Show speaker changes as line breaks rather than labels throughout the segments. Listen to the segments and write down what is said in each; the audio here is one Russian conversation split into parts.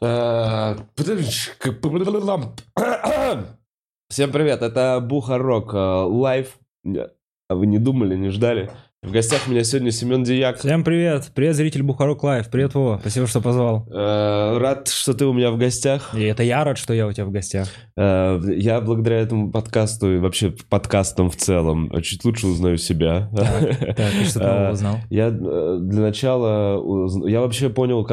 Э, Всем привет, это Бухарог э, Live. А вы не думали, не ждали? В гостях у меня сегодня Семен Деяк.
Всем привет, привет, зритель Бухарог Live, привет, Вова, спасибо, что позвал.
Э, Рад, что ты у меня в гостях.
И это я рад, что я у тебя в гостях.
Э, Я благодаря этому подкасту и вообще подкастам в целом чуть лучше узнаю себя.
Так, и что ты узнал?
Я для начала... Я вообще понял,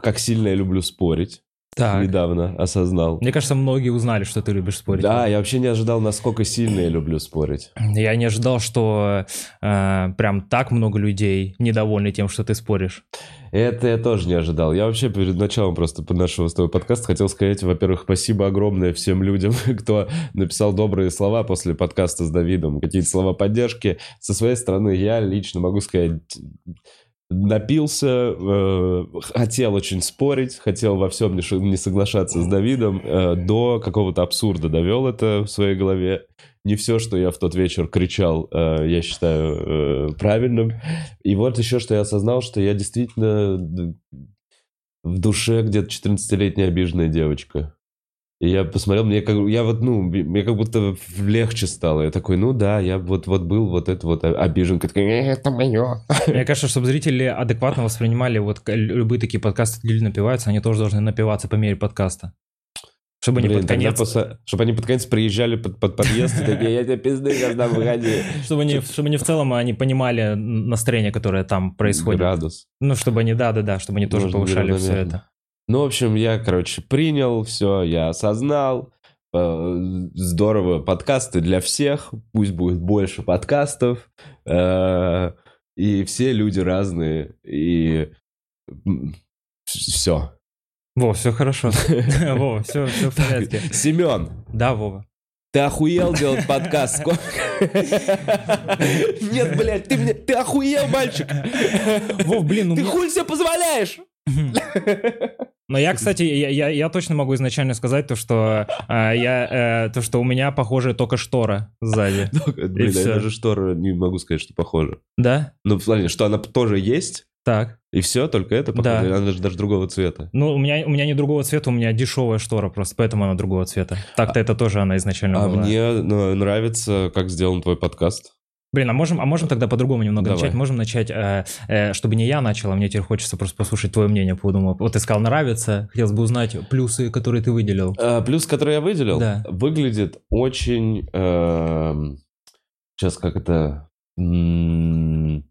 как сильно я люблю спорить.
Так,
Недавно осознал.
мне кажется, многие узнали, что ты любишь спорить.
Да, я вообще не ожидал, насколько сильно я люблю спорить.
Я не ожидал, что э, прям так много людей недовольны тем, что ты споришь.
Это я тоже не ожидал. Я вообще перед началом просто нашего с тобой подкаста хотел сказать, во-первых, спасибо огромное всем людям, кто написал добрые слова после подкаста с Давидом, какие-то слова поддержки. Со своей стороны я лично могу сказать, напился, э, хотел очень спорить, хотел во всем не, не соглашаться с Давидом, э, до какого-то абсурда довел это в своей голове. Не все, что я в тот вечер кричал, э, я считаю э, правильным. И вот еще, что я осознал, что я действительно в душе где-то 14-летняя обиженная девочка. И я посмотрел, мне как, я вот, ну, мне как будто легче стало. Я такой, ну да, я вот, вот был вот это вот обижен. Такой, «Э, это мое.
Мне кажется, чтобы зрители адекватно воспринимали вот любые такие подкасты, где люди напиваются, они тоже должны напиваться по мере подкаста. Чтобы
Блин,
под
тогда
конец...
после- чтобы они под конец приезжали под, под подъезд и такие, я тебе пизды когда выходи.
Чтобы они, чтобы они в целом они понимали настроение, которое там происходит.
Градус.
Ну, чтобы они, да-да-да, чтобы они тоже повышали все это.
Ну, в общем, я, короче, принял все, я осознал. Э, Здорово, подкасты для всех, пусть будет больше подкастов. Э, И все люди разные, и все.
Во, все хорошо. Вова, все, все в порядке.
Семен,
Да, Вова.
ты охуел делать подкаст? Сколько- Нет, блядь, ты мне, ты охуел, мальчик?
Вов, блин, ну
Ты хуй себе позволяешь?
Но я, кстати, я, я, я точно могу изначально сказать то, что а, я, э, то, что у меня похожая только штора сзади.
Блин, я даже шторы не могу сказать, что похоже.
Да?
Ну, в плане, что она тоже есть,
Так.
и все, только это похоже.
Да.
Она же даже другого цвета.
Ну, у меня, у меня не другого цвета, у меня дешевая штора просто, поэтому она другого цвета. Так-то это тоже она изначально
А
была.
мне ну, нравится, как сделан твой подкаст.
Блин, а можем, а можем тогда по-другому немного
Давай.
начать? Можем начать, э, э, чтобы не я начал, а мне теперь хочется просто послушать твое мнение по этому. Вот ты сказал, нравится, хотелось бы узнать плюсы, которые ты выделил.
А, плюс, который я выделил,
Да.
выглядит очень... эм, сейчас как это... м,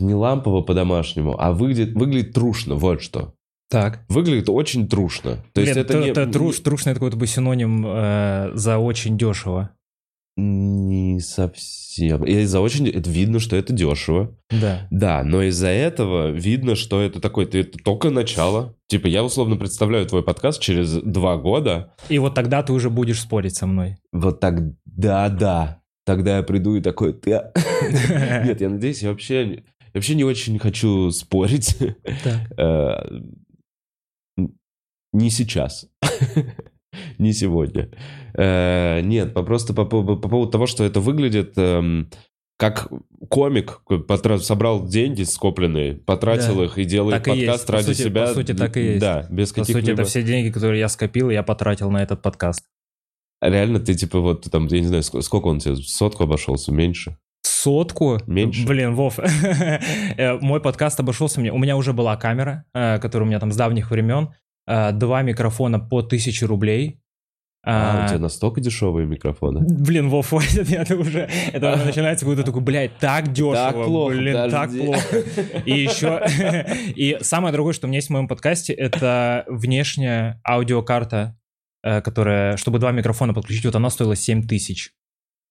Не лампово по-домашнему, а выглядит, выглядит трушно, вот что.
Так.
Выглядит очень трушно. То есть
Блин,
это
т-
не...
труш, трушный это какой-то бы синоним э, за очень дешево.
Не совсем. И из-за очень... Это видно, что это дешево.
Да.
Да, но из-за этого видно, что это такой... ты- Это только начало. Типа, я условно представляю твой подкаст через два года.
И вот тогда ты уже будешь спорить со мной.
Вот так, да, да. Тогда я приду и такой... Ты... а?» Нет, я надеюсь, я вообще... я вообще не очень хочу спорить.
Так.
Э, Не сейчас. Не сегодня. Э, Нет, просто по по- по поводу того, что это выглядит эм, как комик потра- собрал деньги скопленные, потратил
Да.
их и делает
Так и есть.
подкаст
По
ради
сути-
себя.
по сути, так и есть.
Да, без
По сути,
каких-либо...
это все деньги, которые я скопил, я потратил на этот подкаст.
Реально, ты типа вот там, я не знаю, ск- сколько он тебе, сотку обошелся, меньше?
Сотку?
Меньше.
Блин, Вов, э, мой подкаст обошелся мне. У меня уже была камера, э, которая у меня там с давних времен. Э, Два микрофона по 1000 рублей.
А,
А,
у тебя настолько дешевые микрофоны?
Блин, Вов, хватит, это уже, это уже начинается какой-то такой, блядь, так дешево,
Так плохо,
блин, так
подожди.
плохо. И еще, и самое другое, что у меня есть в моем подкасте, это внешняя аудиокарта, э, которая, чтобы два микрофона подключить, вот она стоила 7 тысяч.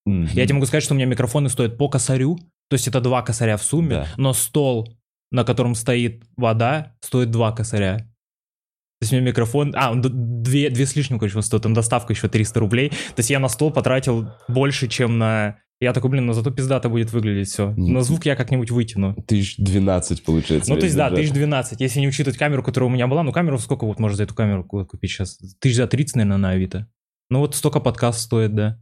Я тебе могу сказать, что у меня микрофоны стоят по косарю, то есть это два косаря в сумме,
Да.
но стол, на котором стоит вода, стоит два косаря. То есть у меня микрофон... А, он две, две с лишним, короче, он стоит, там доставка еще 300 рублей. То есть я на стол потратил больше, чем на... Я такой, блин, ну зато пиздато будет выглядеть все.
Мгм.
На звук я как-нибудь вытяну.
Тысяч двенадцать получается.
Ну, то есть, да,
бюджет.
1012. Если не учитывать камеру, которая у меня была, ну, камеру сколько вот можно за эту камеру ку- купить сейчас? Тысяч за 30, наверное, на Авито. Ну, вот столько подкаст стоит, да.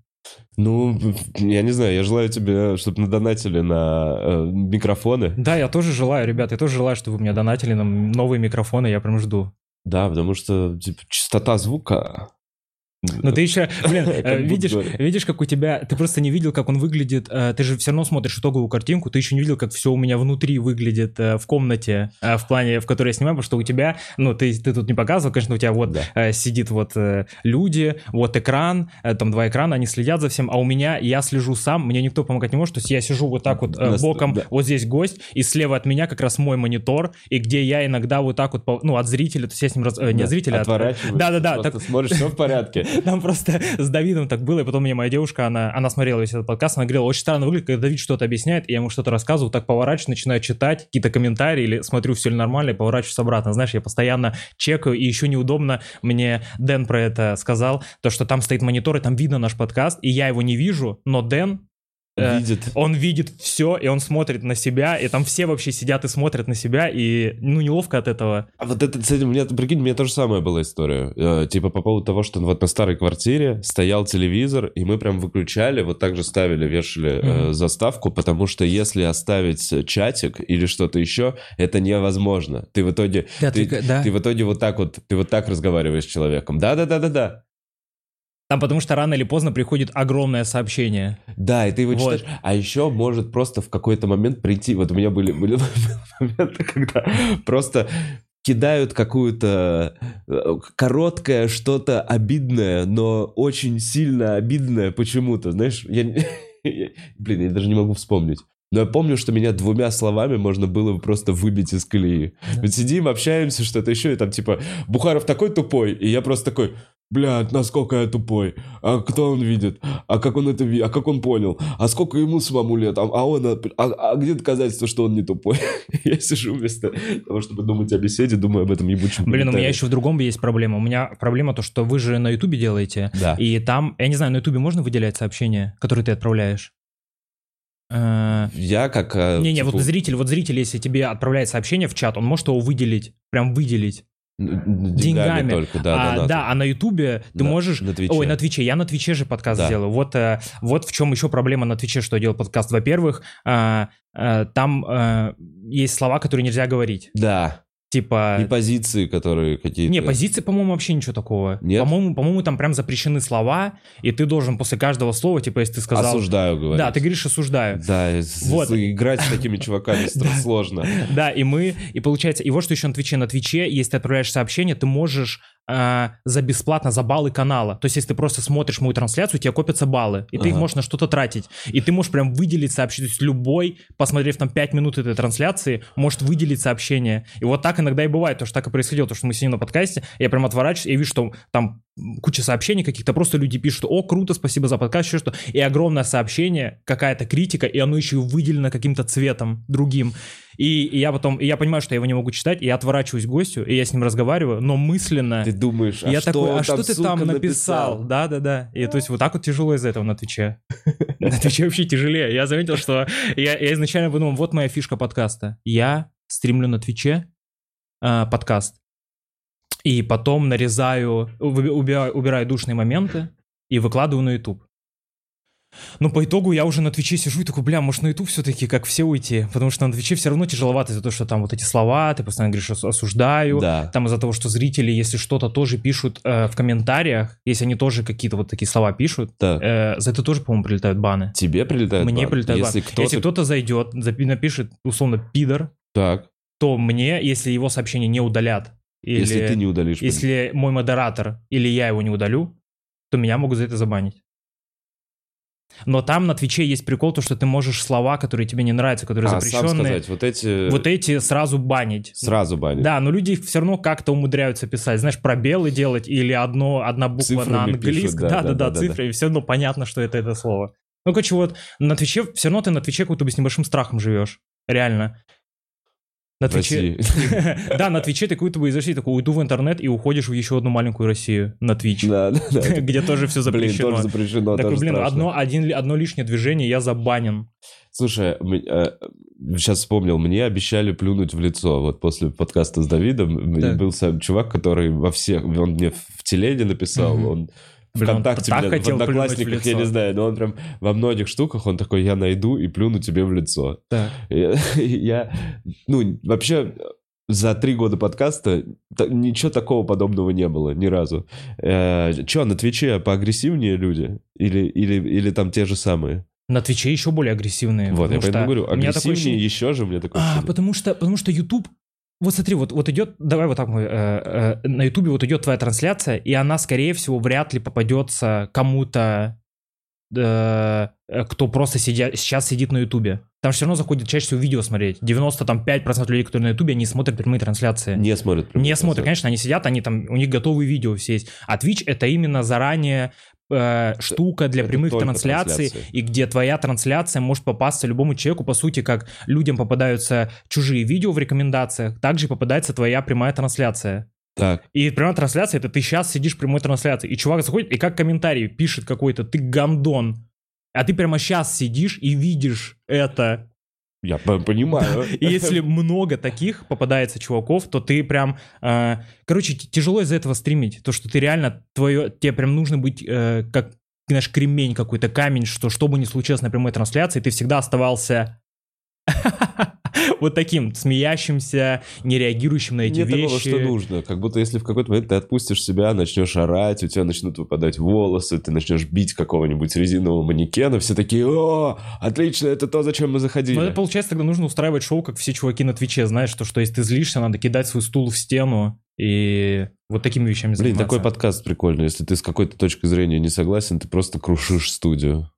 Ну, я не знаю, я желаю тебе, чтобы надонатили на э, микрофоны.
Да, я тоже желаю, ребят, я тоже желаю, чтобы вы мне донатили на новые микрофоны, я прям жду.
Да, потому что типа, частота звука
но ты еще, блин, э, видишь, видишь, как у тебя, ты просто не видел, как он выглядит, э, ты же все равно смотришь итоговую картинку, ты еще не видел, как все у меня внутри выглядит э, в комнате, в плане, в которой я снимаю, потому что у тебя, ну, ты, ты тут не показывал, конечно, у тебя вот
Да.
сидит вот люди, вот экран, там два экрана, они следят за всем, а у меня, я слежу сам, мне никто помогать не может, то есть я сижу вот так вот
Нас-
боком,
да.
вот здесь гость, и слева от меня как раз мой монитор, и где я иногда вот так вот, ну, от зрителя, то есть я с ним, раз- не
Да,
от зрителя, а от- Да-да-да, так-
смотришь, все в порядке.
там просто с Давидом так было, и потом мне моя девушка, она, она смотрела весь этот подкаст, она говорила, очень странно выглядит, когда Давид что-то объясняет, и я ему что-то рассказываю, так поворачиваюсь, начинаю читать какие-то комментарии, или смотрю, все ли нормально, и поворачиваюсь обратно. Знаешь, я постоянно чекаю, и еще неудобно, мне Дэн про это сказал, то, что там стоит монитор, и там видно наш подкаст, и я его не вижу, но Дэн
Видит.
он видит все, и он смотрит на себя, и там все вообще сидят и смотрят на себя, и ну неловко от этого.
А вот это, у меня, прикинь, у меня тоже самая была история. Э, типа по поводу того, что вот на старой квартире стоял телевизор, и мы прям выключали, вот так же ставили, вешали э,
Мгм.
заставку, потому что если оставить чатик или что-то еще, это невозможно. Ты в итоге,
Да,
ты,
ты- да.
ты в итоге вот так вот, ты вот так разговариваешь с человеком. Да-да-да-да-да.
Там потому что рано или поздно приходит огромное сообщение.
Да, и ты его
Вот.
читаешь. А еще может просто в какой-то момент прийти... Вот у меня были, были моменты, когда просто кидают какую-то э, короткое что-то обидное, но очень сильно обидное почему-то, знаешь, я, блин, я даже не могу вспомнить. Но я помню, что меня двумя словами можно было бы просто выбить из колеи.
Да.
Ведь сидим, общаемся, что-то еще, и там типа, Бухаров такой тупой, и я просто такой, блядь, насколько я тупой, а кто он видит, а как он это видит, а как он понял, а сколько ему самому лет, а, а он, а, а где доказательство, что он не тупой? Я сижу вместо того, чтобы думать о беседе, думаю об этом ебучем
Блин, у меня еще в другом есть проблема. У меня проблема то, что вы же на Ютубе делаете,
Да.
и там, я не знаю, на Ютубе можно выделять сообщения, которые ты отправляешь? Э,
Я как... э,
Не-не,
типа,
вот зритель, вот зритель, если тебе отправляет сообщение в чат, он может его выделить, прям выделить.
Н-
деньгами.
только, да,
а,
донаты.
да, а на Ютубе ты
Да,
можешь...
на Твиче.
Ой, на Твиче. Я на Твиче же подкаст
Да.
делаю. Вот, э, вот в чем еще проблема на Твиче, что я делал подкаст. Во-первых, э, э, там э, есть слова, которые нельзя говорить.
Да,
Типа...
и позиции, которые какие-то...
Не, позиции, по-моему, вообще ничего такого.
Нет?
По-моему, по-моему, там прям запрещены слова, и ты должен после каждого слова, типа, если ты сказал...
Осуждаю, говорю.
Да, ты говоришь «осуждаю».
Да,
Вот.
играть с такими чуваками сложно.
Да, и мы, и получается, и вот что еще на Твиче. На Твиче, если ты отправляешь сообщение, ты можешь э, за бесплатно, за баллы канала. То есть, если ты просто смотришь мою трансляцию, у тебя копятся баллы, и ты их
Ага.
можешь на что-то тратить. И ты можешь прям выделить сообщение. То есть, любой, посмотрев там 5 минут этой трансляции, может выделить сообщение. И вот так иногда и бывает, то, что так и происходило, то, что мы сидим на подкасте, я прям отворачиваюсь, и я вижу, что там куча сообщений каких-то, просто люди пишут, о, круто, спасибо за подкаст, еще что. И огромное сообщение, какая-то критика, и оно еще и выделено каким-то цветом другим. И, и я потом, и я понимаю, что я его не могу читать, и я отворачиваюсь к гостю, и я с ним разговариваю, но мысленно...
Ты думаешь, а
я
что
такой, а что ты там написал? Да, да, да. И то есть вот так вот тяжело из этого на Твиче. На Твиче вообще тяжелее. Я заметил, что я, я изначально подумал, вот моя фишка подкаста. Я стримлю на Твиче а, подкаст. И потом нарезаю, уби- убираю, убираю душные моменты и выкладываю на YouTube. Но по итогу я уже на Твиче сижу и такой, бля, может на YouTube все-таки как все уйти? Потому что на Твиче все равно тяжеловато из-за того, что там вот эти слова, ты постоянно говоришь «ос- осуждаю,
Да.
там из-за того, что зрители, если что-то тоже пишут э, в комментариях, если они тоже какие-то вот такие слова пишут,
Да.
э, за это тоже, по-моему, прилетают баны.
Тебе прилетает
Мне
бан?
прилетает
Если
бан.
кто-то...
Если кто-то зайдет, напишет, условно, пидор,
Так,
то мне, если его сообщение не удалят, или
если ты не удалишь.
если мой модератор или я его не удалю, то меня могут за это забанить. Но там на Твиче есть прикол, то, что ты можешь слова, которые тебе не нравятся, которые
а, сам
запрещенные,
сказать, вот эти...
вот эти сразу банить.
Сразу банят.
Да, но люди их все равно как-то умудряются писать. Знаешь, пробелы делать или одно, одна буква
Цифрами
на английском.
да,
Да,
да,
да,
да,
да,
да,
цифры, и все равно понятно, что это это слово. Ну, короче, вот на Твиче, все равно ты на Твиче как будто бы с небольшим страхом живешь. Реально. На Твиче... Да, на Твиче ты как будто бы из России такой уйду в интернет и уходишь в еще одну маленькую Россию на Твич.
Да, да, да.
Где тоже все
Блин,
запрещено.
тоже запрещено,
Такой, блин, одно, один, одно лишнее движение, я забанен.
Слушай, сейчас вспомнил, мне обещали плюнуть в лицо. Вот после подкаста с Давидом
Так.
был сам чувак, который во всех... Он мне в телеге написал,
Блин, он
ВКонтакте,
так
блин, в
хотел в
Одноклассниках, я
лицо.
не знаю, но он прям во многих штуках, он такой, я найду и плюну тебе в лицо.
Так.
Я, я, ну, вообще, за три года подкаста та- ничего такого подобного не было ни разу. Че, на Твиче поагрессивнее люди? Или, или, или там те же самые?
На Твиче еще более агрессивные.
Вот, я поэтому говорю, агрессивнее еще же, меня такое
А, потому что, потому что YouTube... Вот смотри, вот, вот идет, давай вот так мы, э, э, на Ютубе вот идет твоя трансляция, и она, скорее всего, вряд ли попадется кому-то, э, э, кто просто сидя, сейчас сидит на Ютубе. Там все равно заходит чаще всего видео смотреть. 95% людей, которые на Ютубе, они смотрят прямые трансляции.
Не смотрят. прямые
Не смотрят, конечно, они сидят, они там, у них готовые видео все есть. А Twitch это именно заранее э, штука для
это
прямых трансляций,
трансляции.
и где твоя трансляция может попасться любому человеку, по сути, как людям попадаются чужие видео в рекомендациях, также попадается твоя прямая трансляция.
Так,
И прямая трансляция, это ты сейчас сидишь в прямой трансляции, и чувак заходит, и как комментарий пишет какой-то, ты гандон. А ты прямо сейчас сидишь и видишь это.
Я по- понимаю.
И если много таких попадается чуваков, то ты прям... э, короче, тяжело из-за этого стримить. То, что ты реально... Твое, тебе прям нужно быть э, как, знаешь, кремень какой-то, камень, что что бы ни случилось на прямой трансляции, ты всегда оставался вот таким, смеящимся, не реагирующим на эти
Нет
вещи.
такого, что нужно. Как будто если в какой-то момент ты отпустишь себя, начнешь орать, у тебя начнут выпадать волосы, ты начнешь бить какого-нибудь резинового манекена, все такие, о, отлично, это то, зачем мы заходили.
Ну, это получается, тогда нужно устраивать шоу, как все чуваки на Твиче, знаешь, что, что если ты злишься, надо кидать свой стул в стену и вот такими вещами
Блин,
заниматься.
такой подкаст прикольный. Если ты с какой-то точки зрения не согласен, ты просто крушишь студию.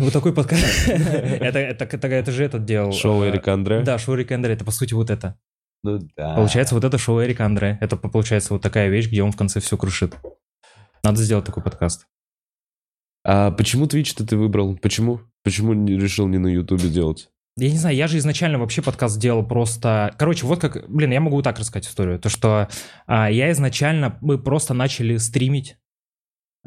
Вот такой подкаст. это, это, это, это же этот делал.
Шоу
э,
Эрика Андре?
Да, шоу Эрика Андре. Это, по сути, вот это.
Ну да.
Получается, вот это шоу Эрика Андре. Это, по- получается, вот такая вещь, где он в конце все крушит. Надо сделать такой подкаст.
А почему Twitch-то ты выбрал? Почему? Почему не решил не на Ютубе делать?
Я не знаю, я же изначально вообще подкаст делал просто... Короче, вот как... Блин, я могу вот так рассказать историю. То, что а, я изначально... Мы просто начали стримить.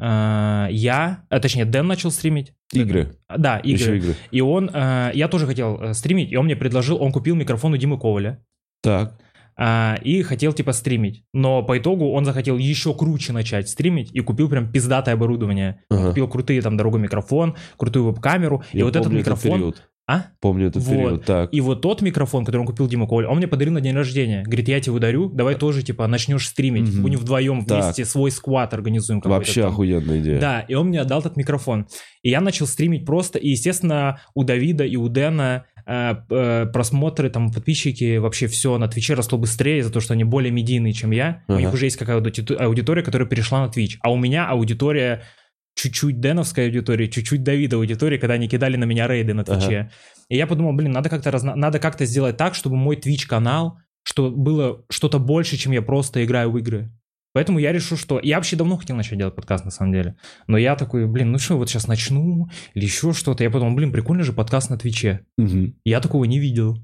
А, я... а, точнее, Дэн начал стримить.
Игры.
Да, игры.
Еще игры.
И он... э, я тоже хотел э, стримить, и он мне предложил... Он купил микрофон у Димы Коваля.
Так.
и хотел типа стримить. Но по итогу он захотел еще круче начать стримить и купил прям пиздатое оборудование. Он
Ага.
купил крутые там дорогой микрофон, крутую веб-камеру. и
Я
вот этот микрофон...
период.
А?
Помню этот
Вот.
период. Так.
И вот тот микрофон, который он купил Дима Коваль, он мне подарил на день рождения. Говорит, я тебе ударю, давай тоже, типа, начнешь стримить.
Мгм.
Будем вдвоем
Так.
вместе свой сквад организуем.
Вообще
там».
охуенная идея.
Да, и он мне отдал этот микрофон. И я начал стримить просто, и, естественно, у Давида и у Дэна э, э, просмотры, там, подписчики, вообще все на Твиче росло быстрее за то, что они более медийные, чем я. У
Ага.
них уже есть какая-то аудитория, которая перешла на Твич. А у меня аудитория чуть-чуть Дэновская аудитория, чуть-чуть Давида аудитория, когда они кидали на меня рейды на Твиче. И я подумал, блин, надо как-то разно- надо как-то сделать так, чтобы мой Twitch-канал, что было что-то больше, чем я просто играю в игры. Поэтому я решил, что... Я вообще давно хотел начать делать подкаст, на самом деле. Но я такой, блин, ну что, вот сейчас начну или еще что-то. Я подумал, блин, прикольно же подкаст на Твиче.
Мгм.
Я такого не видел.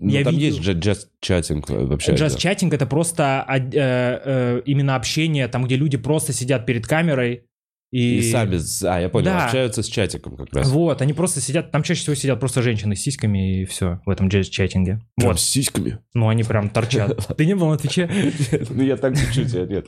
Ну,
Я
там
видел-
есть just, just chatting э, вообще.
Джаз-чатинг — это просто э, э, именно общение, там, где люди просто сидят перед камерой и...
И сами, а, я понял,
Да.
общаются с чатиком как раз.
Вот, они просто сидят, там чаще всего сидят просто женщины с сиськами и все в этом джаз-чатинге.
Прям
Вот,
с сиськами.
ну они прям торчат. Ты не был на Твиче?
Ну, я так чуть-чуть, нет.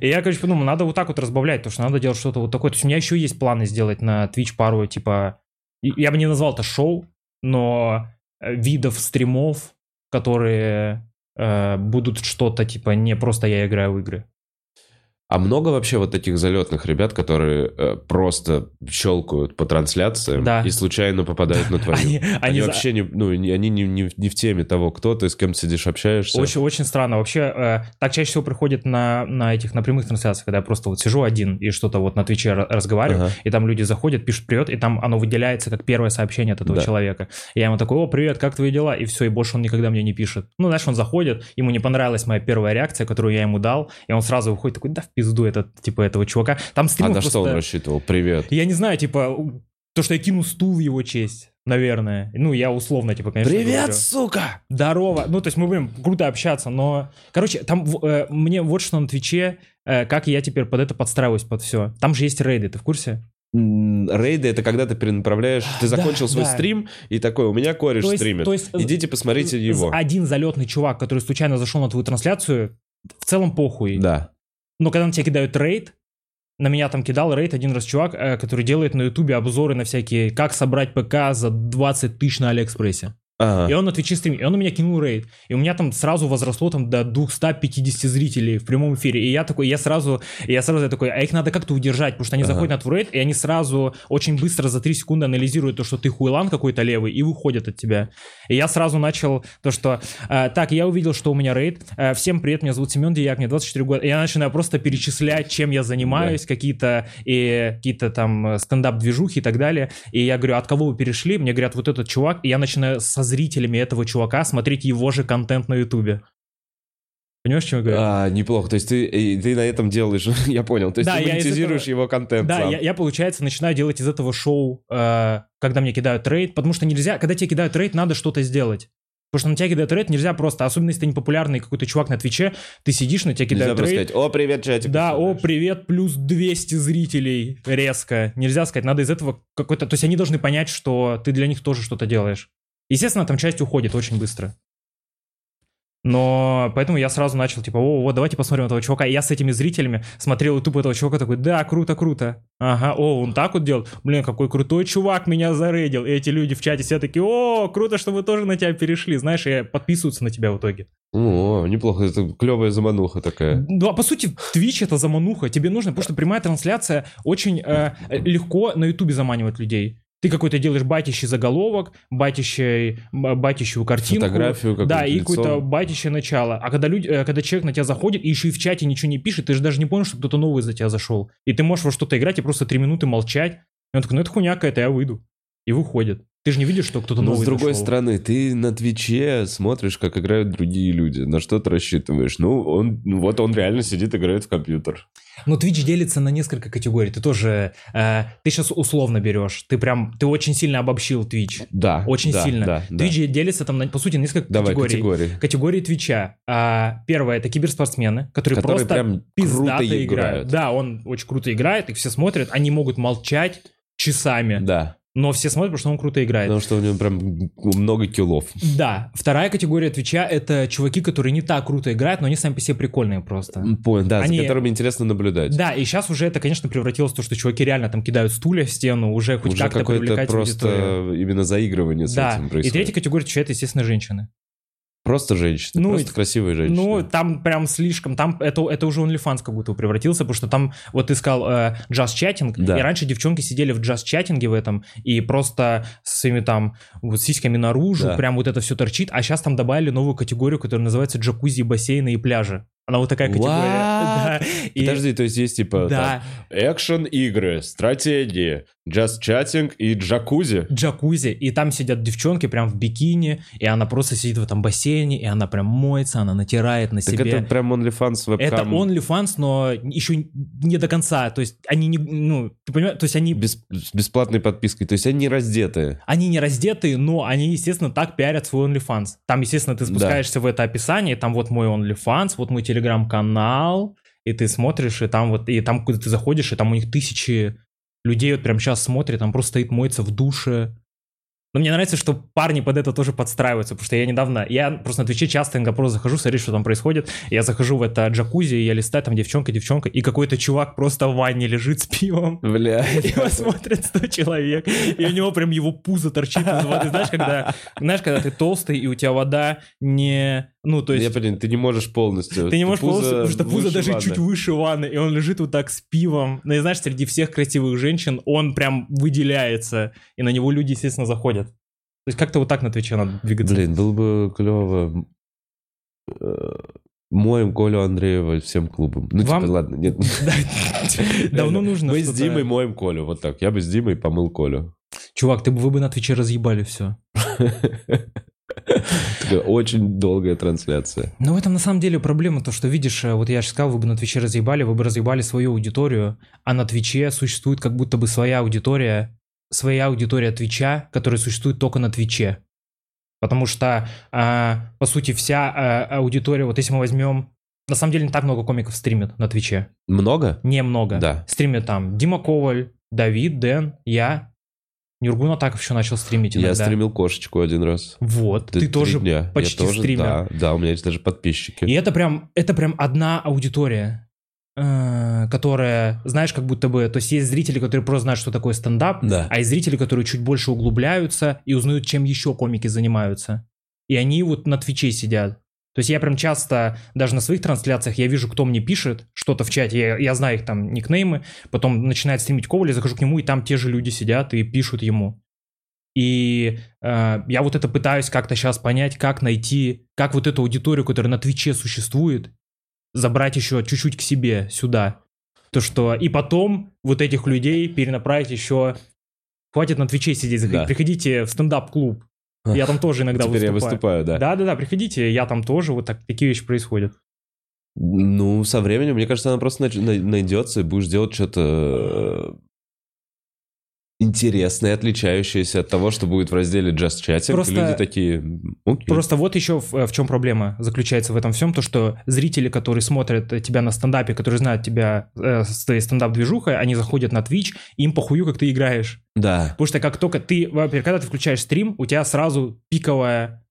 И я, короче, подумал, надо вот так вот разбавлять, потому что надо делать что-то вот такое. То есть у меня еще есть планы сделать на Twitch пару, типа... Я бы не назвал это шоу, но э, видов стримов, которые э, будут что-то, типа, не просто я играю в игры.
А много вообще вот таких залетных ребят, которые э, просто щелкают по трансляциям
Да.
и случайно попадают на твою?
Они,
Они,
они за-
вообще не, ну, они не, не, не в теме того, кто ты, с кем сидишь, общаешься.
Очень, очень странно. Вообще, э, так чаще всего приходит на, на этих, на прямых трансляциях, когда я просто вот сижу один и что-то вот на Твиче ра- разговариваю,
Ага.
и там люди заходят, пишут привет, и там оно выделяется как первое сообщение от этого
Да.
человека. И я ему такой, о, привет, как твои дела? И все, и больше он никогда мне не пишет. Ну, знаешь, он заходит, ему не понравилась моя первая реакция, которую я ему дал, и он сразу выходит такой, да в пизду этот, типа, этого чувака. Там
А
стримов
на что он рассчитывал? Привет.
Я не знаю, типа, то, что я кину стул в его честь, наверное. Ну, я условно, типа, конечно, говорю.
сука!
Здорово. Ну, то есть мы будем круто общаться, но... Короче, там э, мне вот что на Твиче, э, как я теперь под это подстраиваюсь, под все. Там же есть рейды, ты в курсе?
Рейды это когда ты перенаправляешь, ты
Да,
закончил свой
да.
стрим и такой, у меня кореш
То есть-
стримит.
то есть, э,
Идите посмотрите его.
Один залетный чувак, который случайно зашел на твою трансляцию, в целом похуй.
Да.
Но когда на тебя кидают рейд, на меня там кидал рейд один раз чувак, э, который делает на ютубе обзоры на всякие, как собрать ПК за 20 тысяч на Алиэкспрессе.
Ага.
И он на Твиче стримит, и он у меня кинул рейд. И у меня там сразу возросло там до 250 зрителей в прямом эфире. И я такой, я сразу, я сразу я такой, а их надо как-то удержать, потому что они
Ага.
заходят на твой рейд, и они сразу очень быстро за 3 секунды анализируют то, что ты хуйлан какой-то левый, и выходят от тебя. И я сразу начал то, что, э, так, я увидел, что у меня рейд. Э, всем привет, меня зовут Семен Дияк, мне 24 года. И я начинаю просто перечислять, чем я занимаюсь, какие-то и какие-то там э, стендап-движухи и так далее. И я говорю, от кого вы перешли? Мне говорят, вот этот чувак. И я начинаю со зрителями этого чувака смотреть его же контент на ютубе. Понимаешь, чем я говорю?
А, неплохо. То есть ты, ты на этом делаешь, я понял. То есть
Да,
ты монетизируешь
этого-
его контент
Да,
сам.
я, я, получается, начинаю делать из этого шоу, э, когда мне кидают рейд, потому что нельзя, когда тебе кидают рейд, надо что-то сделать. Потому что на тебя кидают рейд нельзя просто, особенно если ты непопулярный какой-то чувак на Твиче, ты сидишь, на тебя
Нельзя
кидают
просто
рейд.
сказать, о, привет, чатик.
Да, о, привет, плюс 200 зрителей, резко. Нельзя сказать, надо из этого какой-то... То есть они должны понять, что ты для них тоже что-то делаешь. Естественно, там часть уходит очень быстро. Но поэтому я сразу начал, типа, о, вот, давайте посмотрим этого чувака. И я с этими зрителями смотрел ютуб этого чувака, такой, да, круто, круто. Ага, о, он так вот делал. Блин, какой крутой чувак меня зарейдил. И эти люди в чате все такие, о, круто, что мы тоже на тебя перешли. Знаешь, и подписываются на тебя в итоге.
О, неплохо. Это клевая замануха такая.
Ну, а по сути, Twitch это замануха. Тебе нужно, потому что прямая трансляция очень э, легко на Ютубе заманивать людей. Ты какой-то делаешь батящий заголовок, батящий, батящую картинку.
Фотографию
Да, и какое-то батящее начало. А когда, люди, э, когда человек на тебя заходит и еще и в чате ничего не пишет, ты же даже не понял, что кто-то новый за тебя зашел. И ты можешь во что-то играть и просто три минуты молчать. И он такой, ну это хуйня какая-то, я выйду. И выходит. Ты же не видишь, что кто-то
Но
новый
с другой
зашел.
стороны, ты на Твиче смотришь, как играют другие люди. На что ты рассчитываешь? Ну, он, ну, вот он реально сидит, играет в компьютер.
Ну, Twitch делится на несколько категорий. Ты тоже, э, ты сейчас условно берешь. Ты прям, ты очень сильно обобщил Twitch.
Да.
Очень
да,
сильно.
Да, да.
Twitch делится там, на, по сути, на несколько
Давай,
категорий.
категории.
Категории Твича. А, первое это киберспортсмены, которые,
Которые
просто
прям
пиздато
круто
играют.
играют.
Да, он очень круто играет, их все смотрят, они могут молчать часами,
Да.
Но все смотрят, потому что он круто играет.
Потому что у него прям много киллов.
Да, вторая категория Твича это чуваки, которые не так круто играют, но они сами по себе прикольные просто.
Понял, да,
Они-
за которыми интересно наблюдать.
Да, и сейчас уже это, конечно, превратилось в то, что чуваки реально там кидают стулья в стену, уже хоть
Уже
как-то привлекать
просто
аудиторию.
именно заигрывание с
Да,
этим
и
происходит.
третья категория Твича это, естественно, женщины.
Просто женщины,
Ну,
просто красивые женщины.
Ну, там прям слишком, там это, это уже OnlyFans как будто превратился, потому что там, вот ты сказал, э, джаз-чатинг,
Да.
и раньше девчонки сидели в джаз-чатинге в этом, и просто со своими там вот сиськами наружу,
Да.
прям вот это все торчит, а сейчас там добавили новую категорию, которая называется джакузи, бассейны и пляжи. Она вот такая категория.
What?
Да. И-
Подожди, то есть есть типа
Да,
экшен игры, стратегии, just chatting и джакузи.
джакузи, и там сидят девчонки прям в бикини, и она просто сидит в этом бассейне, и она прям моется, она натирает на
Так
себе.
это прям OnlyFans вебкам.
Это OnlyFans, но еще не до конца. То есть они не, ну, ты понимаешь, то есть они,
Без- с бесплатной подпиской, то есть они не раздетые.
они не раздетые, но они, естественно, так пиарят свой OnlyFans. Там, естественно, ты спускаешься в это описание, там вот мой OnlyFans, вот мой телеграм-канал, и ты смотришь, и там вот, и там, куда ты заходишь, и там у них тысячи людей вот прям сейчас смотрят, там просто стоит моется в душе. Но мне нравится, что парни под это тоже подстраиваются, потому что я недавно, я просто на Твиче часто иногда просто захожу, смотрю, что там происходит, я захожу в это джакузи, я листаю, там девчонка, девчонка, и какой-то чувак просто в ванне лежит с пивом,
Бля.
его смотрит 100 человек, и у него прям его пузо торчит из воды. Знаешь, когда, знаешь, когда ты толстый, и у тебя вода не... Ну, то есть...
Я понял, ты не можешь полностью.
Ты не можешь
Пузо
полностью, потому что пузо даже
ванны.
чуть выше ванны, и он лежит вот так с пивом. Ну и знаешь, среди всех красивых женщин он прям выделяется, и на него люди, естественно, заходят. То есть как-то вот так на Твиче надо двигаться.
Блин, было бы клево. э, Моем Колю Андреева всем клубом. Ну,
Вам-
типа, ладно, нет.
Давно нужно
Мы с Димой моем Колю, вот так. Я бы с Димой помыл Колю.
Чувак, ты бы, вы бы на Твиче разъебали все.
Очень долгая трансляция.
Но в этом на самом деле проблема, то что видишь, э, вот я же сказал, вы бы на Твиче разъебали, вы бы разъебали свою аудиторию, а на Твиче существует как будто бы своя аудитория, своя аудитория Твича, которая существует только на Твиче. Потому что, а, по сути, вся а, аудитория, вот если мы возьмем, на самом деле не так много комиков стримит на Твиче,
Много?
немного.
Да.
Стримят там Дима Коваль, Давид, Дэн, я, Нюргун Атаков еще начал стримить иногда.
Я стримил кошечку один раз.
Вот, ты
Три
тоже
дня.
почти
Я тоже,
стример.
Да, да, у меня есть даже подписчики.
И это прям, это прям одна аудитория. э, которая, знаешь, как будто бы, то есть есть зрители, которые просто знают, что такое стендап,
Да.
а есть зрители, которые чуть больше углубляются и узнают, чем еще комики занимаются. И они вот на Твиче сидят. То есть я прям часто, даже на своих трансляциях, я вижу, кто мне пишет что-то в чате, я, я знаю их там никнеймы, потом начинает стримить Коваль, я захожу к нему, и там те же люди сидят и пишут ему. И э, я вот это пытаюсь как-то сейчас понять, как найти, как вот эту аудиторию, которая на Твиче существует, забрать еще чуть-чуть к себе сюда. То, что и потом вот этих людей перенаправить еще... Хватит на Твиче сидеть, заходить.
Да.
приходите в стендап-клуб. Я там тоже иногда
Теперь я
выступаю.
выступаю, да.
Да-да-да, приходите, я там тоже, вот так, такие вещи происходят.
Ну, со временем, мне кажется, она просто найдется, и будешь делать что-то э, интересное, отличающееся от того, что будет в разделе Just Chatting.
Просто-
Люди такие, «М, окей.
Просто вот еще в, в чем проблема заключается в этом всем, то что зрители, которые смотрят тебя на стендапе, которые знают тебя э, с твоей стендап-движухой, они заходят на Twitch, им похую, как ты играешь.
Да.
Потому что как только ты, во-первых, когда ты включаешь стрим, у тебя сразу пиковая э,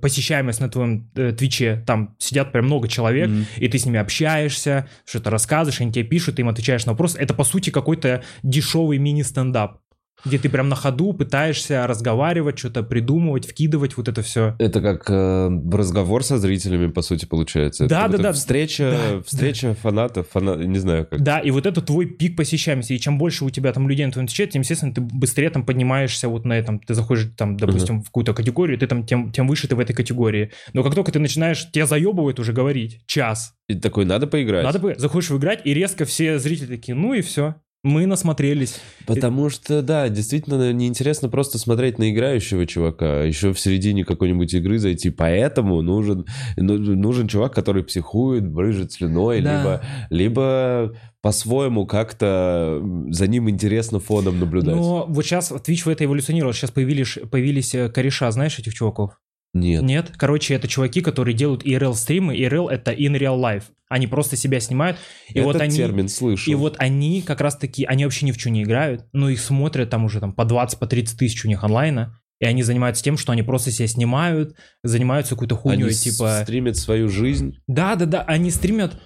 посещаемость на твоем э, Твиче, там сидят прям много человек,
Мгм.
и ты с ними общаешься, что-то рассказываешь, они тебе пишут, ты им отвечаешь на вопросы. Это, по сути, какой-то дешевый мини-стендап, где ты прям на ходу пытаешься разговаривать, что-то придумывать, вкидывать, вот это все.
Это как э, разговор со зрителями, по сути, получается. Это
Да,
как
да, да.
Встреча,
Да,
встреча фанатов, фана... не знаю как.
Да, и вот это твой пик посещаемости. И чем больше у тебя там людей на твоем Твиче, тем, естественно, ты быстрее там поднимаешься вот на этом. Ты заходишь там, допустим, в какую-то категорию, ты там тем, тем выше ты в этой категории. Но как только ты начинаешь, тебя заебывают уже говорить час.
И такой, надо поиграть.
Надо бы, заходишь в играть, и резко все зрители такие, ну и все. Мы насмотрелись.
Потому что, да, действительно неинтересно просто смотреть на играющего чувака, а еще в середине какой-нибудь игры зайти. Поэтому нужен, ну, нужен чувак, который психует, брыжет слюной,
Да.
либо, либо по-своему как-то за ним интересно фоном наблюдать.
Но вот сейчас Twitch в это эволюционировал. Сейчас появились, появились э, кореша, знаешь, этих чуваков?
Нет.
Нет. Короче, это чуваки, которые делают IRL-стримы. IRL — это in real life. Они просто себя снимают. И
Этот
вот они...
термин слышал.
И вот они как раз-таки, они вообще ни в чем не играют, но их смотрят там уже там по 20, по 30 тысяч у них онлайна, и они занимаются тем, что они просто себя снимают, занимаются какой-то хуйней,
Они
типа...
стримят свою жизнь.
Да-да-да, они стримят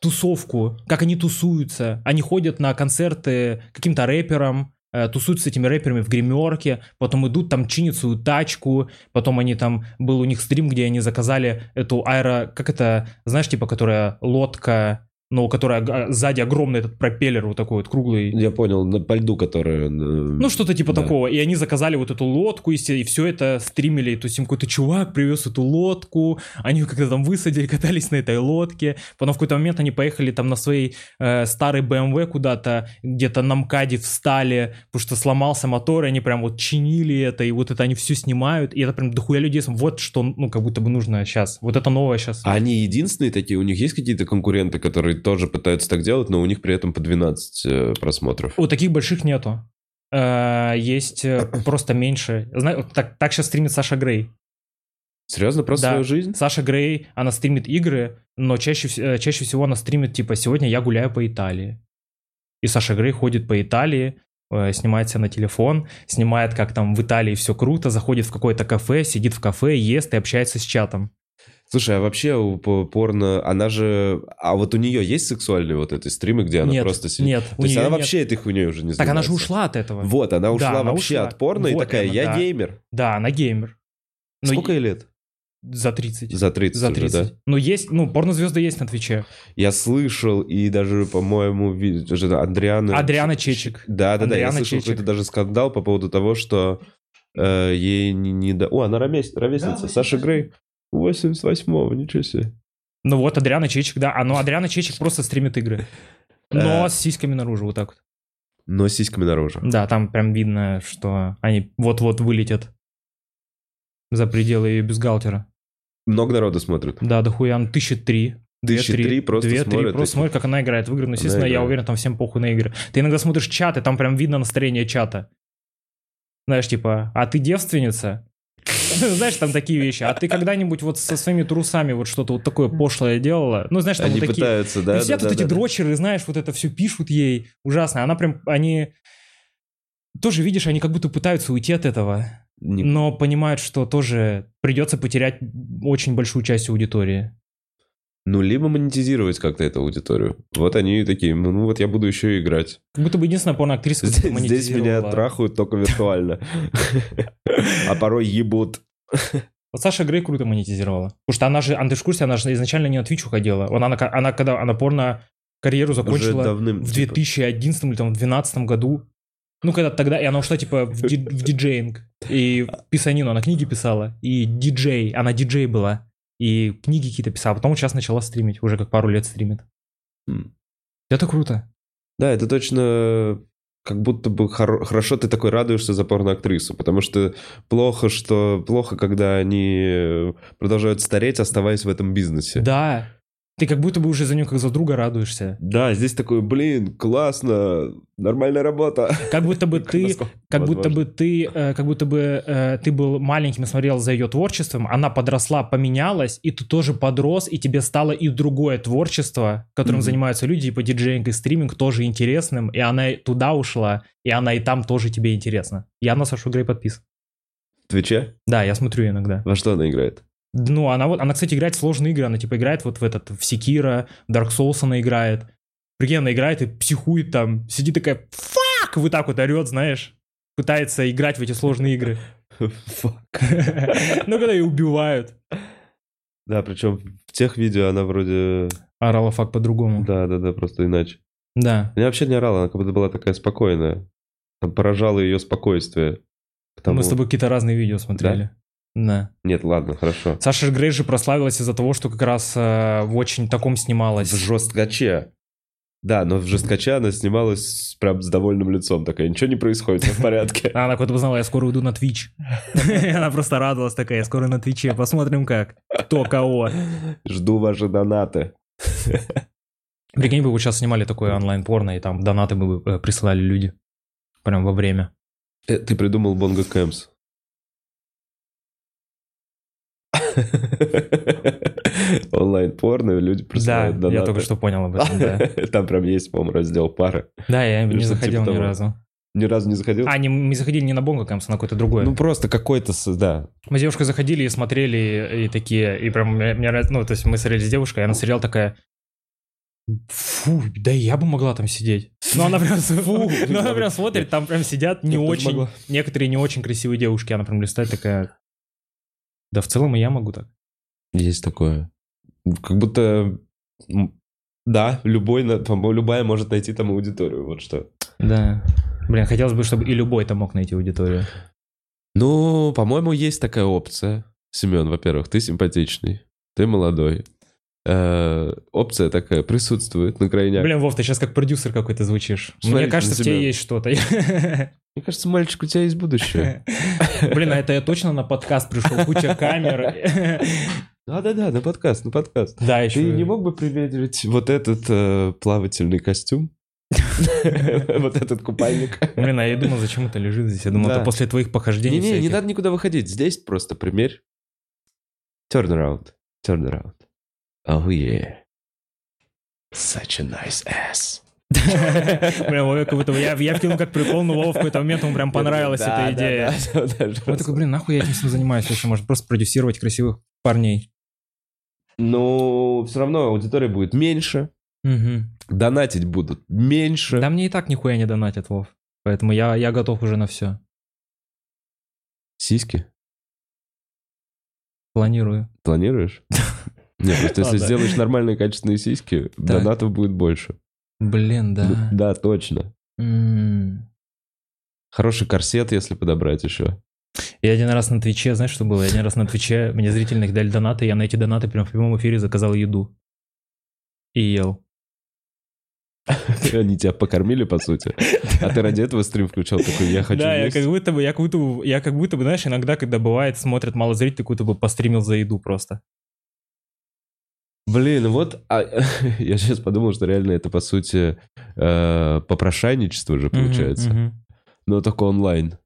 тусовку, как они тусуются. Они ходят на концерты каким-то рэперам, тусуются с этими рэперами в гримерке, потом идут там чинят свою тачку, потом они там, был у них стрим, где они заказали эту аэро, как это, знаешь, типа, которая лодка, но у которой ог- сзади огромный этот пропеллер вот такой вот круглый.
Я понял, на, по льду, который...
Ну, что-то типа
Да.
такого. И они заказали вот эту лодку, и, все- это стримили. То есть им какой-то чувак привез эту лодку, они как-то там высадили, катались на этой лодке. Потом в какой-то момент они поехали там на своей э, старой BMW куда-то, где-то на МКАДе встали, потому что сломался мотор, и они прям вот чинили это, и вот это они все снимают. И это прям дохуя людей. Вот что, ну, как будто бы нужно сейчас. Вот это новое сейчас.
А они единственные такие? У них есть какие-то конкуренты, которые тоже пытаются так делать, но у них при этом по 12 э, просмотров?
У таких больших нету. Э, есть э, просто меньше. Так, так сейчас стримит Саша Грей.
Серьезно, просто
Да.
свою жизнь?
Саша Грей, она стримит игры, но чаще, чаще всего она стримит, типа, сегодня я гуляю по Италии. И Саша Грей ходит по Италии, снимает себя на телефон, снимает, как там в Италии все круто, заходит в какое-то кафе, сидит в кафе, ест и общается с чатом.
Слушай, а вообще порно, она же... А вот у нее есть сексуальные вот эти стримы, где она
нет,
просто сидит?
нет,
То есть она
нет.
вообще этой хуйней уже не
Так она же
занимается?
ушла от этого.
Вот, она ушла
она
вообще
ушла.
от порно и
Вот
такая,
она,
я
да.
геймер.
Да, она геймер. Но
Сколько ей лет?
За 30.
За 30
За
уже,
30.
да?
Ну, есть, ну, порнозвезды есть на Твиче.
Я слышал, и даже, по-моему, Адриана...
Адриана Чечик.
Да-да-да, я слышал
Чечик.
какой-то даже скандал по поводу того, что э, ей не, не да- О, она ровес- ровесница, Саша Грей. 88-го, ничего себе.
Ну вот, Адриана Чечик, да. А ну, Адриана Чечик просто стримит игры. Но
Э.
с сиськами наружу, вот так вот.
Но с сиськами наружу.
Да, там прям видно, что они вот-вот вылетят за пределы ее бюстгальтера.
Много народу смотрит.
Да, дохуя, ну, тысячи три.
Тысячи
три,
три просто
две, три,
смотрят
просто
эти.
смотрят, как она играет в игры. Ну, естественно, я уверен, там всем похуй на игры. Ты иногда смотришь чат, и там прям видно настроение чата. Знаешь, типа, а ты девственница? Знаешь, там такие вещи. А ты когда-нибудь вот со своими трусами вот что-то вот такое пошлое делала? Ну, знаешь, там
Они
вот такие...
пытаются, да,
и
да,
сидят
да,
вот эти
да.
дрочеры, знаешь, вот это все пишут ей. Ужасно. Она прям, они... Тоже, видишь, они как будто пытаются уйти от этого,
Не-
но понимают, что тоже придется потерять очень большую часть аудитории.
Ну, либо монетизировать как-то эту аудиторию. Вот они такие, ну вот я буду еще и играть.
Как будто бы единственная порноактриса,
Здесь, здесь меня трахают только виртуально. А порой ебут.
Вот Саша Грей круто монетизировала. Потому что она же, а ты в курсе, она же изначально не на Twitch уходила. Она, она, она когда она порно карьеру закончила
давным.
в
типа.
2011 или там, в 2012 году. Ну, когда тогда, и она ушла, типа, в, ди- в диджеинг. И писанину, она книги писала. И диджей, она диджей была. И книги какие-то писала. Потом сейчас начала стримить. Уже как пару лет стримит.
М.
Это круто.
Да, это точно как будто бы хоро- хорошо ты такой радуешься за порноактрису, потому что плохо, что плохо, когда они продолжают стареть, оставаясь в этом бизнесе.
Да. Ты как будто бы уже за нее как за друга радуешься.
Да, здесь такой, блин, классно, нормальная работа.
Как будто бы ты
Насколько
Как будто бы ты, э, как будто бы э, ты был маленьким и смотрел за ее творчеством, она подросла, поменялась, и ты тоже подрос, и тебе стало и другое творчество, которым занимаются люди, типа диджеинг и стриминг, тоже интересным, и она туда ушла, и она и там тоже тебе интересна. Я на Сашу Грей подписан.
В Твиче?
Да, я смотрю иногда.
Во что она играет?
Ну, она вот, она, кстати, играет в сложные игры, она типа играет вот в этот, в Sekiro, в Dark Souls она играет. Прикинь, она играет и психует там, сидит такая, fuck, вот так вот орет, знаешь, пытается играть в эти сложные игры.
Fuck.
Ну, когда ее убивают.
Да, причем в тех видео она вроде...
Орала fuck по-другому.
Да, да, да, просто иначе.
Да.
Она вообще не орала, она как будто была такая спокойная. Там поражало ее спокойствие. К тому-
Мы с тобой какие-то разные видео смотрели. Да.
Нет, ладно, хорошо.
Саша Грей же прославилась из-за того, что как раз э, в очень таком снималась.
В жесткаче. Да, но в жесткаче она снималась прям с довольным лицом. Такая, ничего не происходит, все в порядке.
Она как-то узнала, я скоро уйду на Twitch. Она просто радовалась такая, я скоро на Твиче, посмотрим как. Кто кого.
Жду ваши донаты.
Прикинь, бы вы сейчас снимали такое онлайн-порно, и там донаты бы э, присылали люди. Прям во время.
Э, Ты придумал Бонго Кэмс. Онлайн-порно, люди
Да,
присылают донаты.
я только что понял об этом, да.
Там прям есть, по-моему, раздел пары.
Да, я не
что-то
заходил
типа
ни разу.
Ни разу не заходил?
А, не, мы заходили не на Бонго Кэмпс, а на какое-то другое.
Ну, просто какой-то, да.
Мы с девушкой заходили и смотрели, и такие, и прям, мне, ну, то есть мы смотрели с девушкой, и она смотрела такая, фу, да и я бы могла там сидеть. Ну, она прям, фу, ну, она прям смотрит, там прям сидят не очень, некоторые не очень красивые девушки, она прям листает такая, да в целом и я могу так.
Есть такое. Как будто... Да, любой, любая может найти там аудиторию, вот что.
Да. Блин, хотелось бы, чтобы и любой там мог найти аудиторию.
Ну, по-моему, есть такая опция. Семен, во-первых, ты симпатичный, ты молодой. Э, опция такая присутствует на крайняк.
Блин, Вов, ты сейчас как продюсер какой-то звучишь.
Смотрите
Мне кажется, в тебе
себя.
есть что-то.
Мне кажется, мальчик, у тебя есть будущее.
Блин, а это я точно на подкаст пришел, куча камер.
Да-да-да, на подкаст, на подкаст.
Да, еще.
Ты не мог бы примерить вот этот э, плавательный костюм? Вот этот купальник?
Блин, а я думал, зачем это лежит здесь? Я думал, это после твоих похождений
Не-не, не надо никуда выходить. Здесь просто примерь. Turn around. Oh yeah. Such a nice ass.
Блин, Вове как будто я, я вкинул как прикол, но Вова в какой-то момент ему прям понравилась эта идея.
да, да, да,
Он такой, блин, нахуй я этим всем занимаюсь вообще? Может просто продюсировать красивых парней.
Ну, все равно аудитория будет меньше, донатить будут меньше.
Да мне и так нихуя не донатят, Вов. Поэтому я, я готов уже на все.
Сиськи?
Планирую.
Планируешь? Нет, просто если сделаешь нормальные качественные сиськи, донатов будет больше.
Блин, да.
Да, точно. Хороший корсет, если подобрать еще.
Я один раз на Твиче, знаешь, что было? Я один раз на Твиче, мне зрители дали донаты, я на эти донаты прям в прямом эфире заказал еду. И ел.
Они тебя покормили, по сути. А ты ради этого стрим включал такой, я хочу
да, я
есть.
как будто бы, я как будто бы, я как будто бы, знаешь, иногда, когда бывает, смотрят мало зрителей, как будто бы постримил за еду просто.
Блин, вот а, я сейчас подумал, что реально это, по сути, э, попрошайничество же получается. Но только онлайн.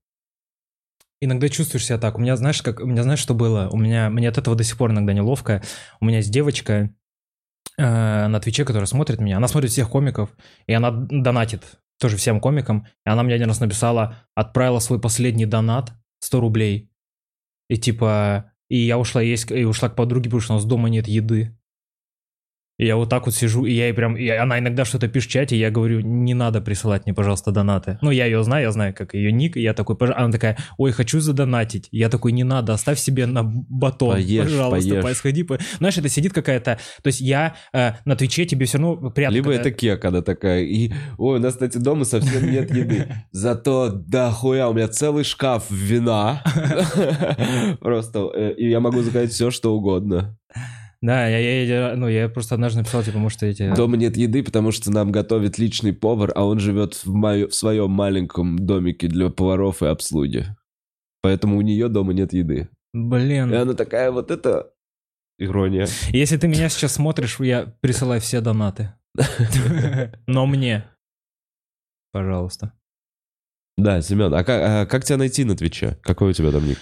Иногда чувствуешь себя так. У меня, знаешь, как, у меня, знаешь, что было? У меня, мне от этого до сих пор иногда неловко. У меня есть девочка э, на Твиче, которая смотрит меня. Она смотрит всех комиков, и она донатит тоже всем комикам. И она мне один раз написала, отправила свой последний донат 100 рублей. И типа, и я ушла есть, и ушла к подруге, потому что у нас дома нет еды. И я вот так вот сижу, и я ей прям... И она иногда что-то пишет в чате, и я говорю, не надо присылать мне, пожалуйста, донаты. Ну, я ее знаю, я знаю, как ее ник, и я такой... пож- Она такая, ой, хочу задонатить. Я такой, не надо, оставь себе на батон,
Поешь,
пожалуйста,
поешь.
по- сходи. по-». Знаешь, это сидит какая-то... То есть я э, на Твиче тебе все равно приятно...
Либо
когда-
это кек, она такая, и, ой, у нас, кстати, дома совсем нет еды. Зато, да хуя, у меня целый шкаф вина. Просто, э, и я могу заказать все, что угодно.
Да, я, я- я- ну, я просто однажды написал, типа, может, эти...
Дома нет еды, потому что нам готовит личный повар, а он живет в, моё- в своем маленьком домике для поваров и обслуги. Поэтому у нее дома нет еды.
Блин.
И она такая, вот это ирония.
Если ты меня сейчас смотришь, я присылай все донаты. Но мне. Пожалуйста.
Да, Семен, а как, а как тебя найти на Твиче? Какой у тебя там ник?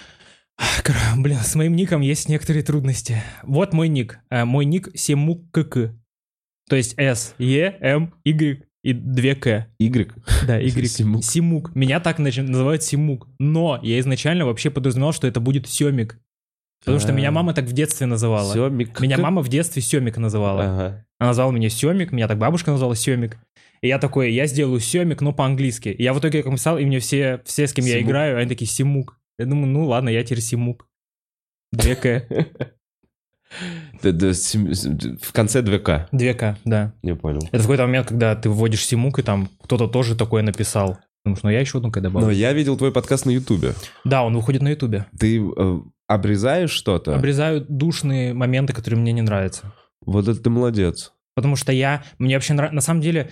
Блин, с моим ником есть некоторые трудности. Вот мой ник. Э, Мой ник Семукк. То есть S, E, M, Y и 2 К.
Y?
Да, Y.
Симук.
Симук. Меня так называют Симук. Но я изначально вообще подразумевал, что это будет Семик. Потому что
А.
меня мама так в детстве называла.
Семик.
Меня мама в детстве Семик называла.
Ага.
Она назвала меня Семик, меня так бабушка назвала Семик. И я такой, я сделаю Семик, но по-английски. И я в итоге как написал, и мне все, все, с кем я играю, они такие Симук. Я думаю, ну ладно, я теперь Симук. Две К.
Да, да, сем- сем- В конце 2К.
Две К, да.
Не понял.
Это в какой-то момент, когда ты вводишь Симук, и там кто-то тоже такое написал. Потому что ну, я еще одну К
Но
добавил.
я видел твой подкаст на Ютубе.
Да, он выходит на Ютубе.
Ты э, обрезаешь что-то?
Обрезаю душные моменты, которые мне не нравятся.
Вот это ты молодец.
Потому что я, мне вообще нравится, на самом деле,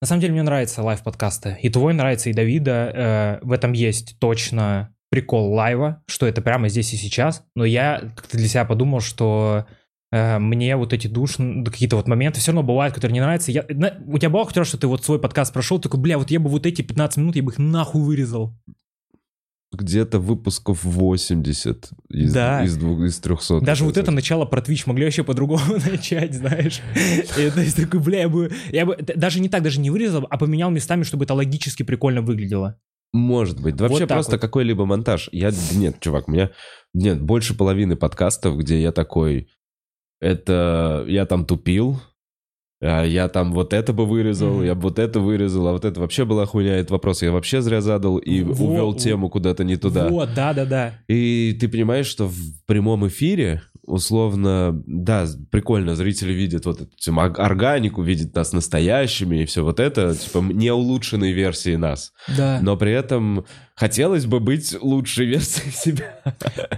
на самом деле мне нравятся лайв-подкасты. И твой нравится, и Давида. Э, в этом есть точно прикол лайва, что это прямо здесь и сейчас. Но я как-то для себя подумал, что э, мне вот эти душные, какие-то вот моменты все равно бывают, которые не нравятся. Я, на- у тебя было хоть раз, что ты вот свой подкаст прошел, такой, бля, вот я бы вот эти 15 минут, я бы их нахуй вырезал.
Где-то выпусков 80 из,
Да.
из, двух, из 300.
Даже вот это начало про Twitch могли вообще по-другому начать, знаешь. И то есть такой, бля, я бы, я бы даже не так, даже не вырезал, а поменял местами, чтобы это логически прикольно выглядело.
Может быть. Да Вообще
Вот
просто
вот.
какой-либо монтаж. Я... Нет, чувак, у меня... Нет, больше половины подкастов, где я такой... Это... Я там тупил, а я там вот это бы вырезал,
Мгм.
я бы вот это вырезал, а вот это вообще была хуйня. Этот вопрос я вообще зря задал и
Во-
увел тему куда-то не туда.
Вот, да-да-да.
И ты понимаешь, что в прямом эфире, условно, да, прикольно, зрители видят вот эту типа, ор- органику, видят нас настоящими и все вот это, типа, не улучшенной версии нас.
Да.
Но при этом хотелось бы быть лучшей версией себя.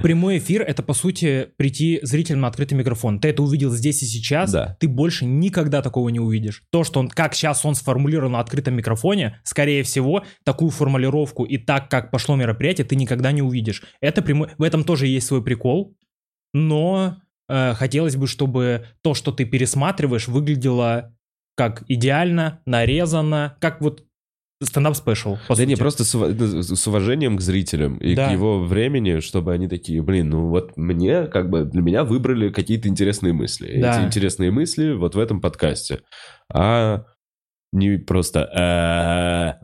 Прямой эфир — это, по сути, прийти зрителям на открытый микрофон. Ты это увидел здесь и сейчас,
Да.
ты больше никогда такого не увидишь. То, что он, как сейчас он сформулирован на открытом микрофоне, скорее всего, такую формулировку и так, как пошло мероприятие, ты никогда не увидишь. Это прямой... В этом тоже есть свой прикол, но э, хотелось бы, чтобы то, что ты пересматриваешь, выглядело как идеально, нарезано, как вот стендап- special,
да не,
сути.
просто с, с уважением к зрителям и
Да.
к его времени, чтобы они такие, блин, ну вот мне, как бы, для меня выбрали какие-то интересные мысли.
Да.
Эти интересные мысли вот в этом подкасте. А не просто...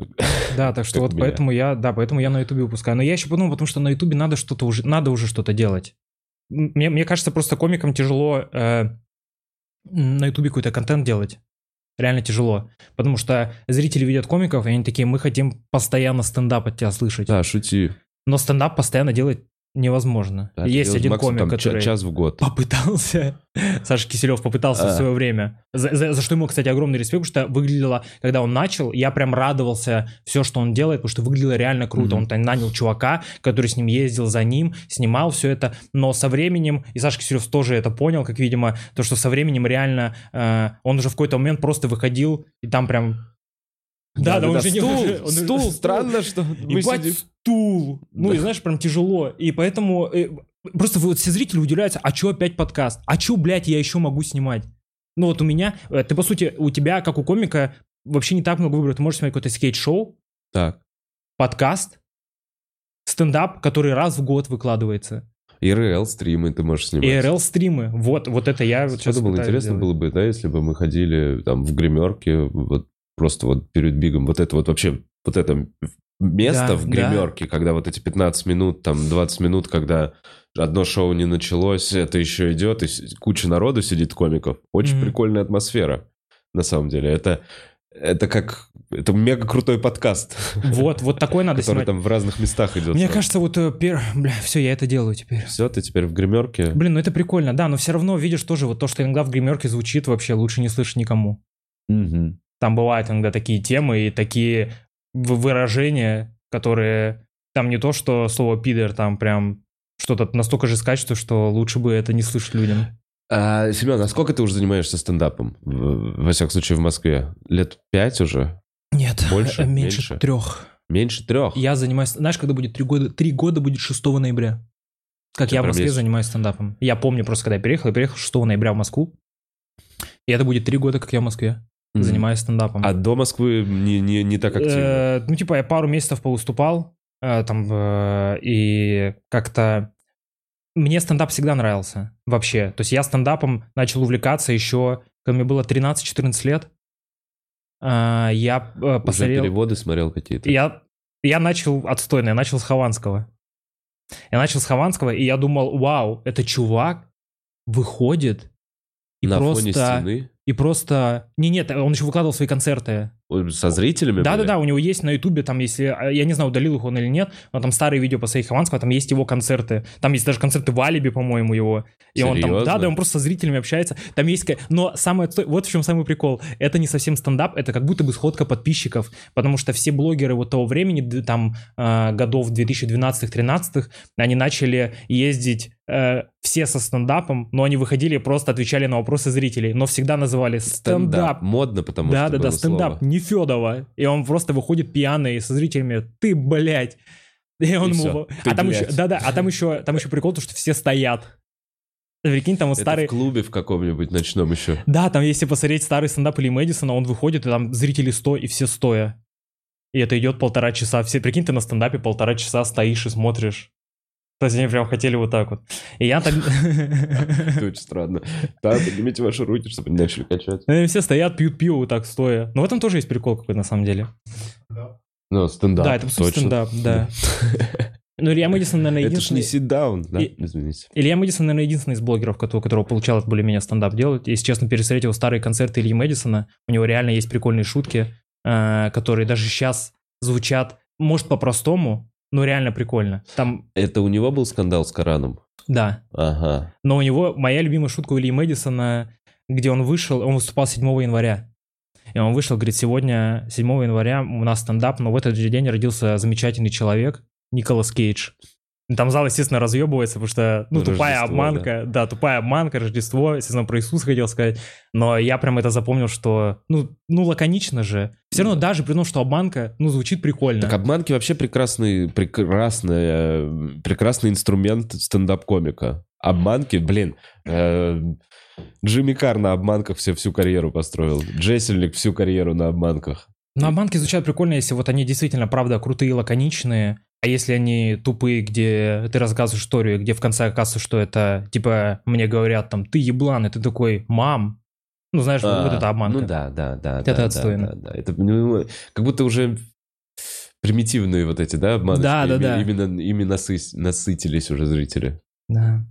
Да, так что вот поэтому я, да, поэтому я на Ютубе выпускаю. Но я еще подумал, потому что на Ютубе надо что-то уже, надо уже что-то делать. Мне, мне кажется, просто комикам тяжело э, на Ютубе какой-то контент делать. Реально тяжело. Потому что зрители видят комиков, и они такие, мы хотим постоянно стендап от тебя слышать.
Да, шути.
Но стендап постоянно делать невозможно.
Да,
Есть один
максимум,
комик,
там,
который
час в год.
попытался, Саша Киселев попытался
А.
в свое время, за, за- за что ему, кстати, огромный респект, потому что выглядело, когда он начал, я прям радовался все, что он делает, потому что выглядело реально круто.
Мгм.
Он там нанял чувака, который с ним ездил за ним, снимал все это, но со временем, и Саша Киселев тоже это понял, как, видимо, то, что со временем реально э, он уже в какой-то момент просто выходил, и там прям... Да, да, он же не-
стул, стул, странно, что
Ебать, стул. Ну, и знаешь, прям тяжело. И поэтому э, просто вот все зрители удивляются, а чё опять подкаст? А чё, блядь, я еще могу снимать? Ну вот у меня, э, ты по сути, у тебя, как у комика, вообще не так много выбора. Ты можешь смотреть какой-то скейт-шоу,
Так.
подкаст, стендап, который раз в год выкладывается.
ИРЛ стримы ты можешь снимать.
И РЛ-стримы. Вот, вот это я вот
Что
сейчас
думал,
пытаюсь
интересно
сделать.
было бы, да, если бы мы ходили там в гримерке, вот просто вот перед бигом, вот это вот вообще, вот это место
Да,
в
да.
гримерке, когда вот эти 15 минут, там 20 минут, когда одно шоу не началось, это еще идет, и куча народу сидит комиков. Очень
Мгм.
прикольная атмосфера, на самом деле. Это, это как... Это мега крутой подкаст,
Вот, вот такой надо
который
снимать.
там в разных местах идет.
Мне кажется, вот, э, пер... бля, все, я это делаю теперь.
Все, ты теперь в гримерке.
Блин, ну это прикольно, да, но все равно видишь тоже вот то, что иногда в гримерке звучит вообще лучше не слышать никому.
Мгм.
Там бывают иногда такие темы и такие выражения, которые там не то, что слово пидор там прям что-то настолько же качество, что лучше бы это не слышать людям.
А, Семен, а сколько ты уже занимаешься стендапом? Во всяком случае, в Москве. Лет пять уже?
Нет,
Больше?
меньше,
Меньше?
трех.
Меньше трех?
Я занимаюсь, знаешь, когда будет три года? Три года будет 6 ноября. Как
Что,
я в Москве
есть?
занимаюсь стендапом. Я помню просто, когда я переехал, я переехал 6 ноября в Москву. И это будет три года, как я в Москве
Мгм.
занимаюсь стендапом.
А до Москвы не, не, не так активно?
Э, ну, типа, я пару месяцев повыступал, э, там, э, и как-то... Мне стендап всегда нравился, вообще. То есть я стендапом начал увлекаться еще, когда мне было 13-14 лет. А, Я э,
Уже
посмотрел...
переводы смотрел какие-то?
Я, я начал отстойно, я начал с Хованского. Я начал с Хованского, и я думал, вау, это чувак выходит и
На
просто...
фоне стены?
И просто... Не, нет, он еще выкладывал свои концерты.
Со зрителями?
Да, да,
были?
да, у него есть на Ютубе, там, если, а, я не знаю, удалил их он или нет, но там старые видео по Саи Хованского, там есть его концерты. Там есть даже концерты в Алибе, по-моему, его. И он там,
Серьезно?
да, да, он просто со зрителями общается. Там есть, но самое, вот в чем самый прикол. Это не совсем стендап, это как будто бы сходка подписчиков, потому что все блогеры вот того времени, там, э, годов 2012-13, они начали ездить э, все со стендапом, но они выходили и просто отвечали на вопросы зрителей, но всегда называли стендап.
Модно, потому
Да,
что
да, да,
было
стендап,
слово.
не Федова. И он просто выходит пьяный со зрителями. Ты, блядь. И он
И
ему...
Ты,
а там
блядь.
еще, да, да, а там еще, там еще прикол, то, что все стоят. Прикинь, там вот
Это
старый...
в клубе в каком-нибудь ночном еще.
Да, там если посмотреть старый стендап или Мэдисона, он выходит, и там зрители 100, и все стоя. И это идет полтора часа. Все, прикинь, ты на стендапе полтора часа стоишь и смотришь. То есть они прям хотели вот так вот. И я так...
Это очень странно. Да, поднимите ваши руки, чтобы они начали качать.
Ну, и Все стоят, пьют пиво вот так стоя. Но в этом тоже есть прикол какой на самом деле.
Ну, стендап,
да, это
точно.
стендап, да. Ну, Илья Мэдисон, наверное,
Это ж
единственный...
не sit-down, да?
И-
Извините.
Илья Мэдисон, наверное, единственный из блогеров, у которого получалось более-менее стендап делать. Если честно, пересмотреть его старые концерты Ильи Мэдисона, у него реально есть прикольные шутки, э, которые даже сейчас звучат, может, по-простому, но реально прикольно. Там,
Это у него был скандал с Кораном?
да.
Ага.
Но у него, моя любимая шутка у Ильи Мэдисона, где он вышел, он выступал 7 января. И он вышел, говорит, сегодня, 7 января, у нас стендап, но в этот же день родился замечательный человек, Николас Кейдж. И Там зал, естественно, разъебывается, потому что, ну, тупая
Рождество,
обманка, да. тупая обманка, Рождество, естественно, про Иисуса хотел сказать, но я прям это запомнил, что, ну, ну лаконично же. Все равно даже при том, что обманка, ну, звучит прикольно.
Так обманки вообще прекрасный, прекрасный, прекрасный инструмент стендап-комика. Обманки, блин, э, Джимми Кар на обманках все всю карьеру построил. Джессельник всю карьеру на обманках.
Но обманки звучат прикольно, если вот они действительно, правда, крутые, лаконичные, а если они тупые, где ты рассказываешь историю, где в конце оказывается, что это, типа, мне говорят там, ты еблан, и ты такой, мам. Ну, знаешь, вот- вот
А,
это обманка.
Ну да, да, да.
Это
да,
отстойно.
Да, да, да. Это ну, как будто уже примитивные вот эти, да, обманочки.
Да, да,
Ими-
да.
Именно, ими насыс- насытились уже зрители.
Да.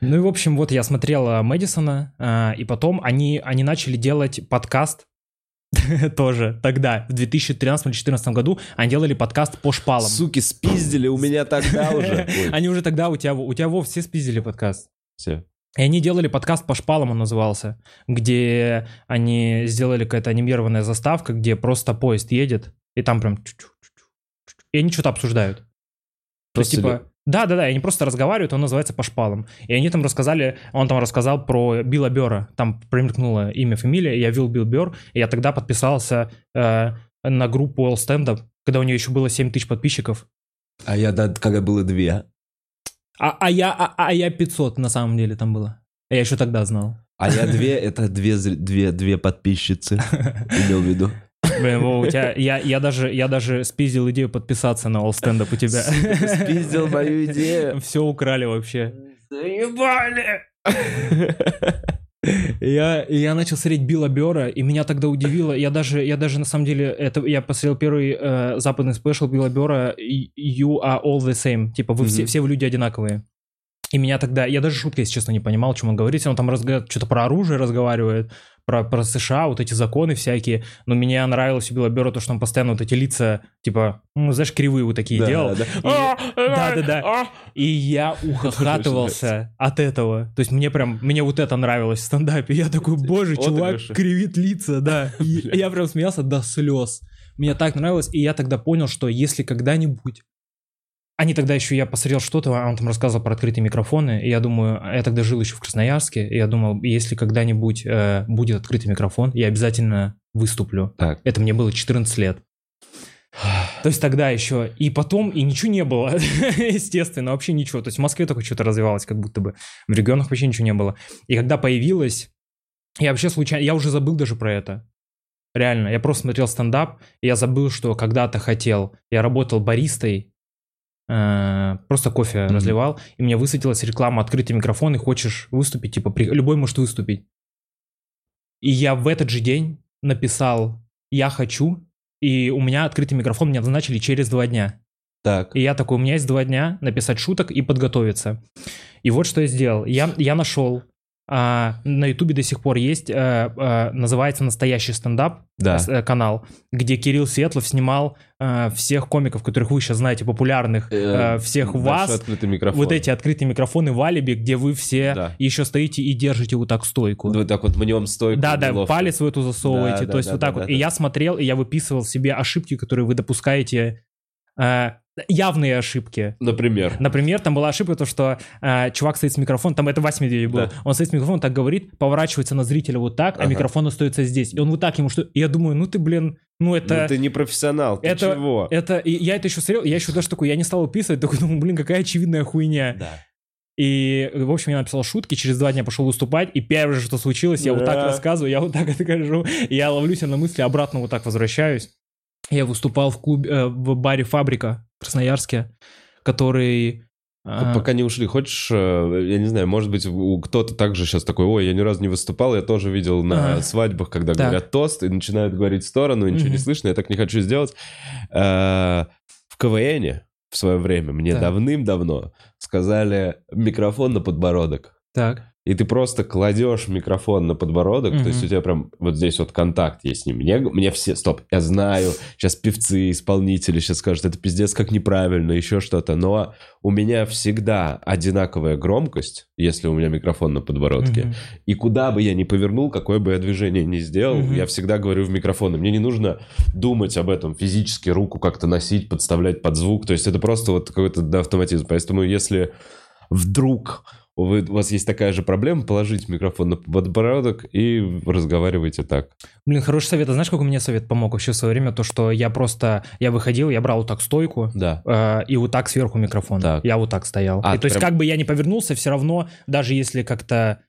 Ну и, в общем, вот я смотрел а, Мэдисона, а, и потом они, они начали делать подкаст тоже тогда, в 2013 или 2014 году, они делали подкаст по шпалам.
Суки, спиздили у меня тогда уже.
Они уже тогда у тебя, у тебя Вов, все спиздили подкаст.
всё.
И они делали подкаст по шпалам, он назывался, где они сделали какая-то анимированная заставка, где просто поезд едет, и там прям... И они что-то обсуждают. То есть,
Просто
типа... Да-да-да, и они просто разговаривают, он называется «По шпалам». И они там рассказали, он там рассказал про Билла Бера, там промелькнуло имя, фамилия, я ввел Билл Бер, и я тогда подписался э, на группу All Stand Up, когда у нее еще было 7 тысяч подписчиков.
А я, да, когда было две.
А, а, я, а, а я 500 на самом деле там было. Я еще тогда знал.
А я две, это две, две, две подписчицы, имел в виду.
Блин, Вова, у тебя, я, я, даже, я даже спиздил идею подписаться на All Stand Up у тебя.
Спиздил мою идею.
Все украли вообще. Заебали! Я, я начал смотреть Билла Бера, и меня тогда удивило. Я даже, я даже на самом деле, это я посмотрел первый э, западный спешл Билла Бера, You are all the same. Типа, вы все,
Мгм.
все вы люди одинаковые. И меня тогда, я даже шутка, если честно, не понимал, о чем он говорит. Он там разга- что-то про оружие разговаривает, про, про США, вот эти законы всякие. Но мне нравилось у Билла Берра то, что он постоянно вот эти лица, типа, ну, знаешь, кривые вот такие
Да,
делал.
да.
И- Да-да-да. И я ухахатывался от этого. То есть мне прям, мне вот это нравилось в стендапе. Я такой, боже, чувак кривит лица, да. Я прям смеялся до слез. Мне так нравилось, и я тогда понял, что если когда-нибудь они тогда еще, я посмотрел что-то, а он там рассказывал про открытые микрофоны, и я думаю, я тогда жил еще в Красноярске, и я думал, если когда-нибудь э, будет открытый микрофон, я обязательно выступлю.
Так.
Это мне было 14 лет. То есть тогда еще. И потом, и ничего не было, естественно, вообще ничего. То есть в Москве только что-то развивалось, как будто бы. В регионах вообще ничего не было. И когда появилось, я вообще случайно, я уже забыл даже про это. Реально, я просто смотрел стендап, и я забыл, что когда-то хотел. Я работал баристой, просто кофе
Мгм.
разливал, и мне высветилась реклама «Открытый микрофон, и хочешь выступить?» Типа, при- любой может выступить. И я в этот же день написал «Я хочу», и у меня открытый микрофон мне назначили через два дня.
Так.
И я такой, у меня есть два дня написать шуток и подготовиться. И вот что я сделал. Я, я нашел, а, на ютубе до сих пор есть, а, а, называется «Настоящий стендап»
Да.
э, канал, где Кирилл Светлов снимал а, всех комиков, которых вы сейчас знаете, популярных, а, всех вас, вот эти открытые микрофоны в Алибе, где вы все
Да.
еще стоите и держите вот так стойку.
Вот так вот мнем стойку.
Да, да,
неловко.
палец в эту засовываете.
Да,
то
да,
есть
да,
вот
да,
так
да,
вот.
да.
И я смотрел, и я выписывал себе ошибки, которые вы допускаете. Э, явные ошибки.
Например.
Например, там была ошибка, то, что э, чувак стоит с микрофоном, там это Вася Медведев был,
Да.
он стоит с микрофоном, так говорит, поворачивается на зрителя вот так, а
Ага.
микрофон остается здесь. И он вот так ему что... И я думаю, ну ты, блин, ну это...
Ну, ты не профессионал, ты
это-
чего?
Это, и я это еще смотрел, я еще даже такой, я не стал выписывать, такой, думаю, блин, какая очевидная хуйня.
Да.
И, в общем, я написал шутки, через два дня пошел выступать, и первое, что случилось, я вот так
Да.
рассказываю, я вот так откажу, и я ловлю себя на мысли, обратно вот так возвращаюсь. Я выступал в клубе, э, в баре «Фабрика» в Красноярске, который... э,
Пока не ушли, хочешь, э, я не знаю, может быть, у кто-то также сейчас такой, ой, я ни разу не выступал, я тоже видел на
Ага.
свадьбах, когда
Так.
говорят тост и начинают говорить в сторону, и ничего не
Мгм.
слышно, я так не хочу сделать. Э, В КВНе в свое время мне
Так.
давным-давно сказали микрофон на подбородок.
Так.
И ты просто кладешь микрофон на подбородок, то
Мгм.
есть у тебя прям вот здесь вот контакт есть с ним. Мне, мне все, стоп, я знаю, сейчас певцы, исполнители сейчас скажут, это пиздец как неправильно, еще что-то, но у меня всегда одинаковая громкость, если у меня микрофон на подбородке.
Мгм.
И куда бы я ни повернул, какое бы я движение ни сделал,
Мгм.
я всегда говорю в микрофон. И мне не нужно думать об этом, физически руку как-то носить, подставлять под звук. То есть это просто вот какой-то да, автоматизм. Поэтому если вдруг вы, у вас есть такая же проблема, положите микрофон на подбородок и разговаривайте так.
Блин, хороший совет. А знаешь, какой мне совет помог вообще в свое время? То, что я просто... Я выходил, я брал вот так стойку,
Да.
э, и вот так сверху микрофон.
Так.
Я вот так стоял.
А,
И то есть
прям-
как бы я не повернулся, все равно, даже если как-то...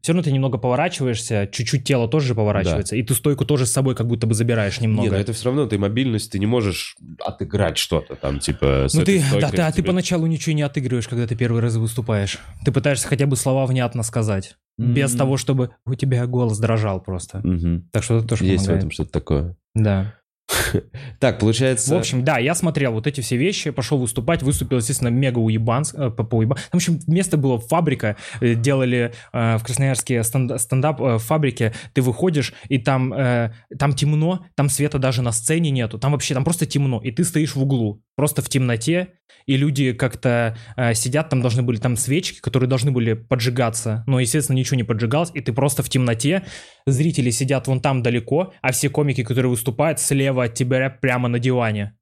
все равно ты немного поворачиваешься, чуть-чуть тело тоже же поворачивается, и ты стойку тоже с собой как будто бы забираешь немного.
Не, ну это все равно, ты мобильность, ты не можешь отыграть что-то там, типа,
Ну ты, да,
стойкой
ты, а ты
тебе-
поначалу ничего не отыгрываешь, когда ты первый раз выступаешь. Ты пытаешься хотя бы слова внятно сказать, без
М.
того, чтобы у тебя голос дрожал просто.
Мгм.
Так что это тоже
Есть в
помогает.
этом что-то такое.
Да.
Так, получается...
В общем, да, я смотрел вот эти все вещи, пошел выступать, выступил, естественно, мега уебан, э, по, по уебан. Там, в общем, место было фабрика, э, делали э, в Красноярске стенд- стендап э, в фабрике, ты выходишь, и там, там темно, там света даже на сцене нету, там вообще, там просто темно, и ты стоишь в углу, просто в темноте, и люди как-то сидят, там должны были, там свечки, которые должны были поджигаться, но, естественно, ничего не поджигалось, и ты просто в темноте, зрители сидят вон там далеко, а все комики, которые выступают, слева от тебя прямо на диване.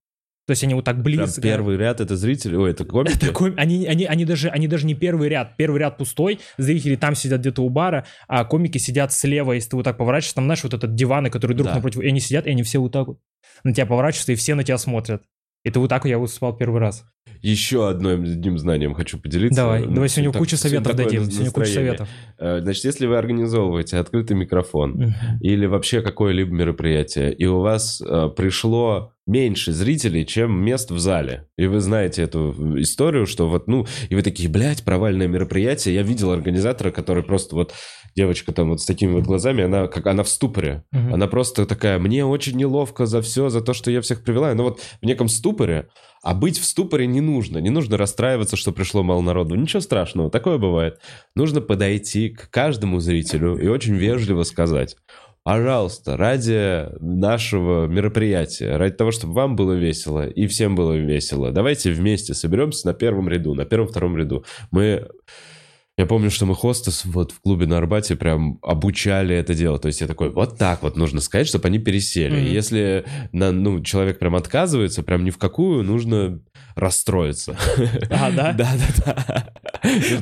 То есть они вот так
Прям
близко.
первый ряд это зрители, ой, это комики.
Это ком- они, они, они, даже, они даже не первый ряд. Первый ряд пустой, зрители там сидят где-то у бара, а комики сидят слева, если ты вот так поворачиваешься, там, знаешь, вот этот диваны, которые друг
Да.
напротив, и они сидят, и они все вот так вот на тебя поворачиваются, и все на тебя смотрят. Ты вот так я выступал первый раз.
Еще одним, одним знанием хочу поделиться.
Давай,
Ну,
давай сегодня
так-
кучу советов дадим. Сегодня кучу
настроение.
советов.
Э, Значит, если вы организовываете открытый микрофон или вообще какое-либо мероприятие, и у вас э, пришло меньше зрителей, чем мест в зале. И вы знаете эту историю, что вот, ну, и вы такие, блядь, провальное мероприятие. Я видел организатора, который просто вот, девочка там вот с такими вот глазами, она как она в ступоре.
Мгм.
Она просто такая, мне очень неловко за все, за то, что я всех привела. Но вот в неком ступоре, а быть в ступоре не нужно. Не нужно расстраиваться, что пришло мало народу. Ничего страшного, такое бывает. Нужно подойти к каждому зрителю и очень вежливо сказать, пожалуйста, ради нашего мероприятия, ради того, чтобы вам было весело и всем было весело, давайте вместе соберемся на первом ряду, на первом-втором ряду. Мы... Я помню, что мы хостес вот в клубе на Арбате прям обучали это дело. То есть я такой, вот так вот нужно сказать, чтобы они пересели. И если на, ну, человек прям отказывается, прям ни в какую, нужно расстроиться.
А, да?
Да, да,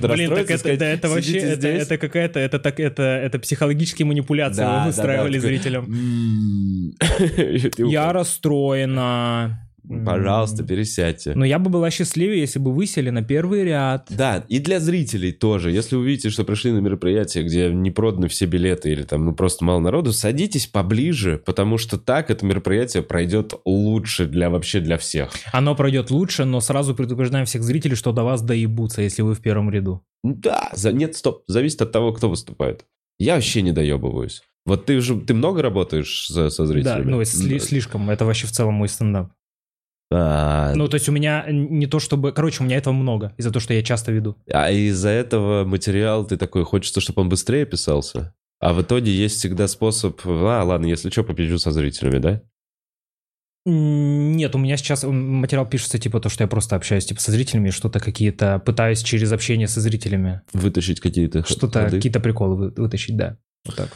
да.
Блин, так это, да, это вообще,
«Сидите
это,
здесь».
это какая-то, это так, это, это психологические манипуляции
Да,
вы устраивали
да,
зрителям.
«М-м». Ты
Я расстроена.
Пожалуйста, пересядьте.
Но я бы была счастливее, если бы вы сели на первый ряд.
Да, и для зрителей тоже. Если увидите, что пришли на мероприятие, где не проданы все билеты или там ну, просто мало народу, садитесь поближе, потому что так это мероприятие пройдет лучше для вообще для всех.
Оно пройдет лучше, но сразу предупреждаем всех зрителей, что до вас доебутся, если вы в первом ряду.
Да, за... нет, стоп, зависит от того, кто выступает. Я вообще не доебываюсь. Вот ты уже, ты много работаешь со, со
Да,
зрителями?
ну, сли- слишком. Это вообще в целом мой стендап.
А,
Ну, то есть у меня не то чтобы... Короче, у меня этого много, из-за того, что я часто веду.
а из-за этого материал ты такой, хочется, чтобы он быстрее писался? А в итоге есть всегда способ, а, ладно, если что, попизжу со зрителями, да?
Нет, у меня сейчас материал пишется типа то, что я просто общаюсь типа со зрителями, что-то какие-то пытаюсь через общение со зрителями
Вытащить какие-то
что-то какие-то приколы вы- вытащить, да. Вот так.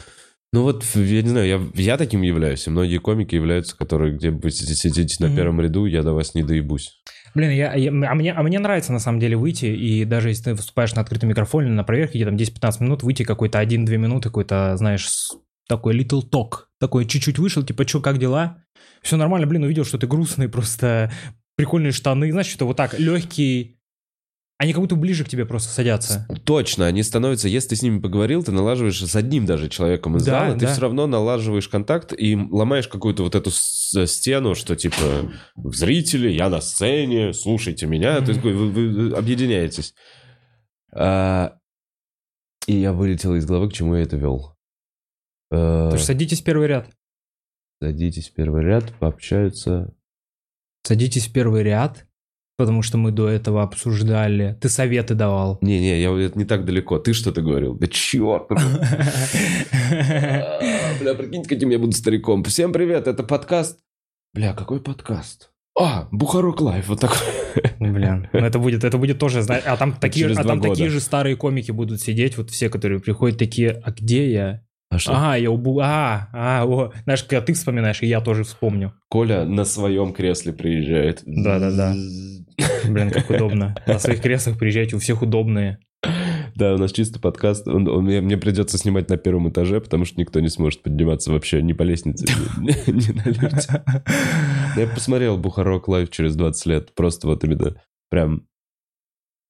Ну вот, я не знаю, я, я таким являюсь, и многие комики являются, которые, где вы сидите, на первом ряду, я до вас не доебусь.
Блин, я, я- а, мне, а мне нравится на самом деле выйти, и даже если ты выступаешь на открытом микрофоне, на проверке, где там 10-15 минут, выйти какой-то 1-2 минуты, какой-то, знаешь, такой little talk, такой чуть-чуть вышел, типа, что, как дела? Все нормально, блин, увидел, что ты грустный, просто прикольные штаны, знаешь, что-то вот так, легкий. Они как будто ближе к тебе просто садятся.
Точно, они становятся, если ты с ними поговорил, ты налаживаешь с одним даже человеком из
Да,
зала, ты
да.
все равно налаживаешь контакт и ломаешь какую-то вот эту с- стену, что типа зрители, я на сцене, слушайте меня,
Мгм.
ты такой, вы, вы- вы объединяетесь. А, и я вылетел из головы, к чему я это вел. А,
То есть садитесь в первый ряд.
Садитесь в первый ряд, пообщаются.
Садитесь в первый ряд, потому что мы до этого обсуждали. Ты советы давал.
Не-не, я это не так далеко. Ты что-то говорил? Да черт! А, Бля, прикиньте, каким я буду стариком. Всем привет, это подкаст. Бля, какой подкаст? А, Бухарог Лайв, вот такой.
Блин, ну это будет, это будет тоже, а там такие, а там такие же старые комики будут сидеть, вот все, которые приходят такие, а где я?
А что?
А, я убу, а, а, о, знаешь, когда ты вспоминаешь, и я тоже вспомню.
Коля на своем кресле приезжает.
Да-да-да. Блин, как удобно. На своих креслах приезжайте, у всех удобные.
Да, у нас чисто подкаст. Он, он- мне, мне придется снимать на первом этаже, потому что никто не сможет подниматься вообще ни по лестнице, ни на лифте. Я посмотрел Бухарог Лайв через 20 лет. Просто вот именно прям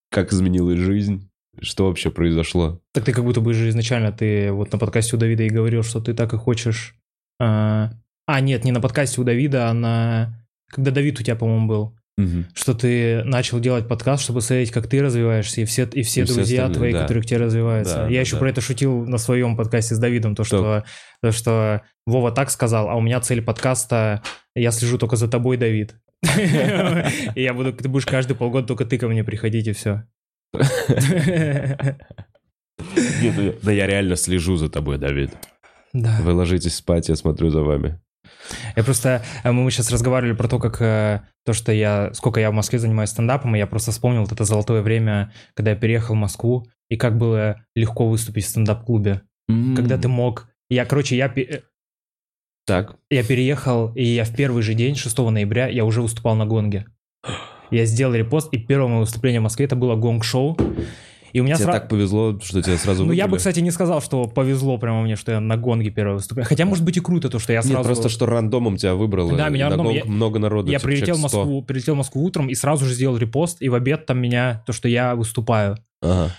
как изменилась жизнь, что вообще произошло.
Так ты как будто бы же изначально, ты вот на подкасте у Давида и говорил, что ты так и хочешь... А, а, нет, не на подкасте у Давида, а на... Когда Давид у тебя, по-моему, был. что ты начал делать подкаст, чтобы смотреть, как ты развиваешься, и все, и все
И все
друзья твои,
да.
которые к тебе развиваются.
Да,
Я
да,
еще
да.
про это шутил на своем подкасте с Давидом, то, что, то, что Вова так сказал, а у меня цель подкаста «Я слежу только за тобой, Давид». Я буду, ты будешь каждый полгода только ты ко мне приходить, и все.
Нет, ну да я реально слежу за тобой, Давид.
Да.
Вы ложитесь спать, я смотрю за вами.
Я просто, э, мы сейчас разговаривали про то, как э, то, что я, сколько я в Москве занимаюсь стендапом, и я просто вспомнил вот это золотое время, когда я переехал в Москву, и как было легко выступить в стендап-клубе. Когда ты мог... Я, короче, я, пе-
Так,
я переехал, и я в первый же день, 6 ноября, я уже выступал на гонге. Я сделал репост, и первое мое выступление в Москве это было гонг-шоу. И у меня
тебе
сра-
так повезло, что тебя сразу
Ну, я бы, кстати, не сказал, что повезло прямо мне, что я на гонге первое выступление. Хотя, может быть, и круто то, что я сразу...
Нет, просто что рандомом тебя выбрало.
Да, меня рандомом. Я-
много народу.
Я
типа,
прилетел в
человек 100.
Москву, прилетел в Москву утром и сразу же сделал репост, и в обед там меня, то, что я выступаю.
Ага.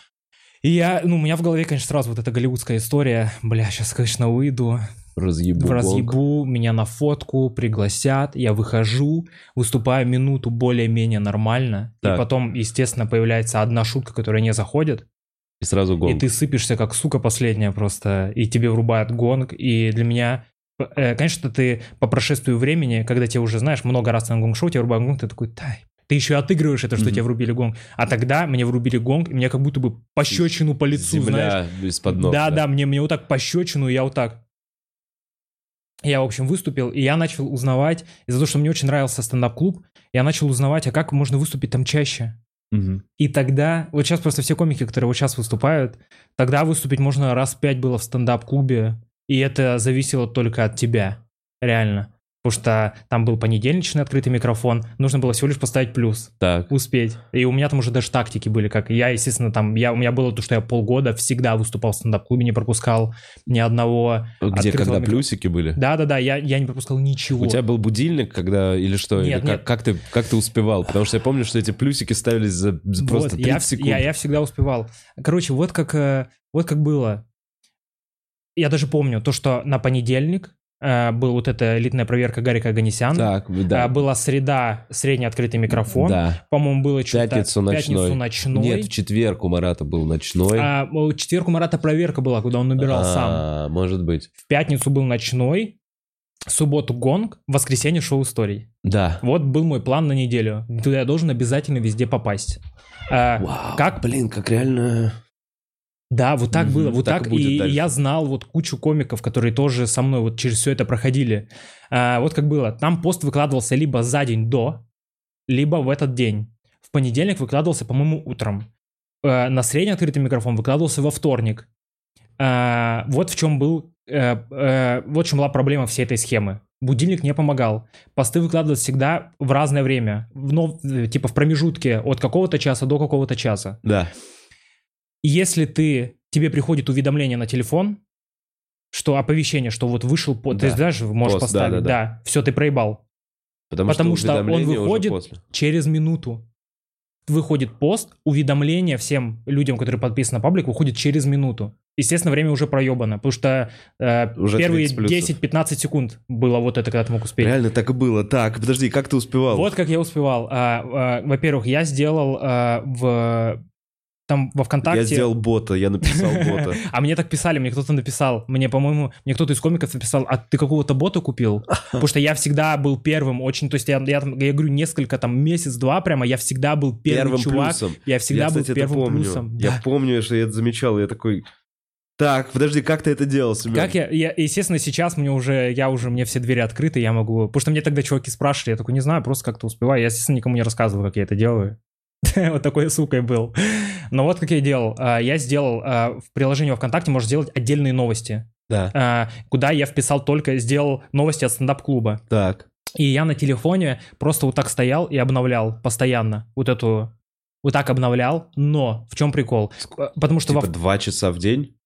И я, ну, у меня в голове, конечно, сразу вот эта голливудская история. Бля, сейчас, конечно, выйду.
Разъебу
в
гонг.
разъебу, меня на фотку пригласят, я выхожу, выступаю минуту более-менее нормально,
Так.
и потом, естественно, появляется одна шутка, которая не заходит,
И сразу гонг.
и ты сыпешься как сука последняя просто, и тебе врубают гонг, и для меня... э, Конечно, ты по прошествию времени, когда тебе уже, знаешь, много раз на гонг-шоу, тебе врубают гонг, ты такой, тай, ты еще отыгрываешь это, что
Мгм.
тебе врубили гонг. А тогда мне врубили гонг, и мне как будто бы пощечину по лицу, знаешь.
Земля из-под ног.
Да, да, мне, мне вот так пощечину, и я вот так. Я, в общем, выступил, и я начал узнавать, из-за того, что мне очень нравился стендап-клуб, я начал узнавать, а как можно выступить там чаще.
Мгм.
И тогда, вот сейчас просто все комики, которые вот сейчас выступают, тогда выступить можно раз пять было в стендап-клубе, и это зависело только от тебя, реально. Потому что там был понедельничный открытый микрофон, нужно было всего лишь поставить плюс
Так.
успеть. И у меня там уже даже тактики были, как я, естественно, там, я, у меня было то, что я полгода всегда выступал в стендап-клубе, не пропускал ни одного.
Где, когда
микро-
плюсики были?
Да-да-да, я, я не пропускал ничего.
У тебя был будильник, когда или что?
Нет,
или как,
нет.
как ты как ты успевал? Потому что я помню, что эти плюсики ставились за, за
Вот,
просто 30
я,
секунд.
Я, я всегда успевал. Короче, вот как, э, вот как было. Я даже помню то, что на понедельник был вот эта элитная проверка Гарика Аганесяна.
Так, да.
А, была среда, средний открытый микрофон.
Да.
По-моему, было что-то...
Пятницу ночной.
Пятницу ночной.
Нет, в четверг у Марата был ночной.
А, в четверг у Марата проверка была, куда он набирал сам.
А, Может быть.
В пятницу был ночной, в субботу гонг, в воскресенье шоу историй.
Да.
Вот был мой план на неделю. Туда я должен обязательно везде попасть. А,
Вау,
как-
Блин, как реально...
Да, вот так
Мгм,
было, вот
так
так.
и будет
и
дальше.
я знал вот кучу комиков, которые тоже со мной вот через все это проходили. А, вот как было. Там пост выкладывался либо за день до, либо в этот день. В понедельник выкладывался, по-моему, утром. А, на средний открытый микрофон выкладывался во вторник. А, вот в чем был, э, э, вот в чем была проблема всей этой схемы. Будильник не помогал. Посты выкладывались всегда в разное время. В- Но, типа в промежутке от какого-то часа до какого-то часа.
Да.
И Если ты, тебе приходит уведомление на телефон, что оповещение, что вот вышел, по,
Да.
ты знаешь, можешь
Пост, да,
поставить,
да,
да,
да.
все, ты проебал.
Потому,
Потому что он
уведомление уже
выходит-. Через минуту выходит пост, уведомление всем людям, которые подписаны на паблик, выходит через минуту. Естественно, время уже проебано, потому что э,
Уже
первые
30 плюсов.
10-15 секунд было вот это, когда ты мог успеть.
Реально так и было. Так, подожди, как ты успевал?
Вот как я успевал. А, а, во-первых, я сделал а, в там во ВКонтакте.
Я сделал бота, я написал бота.
А мне так писали, мне кто-то написал, мне, по-моему, мне кто-то из комиков написал, а ты какого-то бота купил? Потому что я всегда был первым, очень, то есть я, я, я говорю, несколько, там, месяц-два прямо, я всегда был первый
Первым
чувак,
плюсом.
я всегда
я,
был
кстати,
первым
помню.
плюсом.
Я
Да.
помню, что я это замечал. Я такой... Так, подожди, как ты это делал, Семен?
Как я, я, естественно, сейчас мне уже, я уже, мне все двери открыты, я могу, потому что мне тогда чуваки спрашивали, я такой, не знаю, просто как-то успеваю, я, естественно, никому не рассказывал, как я это делаю. Вот такой сукой был. Но вот как я делал. А, Я сделал а, в приложении во ВКонтакте, можно сделать отдельные новости.
Да.
а, куда я вписал только, сделал новости от стендап-клуба.
Так.
И я на телефоне просто вот так стоял и обновлял постоянно вот эту... Вот так обновлял, но в чем прикол? Потому что во
Типа два часа в день?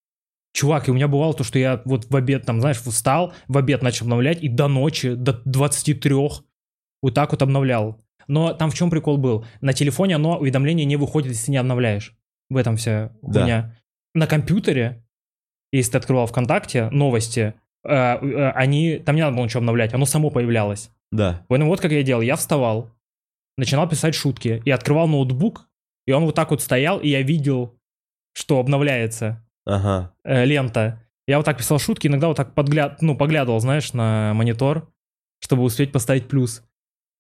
Чувак, и у меня бывало то, что я вот в обед, там, знаешь, встал, в обед начал обновлять, и до ночи, до 23 вот так вот обновлял. Но там в чем прикол был? На телефоне оно, уведомление не выходит, если не обновляешь. В этом вся
Да.
хуйня. На компьютере, если ты открывал ВКонтакте новости, э, э, они, там не надо было ничего обновлять, оно само появлялось.
Да.
Поэтому вот как я делал. Я вставал, начинал писать шутки, и открывал ноутбук, и он вот так вот стоял, и я видел, что обновляется
Ага.
э, лента. Я вот так писал шутки, иногда вот так подгляд, ну, поглядывал, знаешь, на монитор, чтобы успеть поставить плюс.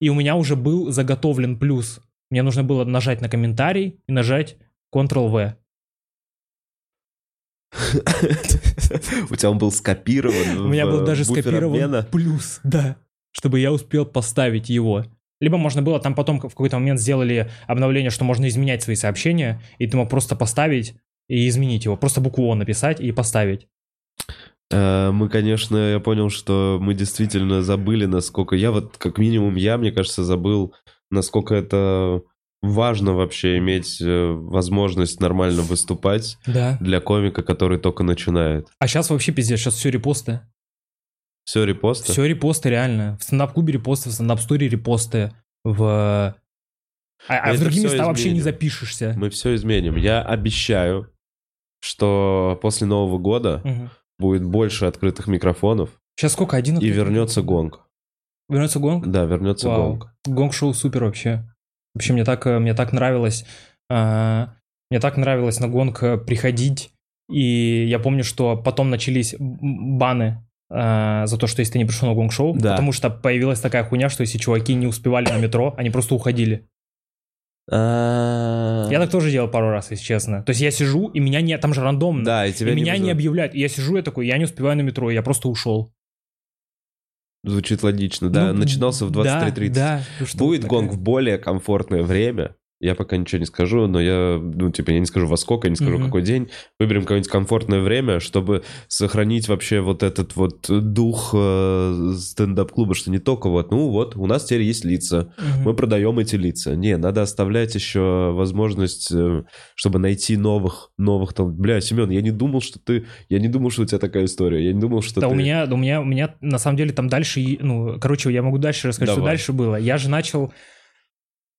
И у меня уже был заготовлен плюс. Мне нужно было нажать на комментарий и нажать Ctrl-V.
У тебя он был скопирован
У меня был даже скопирован плюс, да, чтобы я успел поставить его. Либо можно было, там потом в какой-то момент сделали обновление, что можно изменять свои сообщения, и ты мог просто поставить и изменить его. Просто букву О написать и поставить.
Э, Мы, конечно, я понял, что мы действительно забыли, насколько... Я вот, как минимум, я, мне кажется, забыл, насколько это важно вообще иметь э, возможность нормально выступать
Да.
для комика, который только начинает.
А сейчас вообще пиздец, сейчас все репосты.
Все репосты?
Все репосты реально. В стендап-клубе репосты, в стендап-сторе репосты, в... А, а в другие места вообще не
изменим.
запишешься.
Мы все изменим. Я обещаю, что после Нового года
Мгм.
Будет больше открытых микрофонов.
Сейчас сколько? Один?
И вернется гонг.
Вернется гонг?
Да, вернется
Вау.
гонг.
Гонг-шоу супер вообще. Вообще мне так, э, мне так нравилось, э, мне так нравилось на гонг э, приходить. И я помню, что потом начались баны э, за то, что если ты не пришел на гонг-шоу,
Да.
потому что появилась такая хуйня, что если чуваки не успевали на метро, они просто уходили.
А,
Я так тоже делал пару раз, если честно. То есть я сижу, и меня не... Там же рандомно.
Да, и
и
тебя
меня не
вызывают.
объявляют. И я сижу, я такой, я не успеваю на метро, и я просто ушел.
Звучит логично, да.
Ну,
Начинался в
да,
23.30.
Да, ну что
Будет гонг в более комфортное время. Я пока ничего не скажу, но я, ну, типа, я не скажу во сколько, я не скажу
Мгм.
какой день. Выберем какое-нибудь комфортное время, чтобы сохранить вообще вот этот вот дух э, стендап-клуба, что не только вот, ну вот, у нас теперь есть лица,
Мгм.
мы продаем эти лица. Не, надо оставлять еще возможность, э, чтобы найти новых, новых там. Бля, Семен, я не думал, что ты, я не думал, что у тебя такая история, я не думал, что
Да,
ты...
у меня, да, у меня, у меня на самом деле там дальше, ну, короче, я могу дальше рассказать, что
Давай.
дальше было. Я же начал,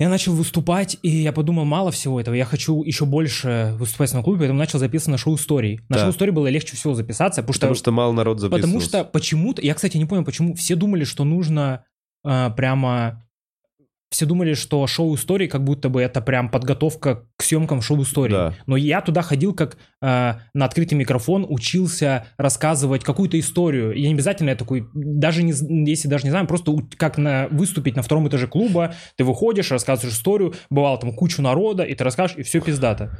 я начал выступать, и я подумал, мало всего этого, я хочу еще больше выступать на клубе, поэтому начал записываться на шоу истории. На
Да.
шоу истории было легче всего записаться, потому что,
Потому что мало народ записывался.
потому что почему-то, я, кстати, не понял, почему все думали, что нужно а, прямо все думали, что шоу истории как будто бы это прям подготовка к съемкам шоу истории.
Да.
Но я туда ходил как э, на открытый микрофон, учился рассказывать какую-то историю. И не обязательно я такой, даже не, если даже не знаю, просто как на, выступить на втором этаже клуба, ты выходишь, рассказываешь историю, бывало там кучу народа, и ты расскажешь, и все пиздато.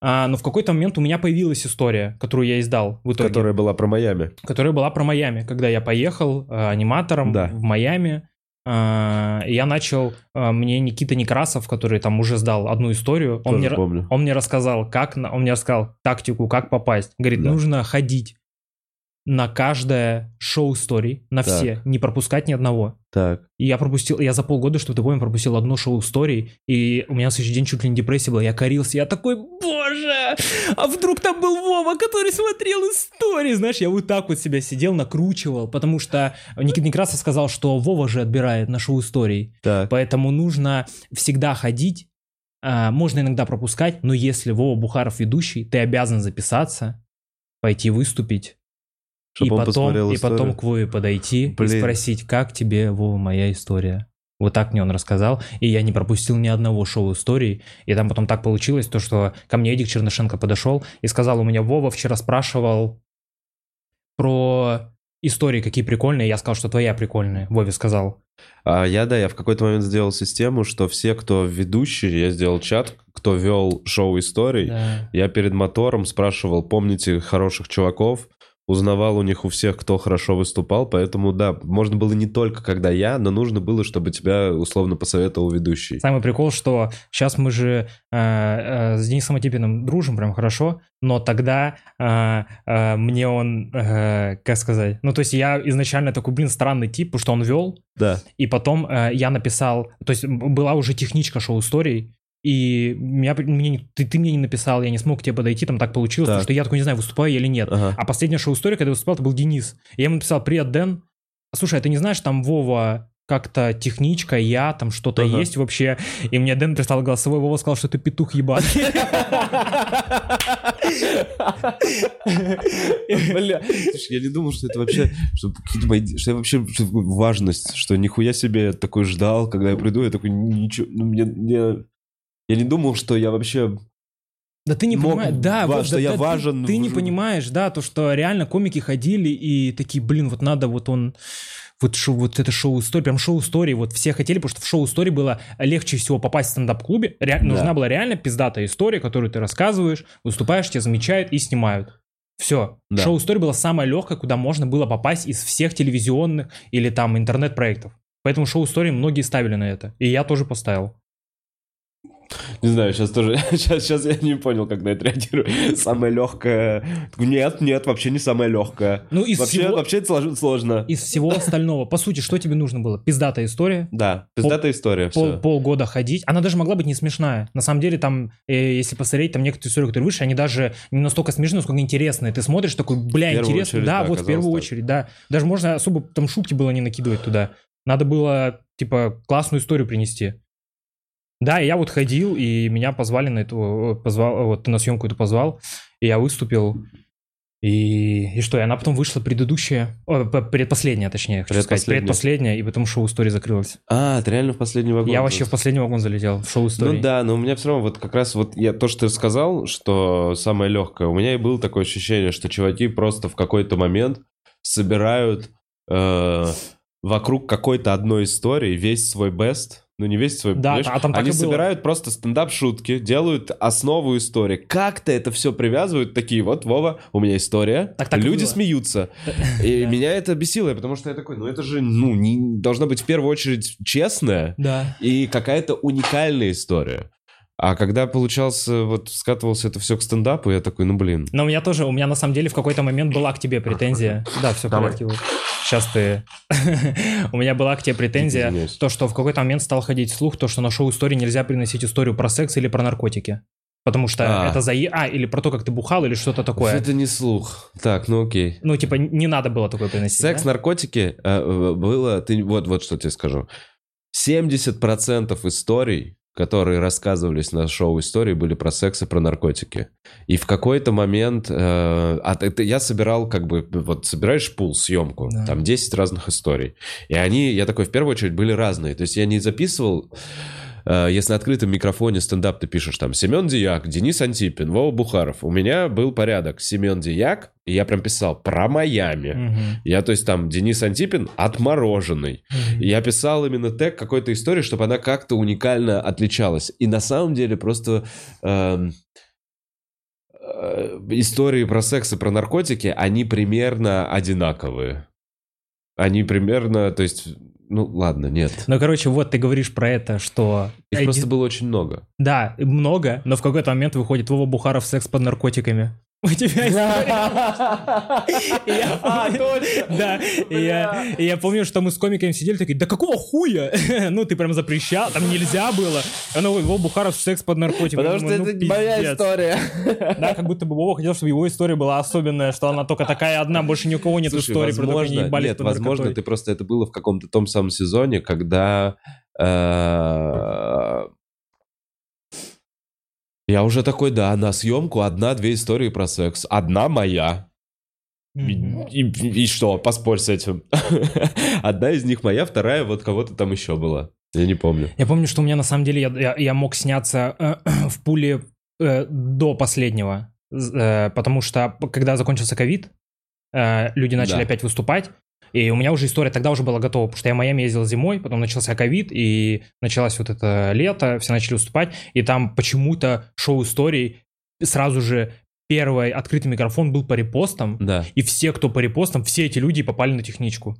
А, но в какой-то момент у меня появилась история, которую я издал в итоге
Которая была про Майами.
которая была про Майами, когда я поехал э, аниматором
Да.
в Майами. И я начал, э, мне Никита Некрасов, который там уже сдал одну историю, он
Тоже
мне,
помню.
он мне рассказал, как, он мне рассказал тактику, как попасть. Говорит,
Да.
нужно ходить на каждое шоу историй, на
Так.
все, не пропускать ни одного.
Так.
И я пропустил, я за полгода, чтобы ты понял, пропустил одно шоу историй, и у меня на следующий день чуть ли не депрессия была, я корился, я такой, боже, а вдруг там был Вова, который смотрел истории, знаешь, я вот так вот себя сидел, накручивал, потому что Никита Некрасов сказал, что Вова же отбирает на шоу историй,
Так.
поэтому нужно всегда ходить, а, можно иногда пропускать, но если Вова Бухаров ведущий, ты обязан записаться, пойти выступить,
Чтоб
и потом, и потом к Вове подойти
Блин.
и спросить, как тебе, Вова, моя история. Вот так мне он рассказал, и я не пропустил ни одного шоу истории. И там потом так получилось, то, что ко мне Эдик Чернышенко подошел и сказал, у меня Вова вчера спрашивал про истории, какие прикольные. Я сказал, что твоя прикольная. Вове сказал.
А я, да, я в какой-то момент сделал систему, что все, кто ведущий, я сделал чат, кто вел шоу историй,
Да.
я перед мотором спрашивал, помните хороших чуваков, узнавал у них у всех, кто хорошо выступал, поэтому, да, можно было не только когда я, но нужно было, чтобы тебя условно посоветовал ведущий.
Самый прикол, что сейчас мы же э, э, с Денисом Атипиным дружим прям хорошо, но тогда э, э, мне он, э, как сказать, ну то есть я изначально такой, блин, странный тип, потому что он вел,
Да,
и потом э, я написал, то есть была уже техничка шоу-историй, и меня, мне, не- ты, ты мне не написал, я не смог к тебе подойти, там так получилось,
Так.
потому что я такой не знаю, выступаю я или нет.
ага.
А последняя шоу-история, когда я выступал, это был Денис. Я ему написал, привет, Дэн. Слушай, а ты не знаешь, там Вова как-то техничка, я, там что-то
Ага.
есть вообще. И мне Дэн прислал голосовой, Вова сказал, что ты петух ебаный.
Бля, слушай, я не думал, что это вообще, что, что я вообще что важность, что нихуя себе такой ждал, когда я приду, я такой, ничего, ну, мне, мне- я не думал, что я вообще
Да ты не
Мог
понимаешь, да,
ва-
вот,
что
да,
я
да, ты-
важен
Ты, не
в-
понимаешь, да, то, что реально комики ходили и такие, блин, вот надо вот он, вот, шоу, вот это шоу-история, прям шоу-истории, вот все хотели, потому что в шоу-истории было легче всего попасть в стендап-клубе, Ре-
Да.
нужна была реально пиздатая история, которую ты рассказываешь, выступаешь, тебя замечают и снимают. Все.
Да.
Шоу-история была самое легкое, куда можно было попасть из всех телевизионных или там интернет-проектов. Поэтому шоу-истории многие ставили на это. И я тоже поставил.
Не знаю, сейчас тоже, сейчас, сейчас я не понял, как на это реагирую. Самое легкое. Нет, нет, вообще не самое легкое.
Ну, из
вообще,
всего-
вообще это слож- сложно.
Из всего остального. По сути, что тебе нужно было? Пиздатая история,
Да, пиздатая история,
пол-
все.
полгода ходить. Она даже могла быть не смешная. На самом деле, там, э, если посмотреть, там некоторые истории, которые выше, они даже не настолько смешные, сколько интересные. Ты смотришь такой, бля, интересно. да,
да,
вот в первую
так.
очередь, да. Даже можно особо там шутки было не накидывать туда. Надо было, типа, классную историю принести. Да, я вот ходил, и меня позвали на эту, позвал, вот ты на съемку эту позвал, и я выступил. И, и что, и она потом вышла предыдущая, о, предпоследняя, точнее, хочу сказать,
Предпоследняя.
предпоследняя, и потом шоу истории закрылось.
А, ты реально в последний вагон?
Я вообще в последний вагон залетел, в шоу истории.
Ну да, но у меня все равно вот как раз вот я то, что ты сказал, что самое легкое, у меня и было такое ощущение, что чуваки просто в какой-то момент собирают э, вокруг какой-то одной истории весь свой бест, ну не весь свой,
Да,
понимаешь?
а там
они
было.
собирают просто стендап-шутки, делают основу истории, как-то это все привязывают, такие, вот, Вова, у меня история,
Так так
люди смеются. И меня это бесило, потому что я такой, ну это же, ну, не, должна быть в первую очередь честная,
Да.
и какая-то уникальная история. А когда получался, вот скатывался это все к стендапу, я такой, ну блин.
Но у меня тоже, у меня на самом деле в какой-то момент была к тебе претензия. Да, все в порядке. Сейчас ты... У меня была к тебе претензия, то, что в какой-то момент стал ходить слух, то, что на шоу истории нельзя приносить историю про секс или про наркотики. Потому что
А.
это за... А, или про то, как ты бухал, или что-то такое.
Это не слух. Так, ну окей.
Ну, типа, не надо было такое приносить.
Секс,
да?
наркотики э, было... Ты, вот, вот что тебе скажу. 70% историй, которые рассказывались на шоу истории, были про секс и про наркотики. И в какой-то момент... э, а это я собирал как бы... Вот собираешь пул, съемку,
Да.
там 10 разных историй. И они, я такой, в первую очередь, были разные. То есть я не записывал... э, Если на открытом микрофоне стендап ты пишешь там Семен Дияк, Денис Антипин, Вова Бухаров. У меня был порядок. Семен Дияк, и я прям писал про Майами.
Мгм.
Я, то есть, там, Денис Антипин отмороженный. И Я писал именно тег какой-то истории, чтобы она как-то уникально отличалась. И на самом деле просто эм, э, истории про секс и про наркотики, они примерно одинаковые. Они примерно, то есть, ну ладно, нет.
Ну, короче, вот ты говоришь про это, что...
Их просто было очень много.
Да, много, но в какой-то момент выходит Вова Бухаров секс под наркотиками. У тебя история.
А, точно.
Да, и я, помню, что мы с комиками сидели такие, да какого хуя? Ну, ты прям запрещал, там нельзя было. А ну, Вова Бухаров секс под наркотиками.
Потому что это
ну,
моя история.
Да, как будто бы Вова хотел, чтобы его история была особенная, что она только такая одна, больше ни у кого нет истории, про то, как они
возможно,
ебались
нет, возможно, ты просто это было в каком-то том самом сезоне, когда э, я уже такой, да, на съемку одна-две истории про секс, одна моя.
Мгм.
И, и- и что, поспорь с этим. Одна из них моя, вторая вот кого-то там еще была. Я не помню.
Я помню, что у меня на самом деле я, я- я мог сняться э, в пуле э, до последнего, э, потому что когда закончился ковид, э, люди начали
Да.
опять выступать, и у меня уже история тогда уже была готова, потому что я в Майами ездил зимой, потом начался ковид, и началось вот это лето, все начали выступать, и там почему-то шоу историй сразу же первый открытый микрофон был по репостам,
Да.
и все, кто по репостам, все эти люди попали на техничку.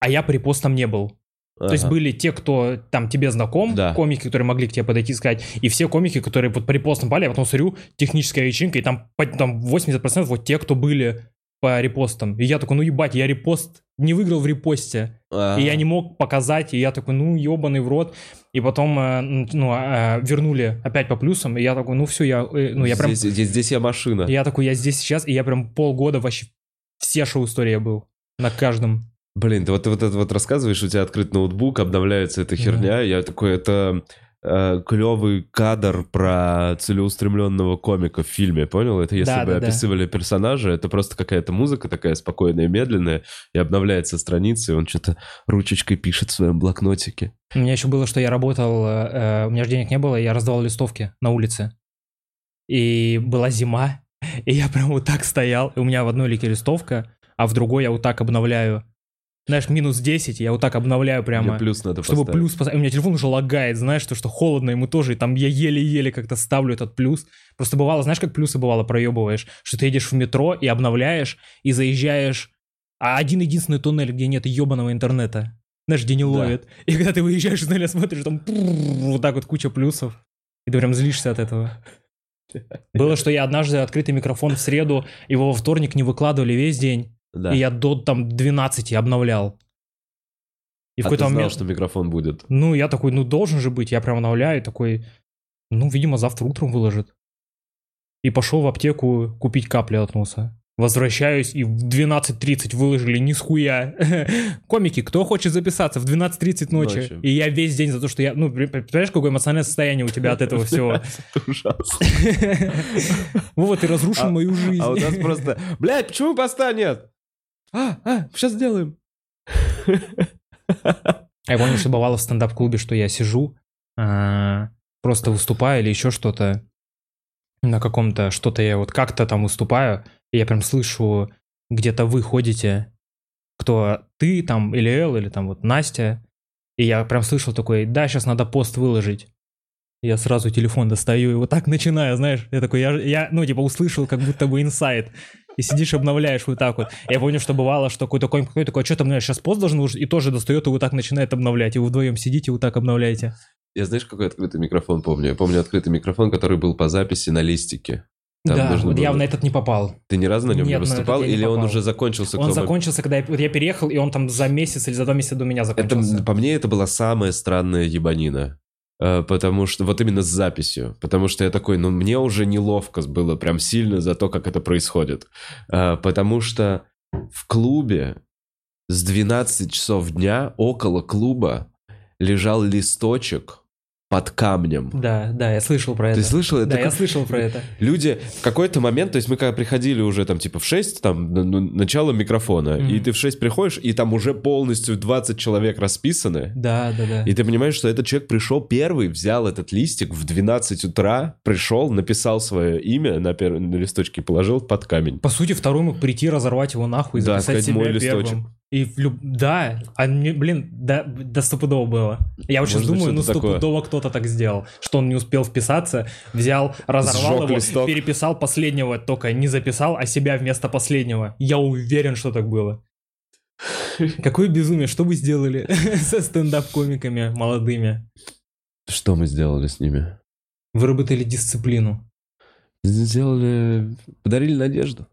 А я по репостам не был. То есть
Ага.
были те, кто там тебе знаком,
Да.
комики, которые могли к тебе подойти и сказать, и все комики, которые вот по репостам пали, я потом смотрю, техническая вечеринка, и там, там 80% вот те, кто были по репостам. И я такой, ну ебать, я репост не выиграл в репосте.
А.
И я не мог показать, и я такой, ну ебаный в рот. И потом, э, ну, э, вернули опять по плюсам, и я такой, ну все, я, э, ну я прям,
Здесь, здесь, здесь я машина.
я такой, я здесь сейчас, и я прям полгода вообще все шоу истории я был. На каждом.
Блин, ты вот, ты вот это вот рассказываешь, у тебя открыт ноутбук, обновляется эта
Да.
херня. Я такой, это клевый кадр про целеустремленного комика в фильме, понял? Это если
Да,
бы
да, да.
описывали персонажа, это просто какая-то музыка такая спокойная, медленная, и обновляется страница, и он что-то ручечкой пишет в своем блокнотике.
У меня еще было, что я работал, э, э, у меня же денег не было, я раздавал листовки на улице. И была зима, и я прям вот так стоял, и у меня в одной лике листовка, а в другой я вот так обновляю. Знаешь, минус 10, я вот так обновляю прямо.
Мне плюс надо
чтобы
поставить.
плюс поставить. У меня телефон уже лагает, знаешь, то, что холодно ему тоже, и там я еле-еле как-то ставлю этот плюс. Просто бывало, знаешь, как плюсы бывало проебываешь, что ты едешь в метро и обновляешь, и заезжаешь, а один единственный туннель, где нет ебаного интернета. Знаешь, где не
Да.
ловит. И когда ты выезжаешь из туннеля, смотришь, там вот так вот куча плюсов. И ты прям злишься от этого. Было, что я однажды открытый микрофон в среду, его во вторник не выкладывали весь день,
Да.
и я до там 12 обновлял. И в
а ты
какой-то
знал,
момент...
что микрофон будет.
Ну, я такой, ну, должен же быть. Я прям обновляю, такой, ну, видимо, завтра утром выложит. И пошел в аптеку купить капли от носа. Возвращаюсь, и в 12.30 выложили нихуя. Комики, кто хочет записаться в 12.30 ночи?
Ночью.
И я весь день за то, что я... Ну, представляешь, какое эмоциональное состояние у тебя от этого всего?
Ужасно.
Вова, ты разрушил
А-
мою жизнь.
А у нас просто, блядь, почему поста нет? А, а, сейчас сделаем.
Я помню, что бывало в стендап-клубе, что я сижу, а, просто выступаю или еще что-то на каком-то, что-то я вот как-то там выступаю, и я прям слышу, где-то вы ходите, кто ты там, или Эл, или там вот Настя, и я прям слышал такой, да, сейчас надо пост выложить. Я сразу телефон достаю и вот так начинаю, знаешь, я такой, я, я ну, типа, услышал как будто бы инсайт. И сидишь, обновляешь вот так вот. Я помню, что бывало, что какой-то комик какой такой, а что ты обновляешь, сейчас пост должен выложить, и тоже достает и вот так начинает обновлять. И вы вдвоем сидите, вот так обновляете.
Я знаешь, какой открытый микрофон помню? Я помню открытый микрофон, который был по записи на листике. Там
да, вот я
было-
на этот не попал.
Ты ни разу на нем
Нет,
не выступал?
я не
Или он
попал.
уже закончился?
Он закончился, когда я, вот я переехал, и он там за месяц или за два месяца до меня
Это,
закончился.
по мне, это была самая странная ебанина. Э, Потому что, вот именно с записью. Потому что я такой, ну, мне уже неловко было прям сильно за то, как это происходит. Э, Потому что в клубе с 12 часов дня около клуба лежал листочек под камнем.
Да, да, я слышал про это.
Ты слышал? Это
Да, я слышал про это.
Люди в какой-то момент, то есть мы когда приходили уже там типа в 6, там начало микрофона, и ты в 6 приходишь, и там уже полностью 20 человек расписаны,
Да, да, да.
и ты понимаешь, что этот человек пришел первый, взял этот листик в 12 утра, пришел, написал свое имя на, пер- на листочке и положил под камень.
По сути, второй мог прийти, разорвать его нахуй и
Да,
записать
сказать,
себя
«Мой
первым.
листочек».
И в люб- да, а мне, блин, да, да стопудово было. Я вот сейчас думаю, ну стопудово кто-то так сделал, что он не успел вписаться, взял, разорвал
Сжег
его,
листок.
переписал последнего, только не записал, а себя вместо последнего. Я уверен, что так было. Какое безумие, что вы сделали со стендап-комиками молодыми?
Что мы сделали с ними?
Выработали дисциплину.
Сделали... Подарили надежду.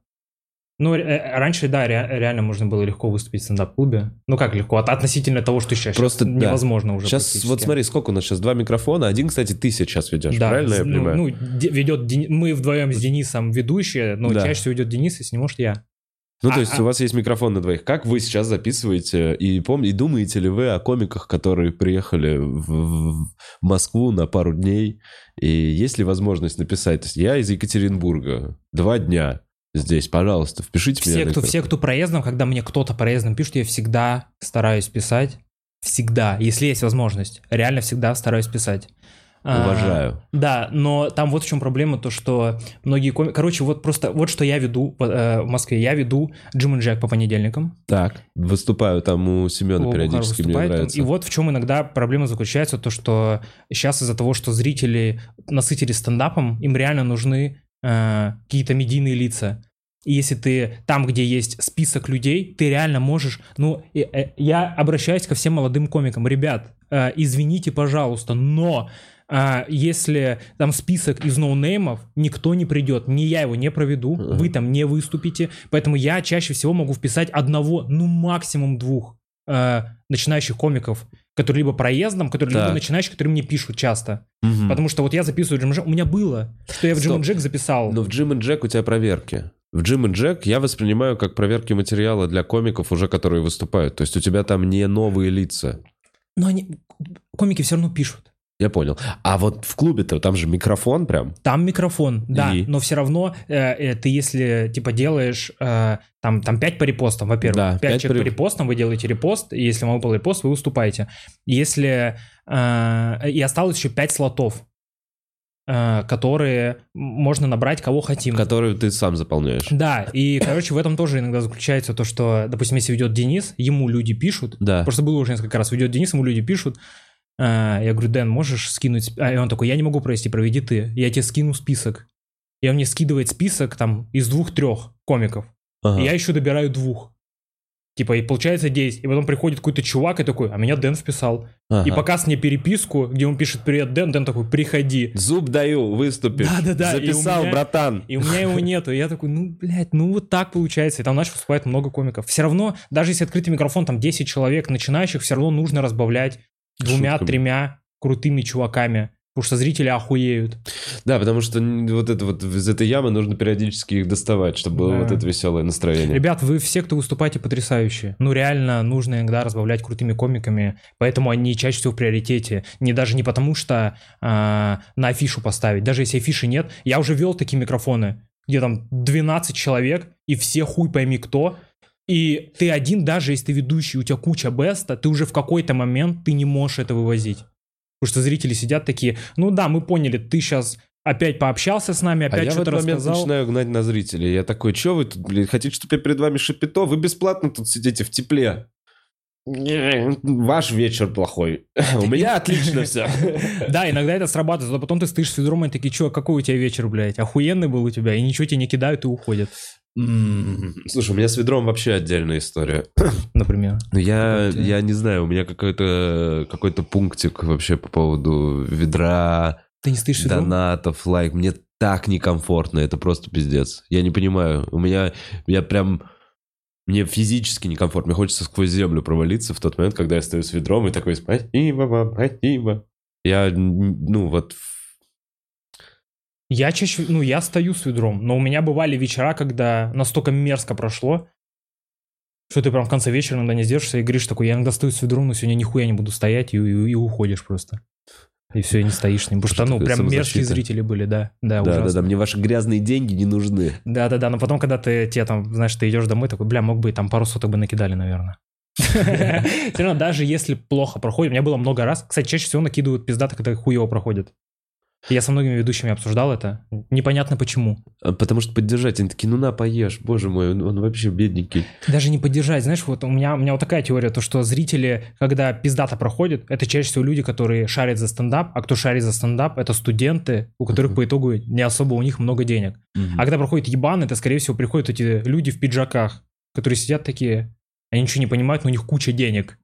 Ну, э, раньше, да, ре- реально можно было легко выступить в стендап-клубе. Ну, как легко? От- относительно того, что сейчас.
Просто,
Щас
да.
невозможно уже
Сейчас, вот смотри, сколько у нас сейчас? Два микрофона. Один, кстати, ты сейчас ведешь,
Да,
правильно я
ну,
понимаю?
Ну, де- ведет Дени- мы вдвоем с Денисом ведущие, но
Да.
чаще всего ведет Денис, если не может я.
Ну, то
А-
есть
а-
у вас есть микрофон на двоих. Как вы сейчас записываете и, пом... и думаете ли вы о комиках, которые приехали в, в Москву на пару дней? И есть ли возможность написать? То есть я из Екатеринбурга. Два дня здесь, пожалуйста, впишите меня.
Все
на
кто, все, кто проездом, когда мне кто-то проездом пишет, я всегда стараюсь писать. Всегда, если есть возможность. Реально всегда стараюсь писать. А,
Уважаю.
Да, но там вот в чем проблема, то что многие комики... Короче, вот просто вот что я веду э, в Москве. Я веду Джим и Джек по понедельникам.
Так, выступаю там у Семена
О,
периодически, мне
выступает там.
нравится.
И вот в чем иногда проблема заключается, то что сейчас из-за того, что зрители насытились стендапом, им реально нужны э, какие-то медийные лица. И если ты там, где есть список людей, ты реально можешь... Ну, э, я обращаюсь ко всем молодым комикам. Ребят, э, извините, пожалуйста, но если там список из ноунеймов, никто не придет, ни я его не проведу, вы там не выступите. Поэтому я чаще всего могу вписать одного, ну максимум двух э, начинающих комиков, которые либо проездом, которые либо
Так.
начинающие, которые мне пишут часто.
Мгм.
Потому что вот я записываю Джим Джек, у меня было, что я в Джим. Джек записал.
Но в Джим и Джек у тебя проверки. В Джим и Джек я воспринимаю как проверки материала для комиков уже, которые выступают. То есть у тебя там не новые лица.
Но они, комики все равно пишут.
Я понял. А вот в клубе-то там же микрофон прям.
Там микрофон, да,
И?
но все равно э, э, ты если типа делаешь э, там, там 5 по репостам, во-первых,
Да,
5
пять
человек
по
по репостам, вы делаете репост, и если вам выпал репост, вы уступаете. Если э, и осталось еще 5 слотов, э, которые можно набрать кого хотим.
Которую ты сам заполняешь.
Да, и, короче, в этом тоже иногда заключается то, что, допустим, если ведет Денис, ему люди пишут,
Да.
Просто было уже несколько раз. Ведет Денис, ему люди пишут. А, Я говорю, Дэн, можешь скинуть... сп-» А, И он такой, я не могу провести, проведи ты. Я тебе скину список. И он мне скидывает список там из двух-трех комиков.
Ага.
И я еще добираю двух. Типа, и получается 10. И потом приходит какой-то чувак и такой, а меня Дэн вписал. И
Ага.
показ мне переписку, где он пишет, привет, Дэн. Дэн такой, приходи.
Зуб даю, выступишь.
Да-да-да, и
Записал,
меня-
братан.
И у меня его нету. И я такой, ну, блядь, ну вот так получается. И там, знаешь, выступает много комиков. Все равно, даже если открытый микрофон, там 10 человек начинающих, все равно нужно разбавлять. Двумя-тремя крутыми чуваками. Потому что зрители охуеют.
Да, потому что вот это вот из этой ямы нужно периодически их доставать, чтобы было
Да.
вот это веселое настроение.
Ребят, вы все, кто выступаете, потрясающие. Ну, реально нужно иногда разбавлять крутыми комиками, поэтому они чаще всего в приоритете. Не даже не потому, что а, на афишу поставить. Даже если афиши нет, я уже вел такие микрофоны, где там 12 человек, и все хуй пойми кто. И ты один, даже если ты ведущий, у тебя куча беста, ты уже в какой-то момент ты не можешь это вывозить. Потому что зрители сидят такие, ну да, мы поняли, ты сейчас опять пообщался с нами,
А
опять
я в
что-то
этот момент
рассказал.
начинаю гнать на зрителей. Я такой, что вы тут, блин, хотите, чтобы я перед вами шапито? Вы бесплатно тут сидите в тепле. Ваш вечер плохой. У меня отлично все.
Да, иногда это срабатывает, а потом ты стоишь с ведром и такие, чё, какой у тебя вечер, блядь, охуенный был у тебя, и ничего тебе не кидают и уходят,
Слушай, у меня с ведром вообще отдельная история.
например.
Ну, Я, я не знаю, у меня какой-то какой пунктик вообще по поводу ведра,
Ты не стоишь ведром?
донатов, лайк. Мне так некомфортно, это просто пиздец. Я не понимаю. У меня, я прям... Мне физически некомфортно. Мне хочется сквозь землю провалиться в тот момент, когда я стою с ведром и такой, спасибо вам, спасибо. Я, ну, вот...
Я чаще, ну, я стою с ведром, но у меня бывали вечера, когда настолько мерзко прошло, что ты прям в конце вечера иногда не сдержишься и говоришь такой, я иногда стою с ведром, но сегодня нихуя не буду стоять, и, и- и уходишь просто. И все, и не стоишь с ним. Потому что, ну, прям мерзкие зрители были, да. Да,
Да, да,
ужасно.
да, мне ваши грязные деньги не нужны.
Да, да, да. Но потом, когда ты тебе там, знаешь, ты идешь домой, такой, бля, мог бы и там пару соток бы накидали, наверное. Все равно, даже если плохо проходит, у меня было много раз. Кстати, чаще всего накидывают пиздато, когда хуево проходит. Я со многими ведущими обсуждал это. Непонятно почему.
А Потому что поддержать, они такие, ну на, поешь, боже мой, он, он вообще бедненький.
Даже не поддержать. Знаешь, вот у меня, у меня вот такая теория, то что зрители, когда пиздато проходит, это чаще всего люди, которые шарят за стендап, а кто шарит за стендап, это студенты, у которых
Мгм.
по итогу не особо у них много денег. А когда проходит ебан, это, скорее всего, приходят эти люди в пиджаках, которые сидят такие, они ничего не понимают, но у них куча денег.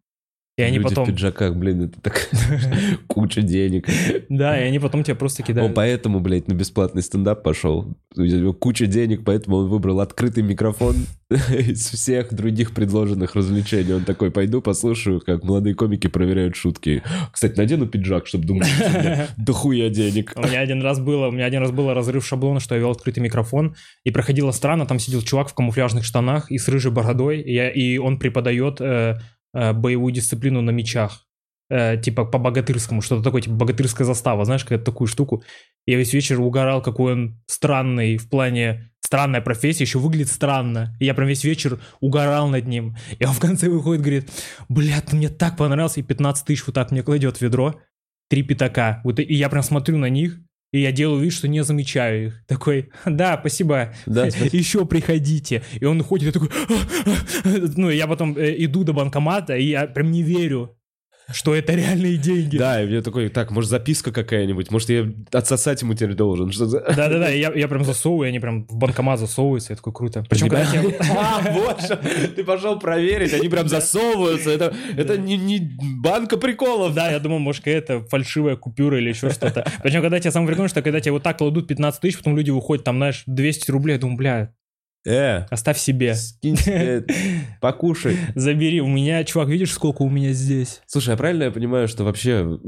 И они
Люди
потом...
в пиджаках, блин, это так куча денег.
Да, и они потом тебя просто
Он
кидают.
поэтому, блядь, на бесплатный стендап пошел. У него куча денег, поэтому он выбрал открытый микрофон из всех других предложенных развлечений. Он такой, пойду послушаю, как молодые комики проверяют шутки. Кстати, надену пиджак, чтобы думать, меня дохуя денег.
У меня один раз было, у меня один раз было разрыв шаблона, что я вел открытый микрофон, и проходило странно, там сидел чувак в камуфляжных штанах и с рыжей бородой, и, я- и он преподает э, э, боевую дисциплину на мечах. Э, типа по богатырскому, что-то такое, типа богатырская застава, знаешь, какая-то такую штуку. Я весь вечер угорал, какой он странный в плане странная профессия, еще выглядит странно. И я прям весь вечер угорал над ним. И он в конце выходит, говорит, бля, ты мне так понравился, и 15 тысяч вот так мне кладет в ведро три пятака. Вот, и я прям смотрю на них, и я делаю вид, что не замечаю их. Такой, да, спасибо,
Да, спасибо.
еще приходите. И он уходит, я такой, ну, я потом э, иду до банкомата, и я прям не верю, что это реальные деньги.
Да, и мне такой, так, может, записка какая-нибудь? Может, я отсосать ему теперь должен?
Да-да-да, я, я прям засовываю, они прям в банкомат засовываются, я такой, круто. Причем, когда тебе-
А, вот. Ты пошел проверить, они прям засовываются. Это, это не, не банка приколов.
Да, я думал, может, какая-то фальшивая купюра или еще что-то. Причем, когда тебе самое прикольное, что когда тебе вот так кладут 15 тысяч, потом люди выходят, там, знаешь, 200 рублей, я думаю, бля,
Э,
оставь себе.
скинь себе, покушай.
Забери, у меня, чувак, видишь, сколько у меня здесь?
Слушай, а правильно я понимаю, что вообще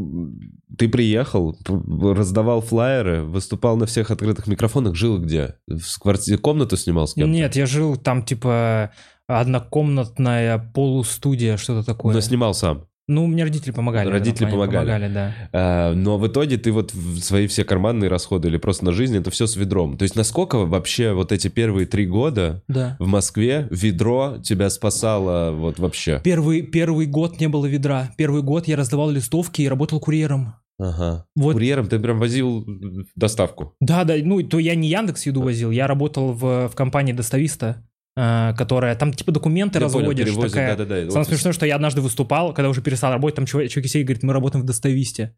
ты приехал, раздавал флаеры, выступал на всех открытых микрофонах, жил где? В квартире комнату снимал с кем-то?
Нет, я жил там, типа, однокомнатная полустудия, что-то такое.
Но снимал сам.
Ну, мне родители помогали. этом
Родители
плане,
помогали.
Помогали, да.
А, но в итоге ты вот свои все карманные расходы или просто на жизнь, это все с ведром. То есть насколько вообще вот эти первые три года
Да.
в Москве ведро тебя спасало вот вообще?
Первый, первый год не было ведра. Первый год я раздавал листовки и работал курьером.
Ага.
Вот.
Курьером ты прям возил доставку.
Да, да, ну, то я не Яндекс еду возил, я работал в, в компании достависта, которая, там типа документы
Я понял,
разводишь,
перевозят,
такая...
да-да-да.
Самое
Вот
смешное, что я однажды выступал, когда уже перестал работать, там чувак, чуваки сидят и говорит, мы работаем в достависте.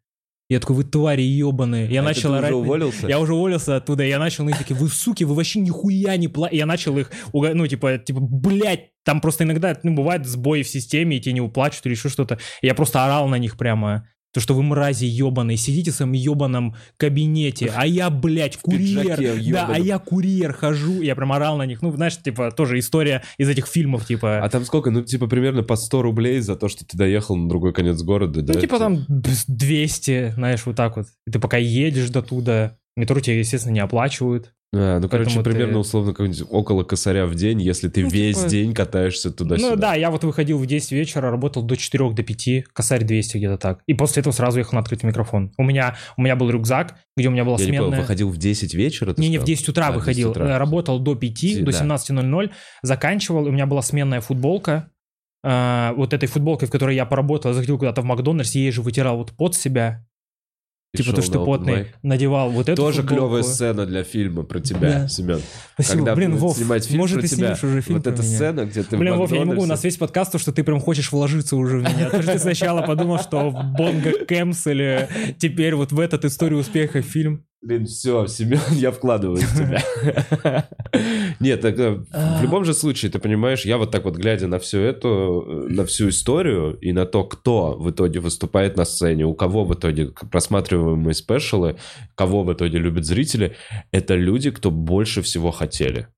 Я такой, вы твари ебаные. Я
А
начал
ты
орать.
уже уволился?
Я уже уволился оттуда, я начал, ну, и такие, вы суки, вы вообще нихуя не пла... Я начал их, ну, типа, типа, блядь, там просто иногда, ну, бывает сбои в системе, и тебе не уплачивают или еще что-то. Я просто орал на них прямо. То, что вы мрази ебаные, сидите в своем ебаном кабинете, а я, блядь, курьер. Да, а я курьер хожу. Я прям орал на них. Ну, знаешь, типа, тоже история из этих фильмов, типа...
А там сколько? Ну, типа, примерно по 100 рублей за то, что ты доехал на другой конец города, да?
Ну, типа там бс- 200, знаешь, вот так вот. И ты пока едешь до туда, метро тебе, естественно, не оплачивают.
А, ну, короче,
поэтому ты-
примерно, условно, какой-нибудь около косаря в день, если ты
Ну,
весь
типа-
день катаешься туда-сюда.
Ну да, я вот выходил в 10 вечера, работал до 4 до 5, косарь 200 где-то так. И после этого сразу ехал на открытый микрофон. У меня, у меня был рюкзак, где у меня была
Я не
сменная...
выходил в 10 вечера?
Не, не, в
сказал?
10 утра
А, в 10
выходил,
утра.
Э, работал до 5, до
Да.
17.00, заканчивал, у меня была сменная футболка, э, вот этой футболкой, в которой я поработал, я заходил куда-то в Макдональдс, ей же вытирал вот пот с себя, типа то, что потный,
mic.
надевал вот эту
Тоже
футболку.
клевая сцена для фильма про тебя,
Да.
Семен.
Спасибо.
Когда
Блин, Вов,
снимать фильм
может,
про
ты
тебя,
снимешь уже фильм
вот эта
меня?
сцена, где ты
Блин, Вов, я не могу, у нас весь подкаст, то, что ты прям хочешь вложиться уже в меня. Ты сначала подумал, что в Бонго Кэмс или теперь вот в этот историю успеха фильм.
Блин, все, Семен, я вкладываю в тебя. Нет, так, э, в любом же случае, ты понимаешь, я вот так вот глядя на всю эту, э, на всю историю и на то, кто в итоге выступает на сцене, у кого в итоге просматриваемые спешалы, кого в итоге любят зрители, это люди, кто больше всего хотели.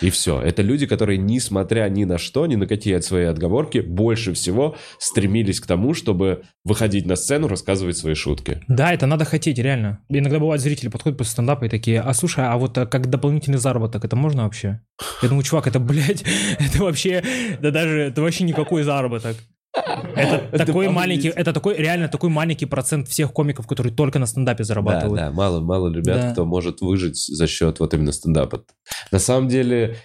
И все. Это люди, которые, несмотря ни на что, ни на какие свои отговорки, больше всего стремились к тому, чтобы выходить на сцену, рассказывать свои шутки.
Да, это надо хотеть, реально. Иногда бывают зрители подходят после стендапа и такие, а слушай, а вот а как дополнительный заработок, это можно вообще? Я думаю, чувак, это, блядь, это вообще, да даже, это вообще никакой заработок. Это такой маленький, это такой, реально такой маленький процент всех комиков, которые только на стендапе
Да,
зарабатывают.
да, мало, мало ребят,
Да.
кто может выжить за счет вот именно стендапа. На самом деле,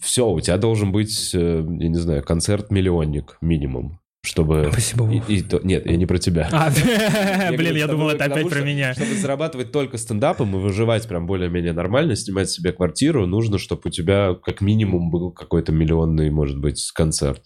все, у тебя должен быть, э, я не знаю, концерт-миллионник минимум, чтобы...
Спасибо,
И, и то, нет, я не про тебя.
А,
Я
блин,
говорю,
я думал, это опять про меня.
Чтобы зарабатывать только стендапом и выживать прям более-менее нормально, снимать себе квартиру, нужно, чтобы у тебя как минимум был какой-то миллионный, может быть, концерт.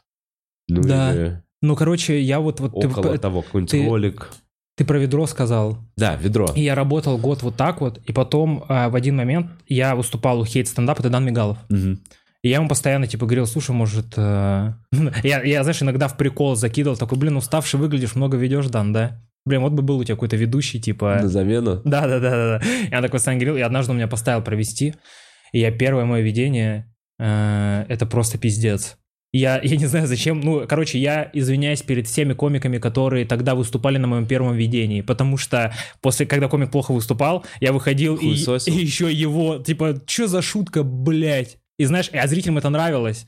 Ну
Да.
или
Ну, короче, я вот, вот ты,
около того, какой-нибудь
ты-
ролик.
ты про ведро сказал.
Да, ведро.
И я работал год вот так вот, и потом а, в один момент я выступал у хейт стендап, это Дан Мигалов.
Мгм.
И я ему постоянно, типа, говорил, слушай, может... э, я, я, знаешь, иногда в прикол закидывал, такой, блин, уставший выглядишь, много ведешь, Дан, да? Блин, вот бы был у тебя какой-то ведущий, типа...
На замену.
Да, да, да, да, да. Я такой постоянно говорил, и однажды он меня поставил провести, и я первое мое видение, э, это просто пиздец. Я, я не знаю зачем, ну, короче, я извиняюсь перед всеми комиками, которые тогда выступали на моем первом видении, потому что после, когда комик плохо выступал, я выходил и, и еще его, типа, что за шутка, блядь? И знаешь, а зрителям это нравилось.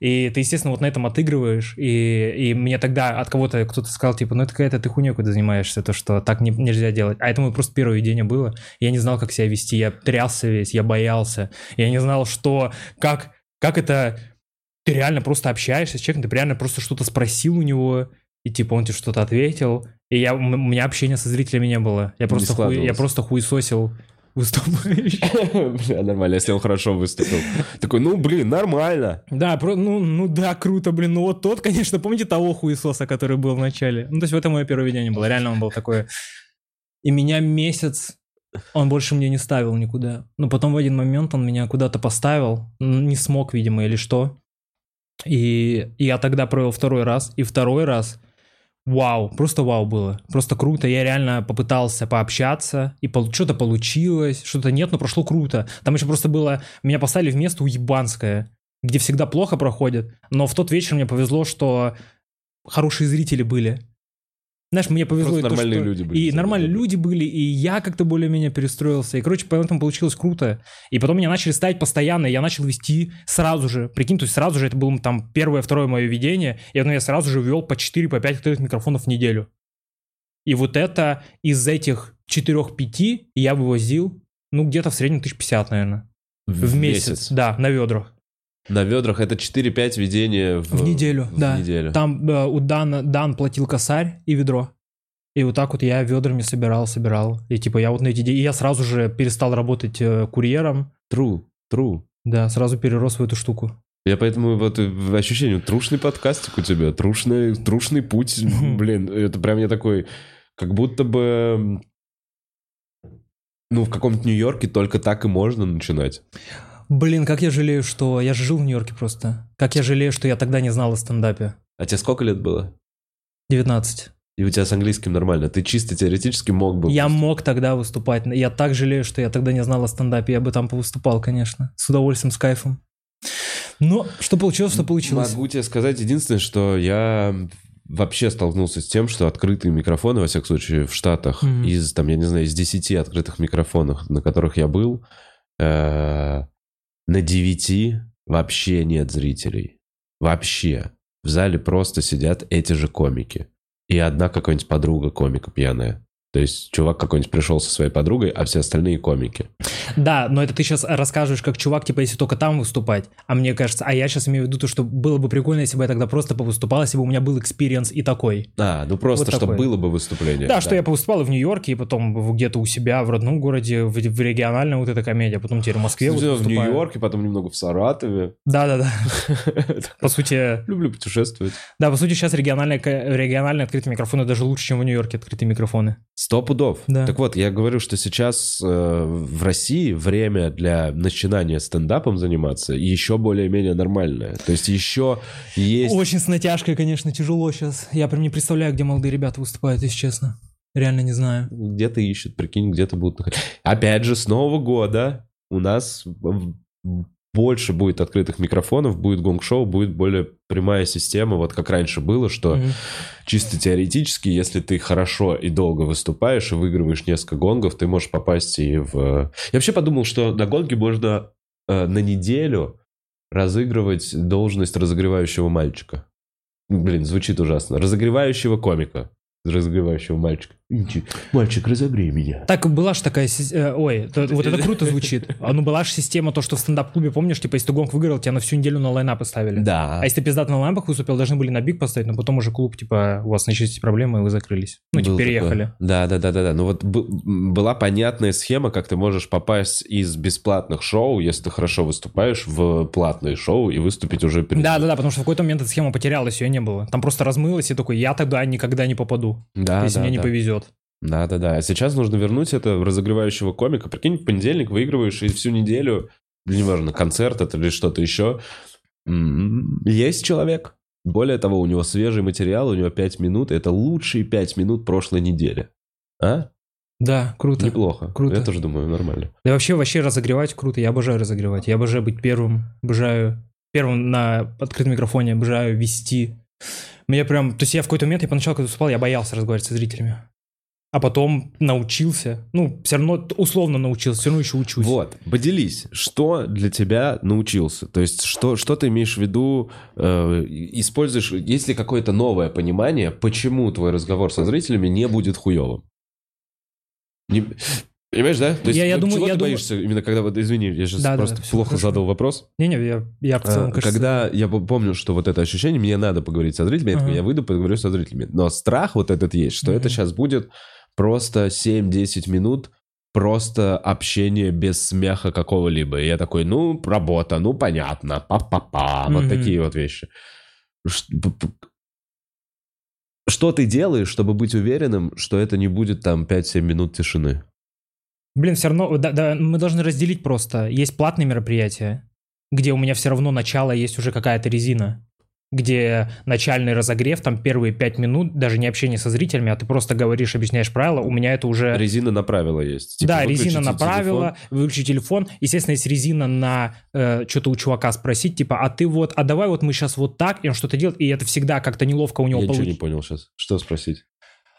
И ты, естественно, вот на этом отыгрываешь. И, и мне тогда от кого-то кто-то сказал, типа, ну это какая-то ты хуйней какой-то занимаешься, то, что так не, нельзя делать. А это мое просто первое видение было. Я не знал, как себя вести. Я трясся весь, я боялся. Я не знал, что, как, как это... Ты реально просто общаешься с человеком, ты реально просто что-то спросил у него, и типа он тебе что-то ответил. И я, у меня общения со зрителями не было. Я просто, хуй- я просто хуесосил выступающих.
Бля, нормально, если он хорошо выступил. Такой, ну, блин, нормально.
Да, про, ну, ну да, круто, блин. Ну вот тот, конечно, помните того хуесоса, который был в начале? Ну, то есть в этом мое первое видение было. Реально он был такой... И меня месяц он больше мне не ставил никуда. Но потом в один момент он меня куда-то поставил. Не смог, видимо, или что. И я тогда провел второй раз. И второй раз... Вау, просто вау было. Просто круто. Я реально попытался пообщаться, и пол- что-то получилось, что-то нет, но прошло круто. Там еще просто было... Меня поставили в место уебанское, где всегда плохо проходит. Но в тот вечер мне повезло, что хорошие зрители были. Знаешь, мне повезло
Просто
и то,
нормальные
что-
люди были,
И нормальные
главное.
люди были, и я как-то более-менее перестроился. И, короче, поэтому получилось круто. И потом меня начали ставить постоянно, и я начал вести сразу же. Прикинь, то есть сразу же это было там первое, второе мое видение, и ну, я сразу же вел по 4, по 5 открытых микрофонов в неделю. И вот это из этих 4-5 я вывозил, ну, где-то в среднем 1050, наверное. В, месяц. Да, на ведрах.
На ведрах это 4-5 видения в,
В неделю,
в
да.
неделю.
Там э, у Дана, Дан платил косарь и ведро. И вот так вот я ведрами собирал, собирал. И типа я вот на эти деньги... И я сразу же перестал работать э, курьером.
True, true.
Да, сразу перерос в эту штуку.
Я поэтому вот э, ощущение, трушный подкастик у тебя, трушный, трушный путь, блин, это прям я такой, как будто бы, ну, в каком-то Нью-Йорке только так и можно начинать.
Блин, как я жалею, что... Я же жил в Нью-Йорке просто. Как я жалею, что я тогда не знал о стендапе.
А тебе сколько лет было?
19.
И у тебя с английским нормально. Ты чисто теоретически мог бы...
Я мог тогда выступать. Я так жалею, что я тогда не знал о стендапе. Я бы там повыступал, конечно. С удовольствием, с кайфом. Но что получилось, что получилось.
Могу тебе сказать единственное, что я вообще столкнулся с тем, что открытые микрофоны, во всяком случае, в Штатах,
Мгм.
из, там, я не знаю, из 10 открытых микрофонов, на которых я был, э, на 9 вообще нет зрителей. Вообще. В зале просто сидят эти же комики. И одна какая-нибудь подруга комика пьяная. То есть чувак какой-нибудь пришел со своей подругой, а все остальные комики.
Да, но это ты сейчас рассказываешь как чувак, типа, если только там выступать. А мне кажется, а я сейчас имею в виду то, что было бы прикольно, если бы я тогда просто повыступал, если бы у меня был experience и такой.
А, ну просто,
Вот
чтобы было бы выступление.
Да, что я повыступал и в Нью-Йорке, и потом где-то у себя в родном городе, в, в региональной вот эта комедия, потом теперь в Москве вот
Сначала в. Нью-Йорке, потом немного в Саратове.
Да-да-да. По сути,
Люблю путешествовать.
да, по сути, сейчас региональные открытые микрофоны даже лучше, чем в Нью-Йорке открытые микрофоны.
Сто пудов.
Да.
Так вот, я говорю, что сейчас э, в России время для начинания стендапом заниматься еще более-менее нормальное. То есть еще есть...
Очень с натяжкой, конечно, тяжело сейчас. Я прям не представляю, где молодые ребята выступают, если честно. Реально не знаю.
Где-то ищут, прикинь, где-то будут находить. Опять же, с Нового года у нас больше будет открытых микрофонов, будет гонг-шоу, будет более прямая система, вот как раньше было, что
Мгм.
чисто теоретически, если ты хорошо и долго выступаешь и выигрываешь несколько гонгов, ты можешь попасть и в... Я вообще подумал, что на гонге можно э, на неделю разыгрывать должность разогревающего мальчика. Блин, звучит ужасно. Разогревающего комика. Разогревающего мальчика. Мальчик, разогрей меня.
Так была же такая... э, ой, вот это круто звучит. А ну была же система, то, что в стендап-клубе, помнишь, типа, если ты гонг выиграл, тебя на всю неделю на лайнапы ставили.
Да.
А если ты пиздато на лампах выступил, должны были на биг поставить, но потом уже клуб, типа, у вас начались проблемы, и вы закрылись. Ну, типа, переехали.
Да, да, да, да, да. Ну вот была понятная схема, как ты можешь попасть из бесплатных шоу, если ты хорошо выступаешь, в платные шоу и выступить уже перед...
Да, да, да, потому что в какой-то момент эта схема потерялась, ее не было. Там просто размылось, и такой, я тогда никогда не попаду,
да,
если мне не повезет.
Да, да, да. А сейчас нужно вернуть это разогревающего комика. Прикинь, в понедельник выигрываешь и всю неделю, или неважно, концерт это или что-то еще. М, Есть человек. Более того, у него свежий материал, у него 5 минут. и Это лучшие 5 минут прошлой недели. А?
Да, круто.
Неплохо.
Круто.
Я тоже думаю, нормально.
Да вообще, вообще разогревать круто. Я обожаю разогревать. Я обожаю быть первым. Обожаю первым на открытом микрофоне. Обожаю вести. Мне прям... То есть я в какой-то момент, я поначалу, когда выступал, я боялся разговаривать со зрителями. А потом научился. Ну, все равно условно научился. Все равно еще учусь.
Вот, поделись, что для тебя научился? То есть, что, что ты имеешь в виду, э, используешь, есть ли какое-то новое понимание, почему твой разговор со зрителями не будет хуевым? Не- Понимаешь, да? То есть,
Я- я думаю-
чего
я
ты
думаю-
боишься, именно когда вот, извини, я сейчас
Да-да-да,
просто
всё
плохо
хорошо.
задал вопрос.
Не-не, я, я в целом,
А,
кажется...
Когда я по- помню, что вот это ощущение, мне надо поговорить со зрителями, я такой,
Ага.
я выйду, поговорю со зрителями. Но страх вот этот есть, что это
Мгм.
сейчас будет просто 7-10 минут просто общение без смеха какого-либо. И я такой, ну, работа, ну, понятно, па-па-па, вот
Мгм.
такие вот вещи. Что ты делаешь, чтобы быть уверенным, что это не будет там 5-7 минут тишины?
Блин, все равно, да, да, мы должны разделить просто. Есть платные мероприятия, где у меня все равно начало есть уже какая-то резина, где начальный разогрев, там первые пять минут, даже не общение со зрителями, а ты просто говоришь, объясняешь правила, у меня это уже...
Резина на правила есть. Типа,
да, резина на правила,
телефон.
выключи телефон. Естественно, есть резина на э, что-то у чувака спросить, типа, а ты вот, а давай вот мы сейчас вот так, и он что-то делает, и это всегда как-то неловко у него
Я ничего не понял сейчас. Что спросить?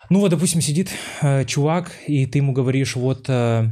Ну вот, допустим, сидит э, чувак, и ты ему говоришь, вот э,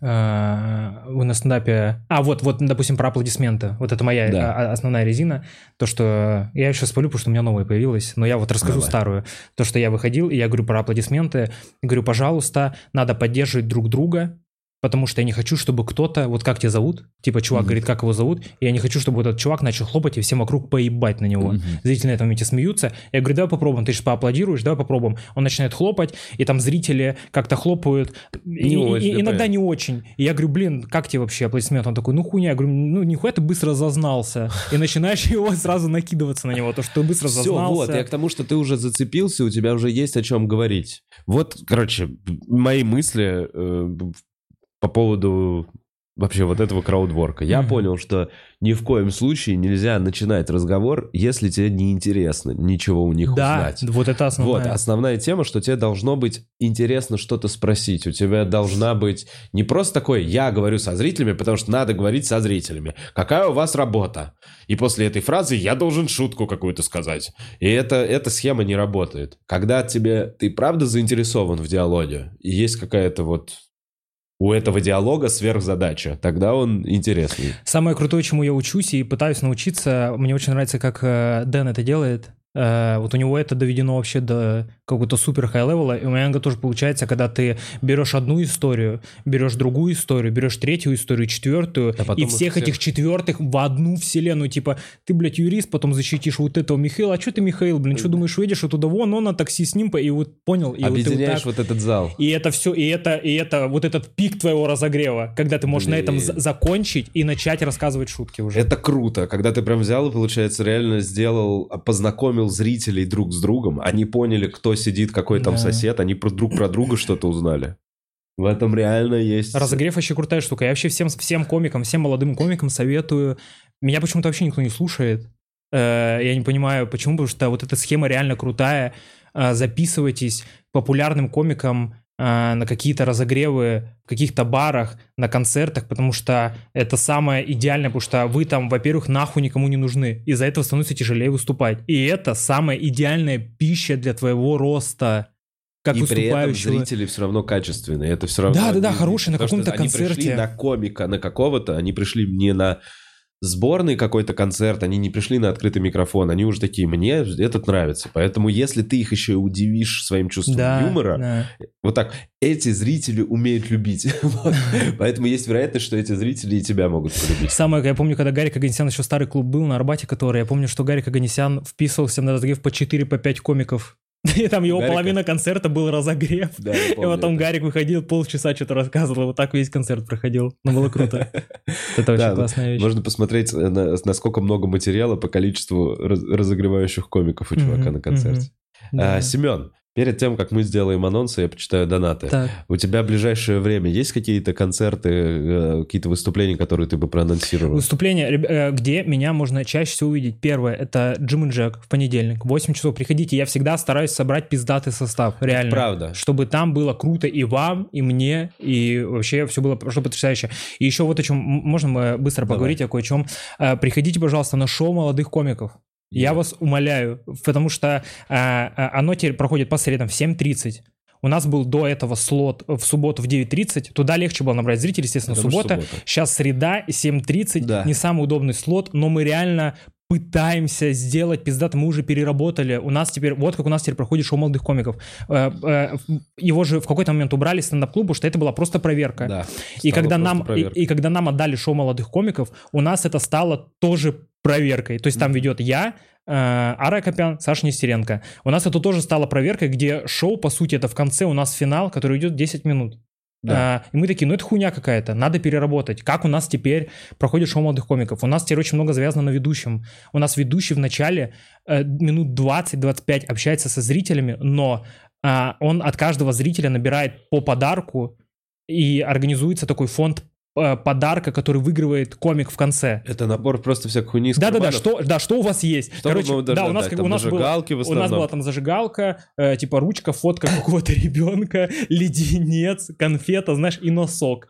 вы на стендапе... А, вот, вот, допустим, про аплодисменты. Вот это моя
Да.
а, основная резина. То, что... Я сейчас спалю, потому что у меня новая появилась, но я вот расскажу
Давай.
старую. То, что я выходил, и я говорю про аплодисменты. Говорю, пожалуйста, надо поддерживать друг друга, потому что я не хочу, чтобы кто-то... Вот как тебя зовут? Типа чувак
Мгм.
говорит, как его зовут, и я не хочу, чтобы этот чувак начал хлопать и всем вокруг поебать на него.
Мгм.
Зрители на этом моменте смеются. Я говорю, давай попробуем. Ты сейчас поаплодируешь, давай попробуем. Он начинает хлопать, и там зрители как-то хлопают.
Не
и-
очень,
и иногда не очень. И я говорю, блин, как тебе вообще аплодисмент? Он такой, ну хуйня. Я говорю, ну нихуя ты быстро зазнался. И начинаешь его сразу накидываться на него, то, что ты быстро
Все,
зазнался.
вот, я к тому, что ты уже зацепился, у тебя уже есть о чем говорить. Вот, короче, мои мысли э, по поводу вообще вот этого краудворка. Я понял, что ни в коем случае нельзя начинать разговор, если тебе не интересно ничего у них
да,
узнать.
вот это основное.
Вот, основная тема, что тебе должно быть интересно что-то спросить. У тебя должна быть не просто такой, я говорю со зрителями, потому что надо говорить со зрителями. Какая у вас работа? И после этой фразы я должен шутку какую-то сказать. И это, эта схема не работает. Когда тебе, ты правда заинтересован в диалоге, и есть какая-то вот у этого диалога сверхзадача, тогда он интересный.
Самое крутое, чему я учусь и пытаюсь научиться, мне очень нравится, как э, Дэн это делает. Э, вот у него это доведено вообще до какого-то супер хай левела, и у меня тоже получается, когда ты берешь одну историю, берешь другую историю, берешь третью историю, четвертую,
А
и всех
всех-
этих четвертых в одну вселенную, типа, ты, блядь, юрист, потом защитишь вот этого Михаила, а что ты, Михаил, блин, что думаешь, уедешь оттуда, вон, он на такси с ним, и вот понял, и вот ты вот
Объединяешь
так-
вот этот зал.
и это все, и это, и это вот этот пик твоего разогрева, когда ты можешь на этом
Блин.
за- закончить и начать рассказывать шутки уже.
Это круто, когда ты прям взял и, получается, реально сделал, познакомил зрителей друг с другом. Они поняли, кто сидит, какой там
Да.
сосед, они про друг про друга что-то узнали. В этом реально есть...
Разогрев вообще крутая штука. Я вообще всем, всем комикам, всем молодым комикам советую. Меня почему-то вообще никто не слушает. Э, Я не понимаю, почему, потому что вот эта схема реально крутая. Э, Записывайтесь популярным комикам на какие-то разогревы в каких-то барах, на концертах, потому что это самое идеальное, потому что вы там, во-первых, нахуй никому не нужны. Из-за этого становится тяжелее выступать. И это самая идеальная пища для твоего роста. Как
и при этом зрители все равно качественные. Это все равно...
Да, да, да, хорошие, на каком-то
они пришли
концерте.
на комика, на какого-то, они пришли не на сборный какой-то концерт, они не пришли на открытый микрофон, они уже такие, мне этот нравится. Поэтому если ты их еще и удивишь своим чувством
Да,
юмора,
да.
вот так, эти зрители умеют любить. Поэтому есть вероятность, что эти зрители и тебя могут полюбить.
Самое, я помню, когда Гарик Аганесян еще старый клуб был на Арбате, который, я помню, что Гарик Аганесян вписывался на разогрев по 4-5 по комиков. И там его
Гарика?
половина концерта был разогрев.
Да, я
И
помню
потом
это.
Гарик выходил, полчаса что-то рассказывал, вот так весь концерт проходил. Ну, было круто. Это очень классная вещь.
Можно посмотреть, э, на- насколько много материала по количеству раз- разогревающих комиков у чувака на концерте. А, Семен, перед тем, как мы сделаем анонсы, я почитаю донаты.
Так.
У тебя в ближайшее время есть какие-то концерты, э, какие-то выступления, которые ты бы проанонсировал?
Выступление, реб- э, где меня можно чаще всего увидеть. Первое, это Джим и Джек в понедельник. 8 часов приходите. Я всегда стараюсь собрать пиздатый состав. Реально.
Правда.
Чтобы там было круто и вам, и мне, и вообще все было просто потрясающе. И еще вот о чем, можно мы быстро
Давай.
поговорить о кое-чем. Э, Приходите, пожалуйста, на шоу молодых комиков. Я вас умоляю, потому что э, оно теперь проходит по средам в 7.30. У нас был до этого слот в субботу в 9.30. Туда легче было набрать зрителей, естественно,
Потому
суббота.
суббота.
Сейчас среда, 7.30.
Да.
Не самый удобный слот, но мы реально пытаемся сделать пиздато, мы уже переработали. У нас теперь, вот как у нас теперь проходит шоу молодых комиков. Э, Его же в какой-то момент убрали потому что это была просто проверка.
Да.
И когда, нам, и, и когда нам отдали шоу молодых комиков, у нас это стало тоже проверкой. То есть там ведет я, э, Ара Копян, Саша Нестеренко. У нас это тоже стало проверкой, где шоу, по сути, это в конце у нас финал, который идет 10 минут.
Да.
А, и мы такие, ну это хуйня какая-то, надо переработать. Как у нас теперь проходит шоу молодых комиков? У нас теперь очень много завязано на ведущем. У нас ведущий в начале э, минут 20-25 общается со зрителями, но а, он от каждого зрителя набирает по подарку и организуется такой фонд э, подарка, который выигрывает комик в конце.
Это набор просто всякой хуйни из
Да-да-да,
карманов.
что, да, что у вас есть?
Что
Короче,
мы
да, у нас, как- у нас было,
зажигалки в
у нас была там зажигалка, э, типа ручка, фотка какого-то ребенка, леденец, конфета, знаешь, и носок.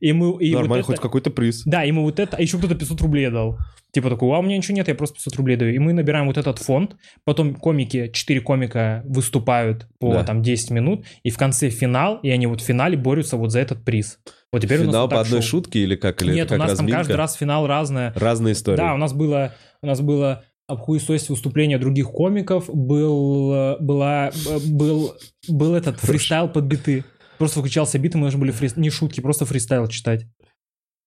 И мы, и вот
Нормально,
это-
хоть какой-то приз.
Да, и мы вот это, а еще кто-то 500 рублей дал. Типа такой, а у меня ничего нет, я просто 500 рублей даю. И мы набираем вот этот фонд, потом комики, 4 комика выступают по
Да.
там 10 минут, и в конце финал, и они вот в финале борются вот за этот приз. Вот теперь у нас
Финал
вот
по одной
шоу.
шутке или как? Или
Нет,
это
у
как
нас там
разминка?
каждый раз финал разное.
Разные истории.
Да, у нас было, у нас было обхуесось выступление других комиков, был, была, был, был этот фристайл под биты. Просто включался бит, и мы должны были фри- не шутки, просто фристайл читать.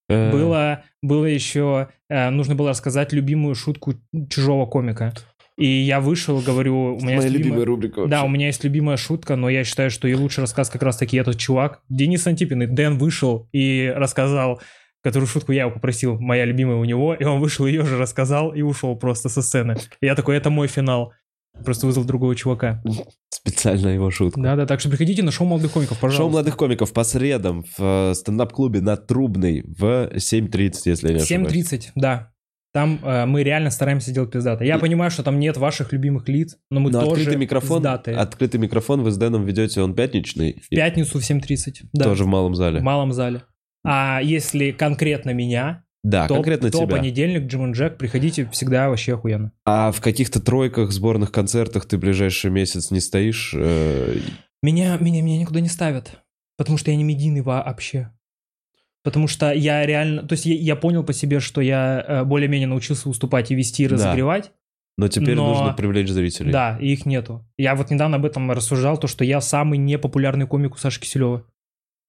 Э,
Было, было еще, э, нужно было рассказать любимую шутку чужого комика. И я вышел, говорю, у меня
Моя
есть
любимая
любимая...
рубрика вообще.
Да, у меня есть любимая шутка, но я считаю, что и лучший рассказ как раз-таки этот чувак. Денис Антипин, и Дэн вышел и рассказал, которую шутку я его попросил, моя любимая у него, и он вышел, ее же рассказал и ушел просто со сцены. И я такой, это мой финал. Просто вызвал другого чувака.
Специально его шутка.
Да-да, так что приходите на шоу молодых комиков, пожалуйста.
Шоу молодых комиков по средам в э, стендап-клубе на Трубной в 7.30, если я не ошибаюсь.
7.30, да. Там э, мы реально стараемся делать пиздато. Я
И-
понимаю, что там нет ваших любимых лиц, но мы
Но
тоже
открытый микрофон,
пиздатые.
открытый микрофон вы с Дэном ведете, он пятничный.
В пятницу в 7.30, да.
Тоже в малом зале.
В малом зале. А если конкретно меня,
Да,
то,
конкретно
то
тебя.
понедельник, Джим Джек, приходите, всегда вообще охуенно.
А в каких-то тройках, сборных концертах ты ближайший месяц не стоишь? э,
Меня, меня, меня никуда не ставят, потому что я не медийный вообще. Потому что я реально, то есть я, я понял по себе, что я э, более-менее научился выступать и вести, и
Да.
разогревать.
Но теперь
Но-
нужно привлечь зрителей.
Да, и их нету. Я вот недавно об этом рассуждал, то, что я самый непопулярный комик у Саши Киселева.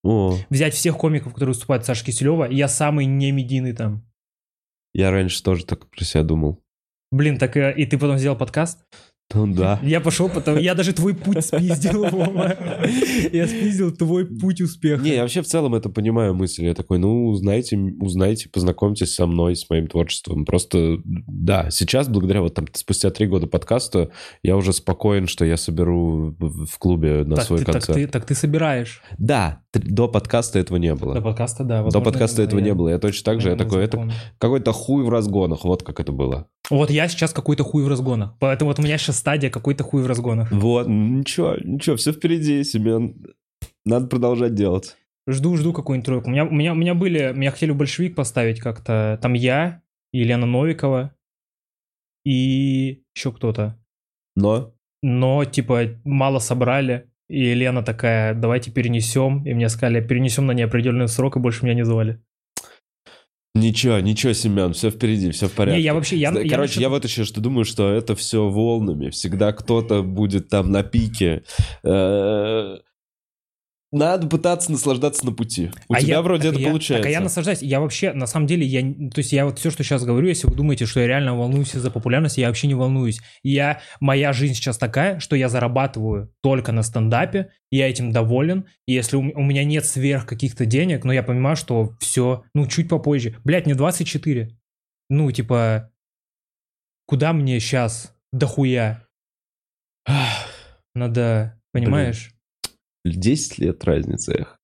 О,
Взять всех комиков, которые выступают с Сашей Киселева, я самый не медийный там.
я раньше тоже так про себя думал.
Блин, так э, и ты потом сделал подкаст?
Ну да.
Я пошел потом, я даже твой путь спиздил, Вова. Я спиздил твой путь успеха.
Не, я вообще в целом это понимаю мысль. Я такой, ну, узнайте, узнайте, познакомьтесь со мной, с моим творчеством. Просто, да, сейчас, благодаря вот там спустя три года подкаста, я уже спокоен, что я соберу в клубе на
так,
свой
ты, так,
концерт.
ты, так ты собираешь.
Да, до подкаста этого не было.
До подкаста, да.
До
возможно,
подкаста
да,
этого
я-
не было. Я точно так же, я
наверное,
такой, это какой-то хуй в разгонах, вот как это было.
Вот я сейчас какой-то хуй в разгонах. Поэтому вот у меня сейчас стадия какой-то хуй в разгонах.
Вот, ничего, ничего, все впереди, Семен. Надо продолжать делать.
Жду, жду какую-нибудь тройку. У меня, у меня, у меня были, меня хотели большевик поставить как-то. Там я, Елена Новикова и еще кто-то.
Но
Но, типа, мало собрали. И Елена такая, давайте перенесем. И мне сказали, перенесем на неопределенный срок, и больше меня не звали.
Ничего, ничего, Семен, все впереди, все в порядке.
Не, я вообще... Я,
Да,
я
Короче,
насчет-
я вот еще что думаю, что это все волнами. Всегда кто-то будет там на пике. Э, Надо пытаться наслаждаться на пути. У
А
тебя
я-
вроде это
я-
получается.
Так, а я наслаждаюсь. Я вообще, на самом деле, я, то есть я вот все, что сейчас говорю, если вы думаете, что я реально волнуюсь из-за популярности, я вообще не волнуюсь. Я, моя жизнь сейчас такая, что я зарабатываю только на стендапе, я этим доволен. И если у, у меня нет сверх каких-то денег, но я понимаю, что все, ну, чуть попозже. Блять, мне 24. Ну, типа, куда мне сейчас дохуя? Надо, понимаешь?
10 лет разницы. эх.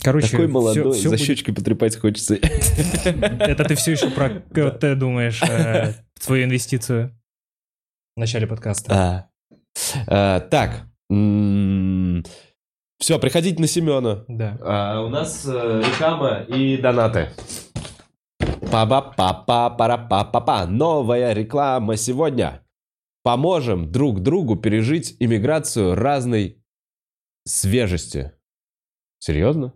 Короче,
Такой молодой,
всё- всё
за
будет-
щечки потрепать хочется.
Это ты все еще про КТ думаешь, э, свою инвестицию в начале подкаста.
А. А, Так. Все, приходите на Семена.
Да.
А, у нас э, реклама и донаты. па ба па па пара па па па Новая реклама сегодня. Поможем друг другу пережить иммиграцию разной свежести. Серьезно?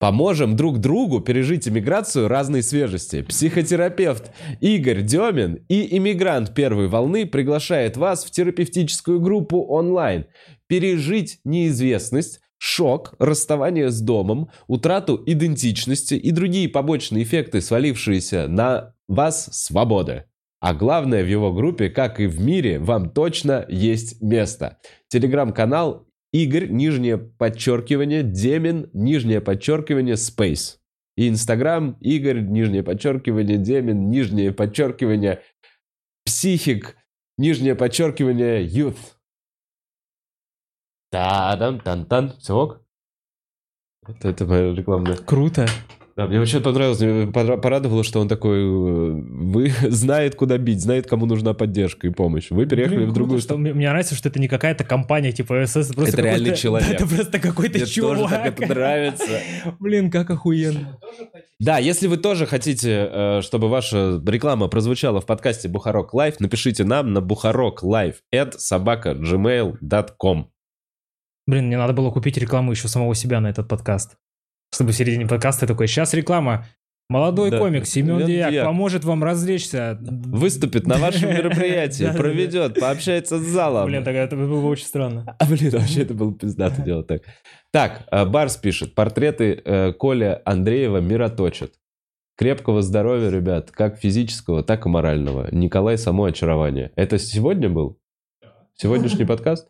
Поможем друг другу пережить иммиграцию разной свежести. Психотерапевт Игорь Демин и иммигрант первой волны приглашает вас в терапевтическую группу онлайн. Пережить неизвестность, шок, расставание с домом, утрату идентичности и другие побочные эффекты, свалившиеся на вас свободы. А главное, в его группе, как и в мире, вам точно есть место. Телеграм-канал Игорь, нижнее подчеркивание, Демин, нижнее подчеркивание, Space. И Инстаграм Игорь, нижнее подчеркивание, Демин, нижнее подчеркивание, Психик, нижнее подчеркивание, Youth. Та-дан-тан-тан. Все ок? Это, это моя рекламная.
Круто.
Да, мне вообще понравилось, мне порадовало, что он такой, э, вы знает, куда бить, знает, кому нужна поддержка и помощь. Вы переехали
Блин,
в другую страну.
мне, мне нравится, что это не какая-то компания типа СС, просто
Это реальный человек.
Это просто какой-то
Мне тоже
чувак.
так это нравится.
Блин, как охуенно.
Да, если вы тоже хотите, э, чтобы ваша реклама прозвучала в подкасте Бухарог Лайв, напишите нам на бухарог лайв at собака gmail.com.
Блин, мне надо было купить рекламу еще самого себя на этот подкаст. Чтобы в середине подкаста такой, сейчас реклама. Молодой
Да.
комик Семен Дияк
Дьяк.
поможет вам развлечься.
Выступит на вашем мероприятии, проведет, пообщается с залом.
Блин, тогда это было бы очень странно.
А, блин, вообще это было пиздато делать так. Так, э, Барс пишет. Портреты э, Коля Андреева мироточат. Крепкого здоровья, ребят, как физического, так и морального. Николай само очарование. Это сегодня был? Сегодняшний подкаст?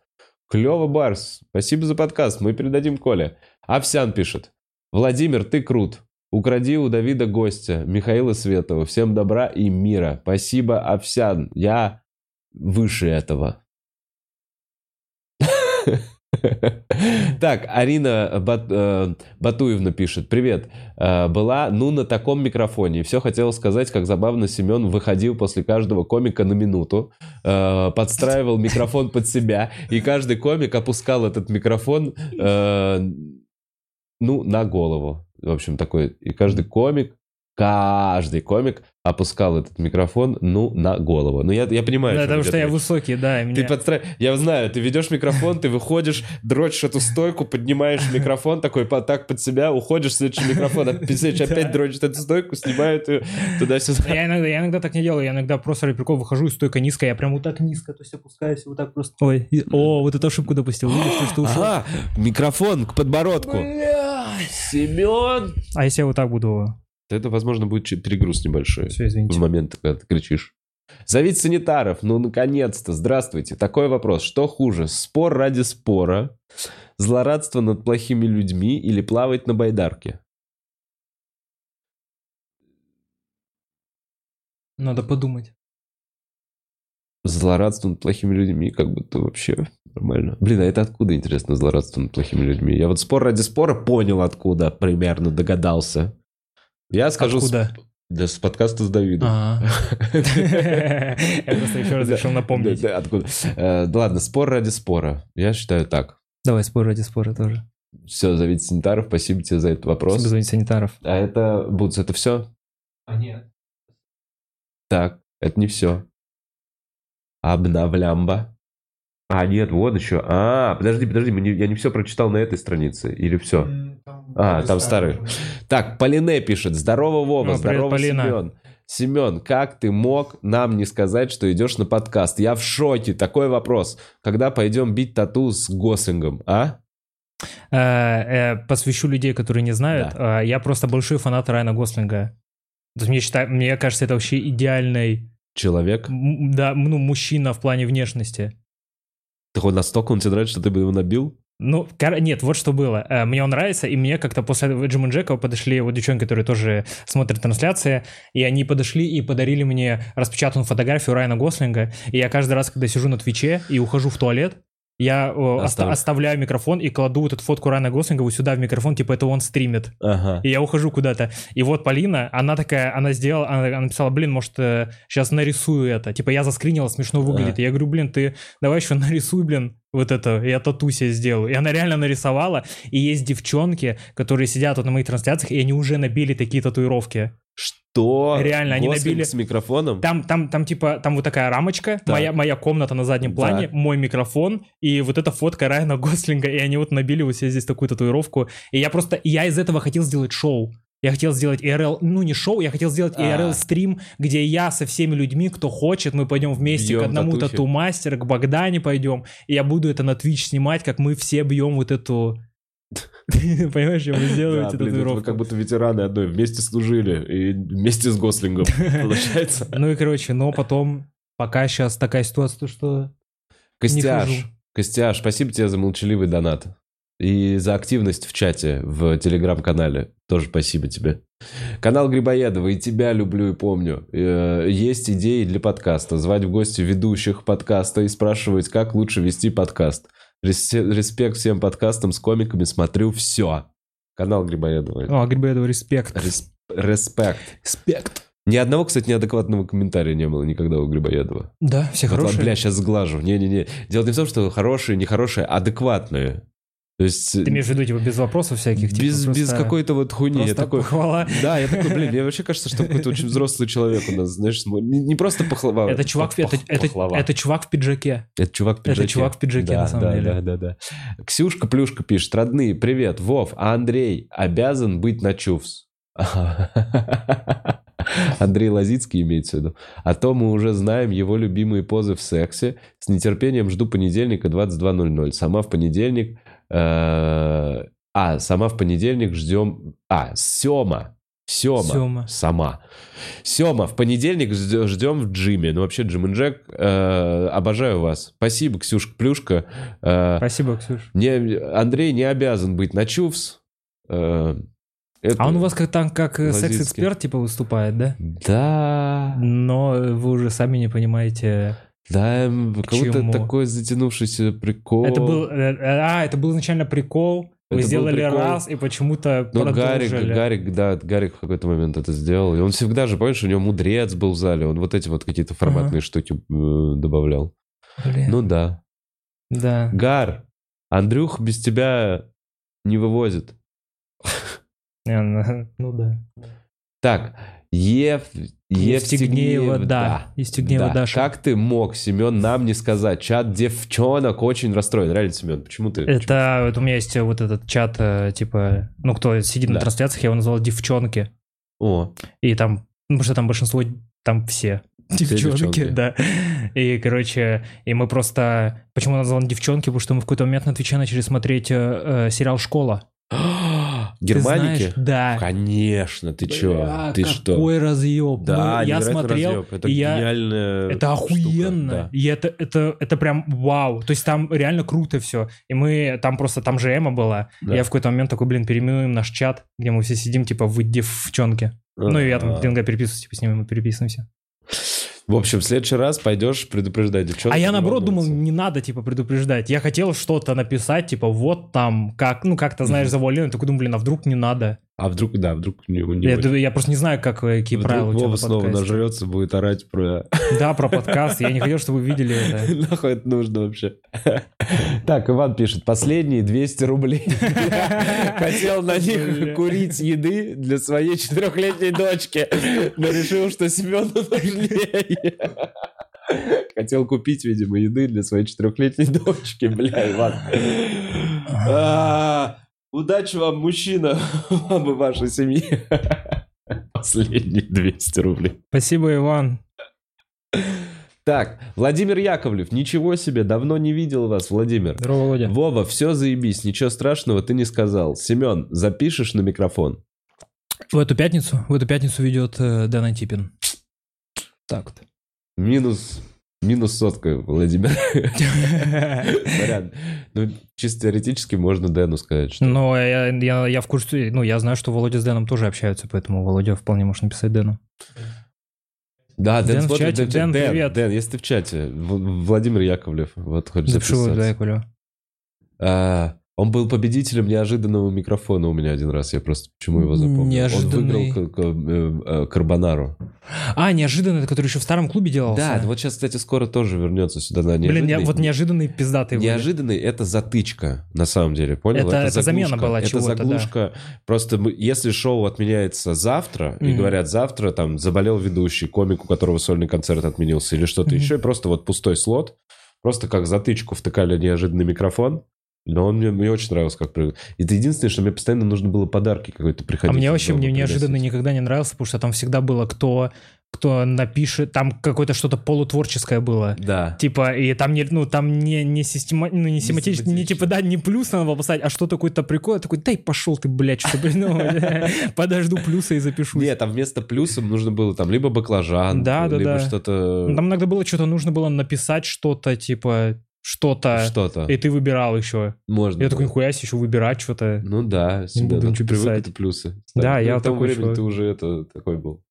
Клево, Барс. Спасибо за подкаст. Мы передадим Коле. Овсян пишет. Владимир, ты крут. Укради у Давида гостя, Михаила Светова. Всем добра и мира. Спасибо, Овсян. Я выше этого. Так, Арина э, Батуевна пишет. Привет. Э, Была, ну, на таком микрофоне. Все хотела сказать, как забавно Семен выходил после каждого комика на минуту, э, подстраивал микрофон под себя, и каждый комик опускал этот микрофон, ну, на голову. В общем, такой. И каждый комик, каждый комик опускал этот микрофон, ну, на голову. Ну, я, я понимаю,
Да, потому что я
речь.
высокий, да, и
Ты
меня...
подстра... Я знаю, ты ведешь микрофон, ты выходишь, дрочишь эту стойку, поднимаешь микрофон такой по- так под себя, уходишь, следующий микрофон, следующий опять дрочит эту стойку, снимают ее туда-сюда.
Я иногда, я иногда так не делаю, я иногда просто ради прикола выхожу, и стойка низкая, я прям вот так низко, то есть опускаюсь, и вот так просто... Ой, о, вот эту ошибку допустил, видишь, что ушел.
Ага, микрофон к подбородку. Семен!
А если я вот так буду...
Это, возможно, будет перегруз небольшой.
Все,
в
извините.
момент, когда ты кричишь. Зовите санитаров, ну, наконец-то, здравствуйте. Такой вопрос, что хуже, спор ради спора, злорадство над плохими людьми или плавать на байдарке?
Надо подумать.
Злорадство над плохими людьми, как будто вообще нормально. Блин, а это откуда, интересно, злорадство над плохими людьми? Я вот спор ради спора понял, откуда, примерно догадался. Я скажу...
Откуда?
Да, с подкаста с Давидом.
А. Я просто еще раз решил напомнить.
да, да, откуда? Э, да ладно, спор ради спора. Я считаю так.
Давай спор ради спора тоже.
Все, зовите санитаров. Спасибо тебе за этот вопрос.
Спасибо звонить санитаров.
А это, Бутс, это все?
А нет.
Так, это не все. Обновлямба. А, нет, вот еще. А, подожди, подожди, мы не- я не все прочитал на этой странице. Или все? А, там старый. Так, Полине пишет. Здорово, Вова.
О, привет,
здорово,
Полина.
Семен. Семен, как ты мог нам не сказать, что идешь на подкаст? Я в шоке. Такой вопрос. Когда пойдем бить тату с Гослингом, а?
Э, э, Посвящу людей, которые не знают. Э, Я просто большой фанат Райана Гослинга. То есть мне, считай- мне кажется, это вообще идеальный,
Человек.
м, да, ну, мужчина в плане внешности.
Так он настолько он тебе нравится, что ты бы его набил?
Ну, кор- нет, вот что было. Э, Мне он нравится, и мне как-то после Джима Джека подошли вот девчонки, которые тоже смотрят трансляции, и они подошли и подарили мне распечатанную фотографию Райана Гослинга, и я каждый раз, когда сижу на Твиче и ухожу в туалет, я оста-
Оставь.
оставляю микрофон и кладу вот эту фотку Райана Гослинга вот сюда в микрофон, типа это он стримит.
Ага.
И я ухожу куда-то. И вот Полина, она такая, она сделала, она, она написала, блин, может, сейчас нарисую это. Типа я заскринила, смешно выглядит.
Ага.
Я говорю, блин, ты давай еще нарисуй, блин, вот это, я тату себе сделаю. И она реально нарисовала. И есть девчонки, которые сидят вот на моих трансляциях, и они уже набили такие татуировки.
Что?
Реально, они
Гослинг
набили-
с микрофоном?
Там, там, там типа, там вот такая рамочка,
Так.
моя, моя комната на заднем плане,
Так.
мой микрофон, и вот эта фотка Райана Гослинга, и они вот набили вот себе здесь такую татуировку. И я просто, я из этого хотел сделать шоу. Я хотел сделать IRL, ну не шоу, я хотел сделать
А.
IRL стрим, где я со всеми людьми, кто хочет, мы пойдем вместе
Бьем
к одному
татухи.
тату-мастеру, к Богдане пойдем, и я буду это на Twitch снимать, как мы все бьем вот эту... Понимаешь, чем вы
Да, блин, вы как будто ветераны одной вместе служили и вместе с Гослингом, получается.
Ну и короче, но потом, пока сейчас такая ситуация, то что
Костяш. Костяш, спасибо тебе за молчаливый донат. И за активность в чате, в телеграм-канале. Тоже спасибо тебе. Канал Грибоедова, и тебя люблю и помню. Э, Есть идеи для подкаста. Звать в гости ведущих подкаста и спрашивать, как лучше вести подкаст. Респект всем подкастам с комиками, смотрю все. Канал Грибоедова.
О, Грибоедов, респект.
Рес- Респект.
Респект.
Ни одного, кстати, неадекватного комментария не было никогда у Грибоедова.
Да, все
Вот,
хорошие.
бля, сейчас сглажу. Не-не-не. Дело не в том, что хорошие, нехорошие, адекватные. То есть...
Ты имеешь в виду, типа, без вопросов всяких? типа,
без, без
просто-
какой-то вот хуйни. Я такой...
похвала.
Да, я такой, блин, мне вообще кажется, что какой-то очень взрослый человек у нас, знаешь, не, не просто похлава.
Это чувак,
пох-
это, это,
пахлава.
это чувак в пиджаке.
Это чувак в пиджаке.
это чувак в пиджаке,
да,
на самом
да,
деле.
Да, да, да. Ксюшка Плюшка пишет, родные, привет, Вов, а Андрей обязан быть на чувс? Андрей Лазицкий имеется в виду. А то мы уже знаем его любимые позы в сексе. С нетерпением жду понедельника 22.00. Сама в понедельник... э, А, сама в понедельник ждем... А, Сема. Сема.
Сёма.
Сама. Сема, в понедельник жд- ждем в джиме. Ну, вообще, Джим и Джек, э, обожаю вас. Спасибо, Ксюшка Плюшка. Э,
Спасибо, Ксюш.
не, Андрей не обязан быть на чувс. Э, Это-
А он у вас как там как э, секс-эксперт типа выступает, да?
Да,
Но вы уже сами не понимаете.
Да, м, как будто
Почему?
такой затянувшийся прикол.
Это был, э, э, а, это был изначально прикол. Вы
Это
сделали
прикол.
раз и почему-то
Ну, Гарик,
продолжили.
Гарик, да, Гарик в какой-то момент это сделал. И он всегда же, помнишь, у него мудрец был в зале, он вот эти вот какие-то форматные штуки э, добавлял.
Блин,
Ну да.
да.
Гар, Андрюх без тебя не вывозит.
Ну, Ну да.
Так, Ев...
Евстигнеева,
Евстигнеев,
да. Евстигнеева,
Да.
Даша.
Как ты мог, Семен, нам не сказать? Чат девчонок очень расстроен. Реально, Семен, почему ты...
Это вот у меня есть вот этот чат, э, типа, ну, кто сидит
Да.
на трансляциях, я его назвал девчонки.
О,
И там, ну, потому что там большинство, там все. Девчонки,
девчонки.
да. И, короче, и мы просто... Почему назвал девчонки? Потому что мы в какой-то момент на Твиче начали смотреть э, э, сериал «Школа». Ты
Германики?
знаешь? Да.
Конечно, ты чё? Ты что?
Какой разъеб.
Да,
Мы- я смотрел,
разъёб. Это
я...
гениальная
Это
штука,
охуенно.
да.
И это, это, это прям вау. То есть там реально круто все. И мы там просто, там же Эма была.
Да.
Я в какой-то момент такой, блин, переименуем наш чат, где мы все сидим, типа, в девчонке. Ну, и я там,
А.
блин, когда переписываюсь, типа, с ними мы переписываемся.
В общем, в следующий раз пойдешь предупреждать девчонок.
А я наоборот думал, не надо, типа, предупреждать. Я хотел что-то написать, типа, вот там, как, ну, как-то, знаешь, завуалированно. Такой думаю, блин, а вдруг не надо?
А вдруг, да, вдруг не, не
Я,
будет.
я просто не знаю, как, э, какие
Вдруг
правила у тебя
Вова снова нажрется, будет орать про...
Да, про подкаст. Я не хотел, чтобы вы видели это.
Нахуй это нужно вообще? Так, Иван пишет, последние 200 рублей. Хотел на них курить еды для своей четырехлетней дочки, но решил, что Семену нужнее. Хотел купить, видимо, еды для своей четырехлетней дочки, бля, Иван. Удачи вам, мужчина, вам и вашей семье. Последние 200 рублей.
Спасибо, Иван.
Так, Владимир Яковлев, ничего себе, давно не видел вас, Владимир.
Здорово, Володя.
Вова, все заебись, ничего страшного ты не сказал. Семен, запишешь на микрофон?
В эту пятницу, в эту пятницу ведет э, Дэн Антипин. Так вот.
Минус, минус сотка, Владимир. Ну, чисто теоретически можно Дэну сказать, что...
Но я, я, я в курсе, ну, я знаю, что Володя с Дэном тоже общаются, поэтому Володя вполне может написать Дэну.
Да, Дэн,
Дэн в
смотрит,
чате. Дэн,
Дэн,
привет.
Дэн, если ты в чате, В- Владимир Яковлев, вот хочешь
Запишу,
записаться.
я понял.
А, он был победителем неожиданного микрофона у меня один раз, я просто почему его запомнил.
Неожиданный.
Он выиграл э, э, карбонару.
А, неожиданно, это который еще в старом клубе делался?
Да, вот сейчас, кстати, скоро тоже вернется сюда на
Блин, не-
неожиданный.
вот неожиданный пиздатый.
Неожиданный это затычка, на самом деле, понял?
Это- это замена
заглушка.
была
Это
чего-то, да.
заглушка. Просто мы- если шоу отменяется завтра, и
Мгм.
говорят, завтра там заболел ведущий, комик, у которого сольный концерт отменился, или что-то
Мгм.
еще, и просто вот пустой слот, просто как затычку втыкали неожиданный микрофон, но он мне, мне очень нравился, как... при- Это единственное, что мне постоянно нужно было подарки какой-то приходить.
А мне вообще мне неожиданно никогда не нравился, потому что там всегда было кто, кто напишет, там какое-то что-то полутворческое было.
Да.
Типа, и там не, ну, там не, не, система, ну, не не
семантично.
типа, да, не плюс надо было поставить, а что-то какой-то прикол. Я такой, дай пошел ты, блядь, что блин, ну, подожду плюса и запишу.
Нет, там вместо плюса нужно было там либо баклажан,
Да, да,
либо
да.
что-то...
Там иногда было что-то, нужно было написать что-то, типа, что-то,
Что-то.
и ты выбирал еще.
Можно.
Я такой,
было.
нихуя себе, еще выбирать что-то.
Ну да, всегда
буду ничего писать.
это плюсы.
Да,
Ну,
я
к тому
такой
времени ты уже это такой был.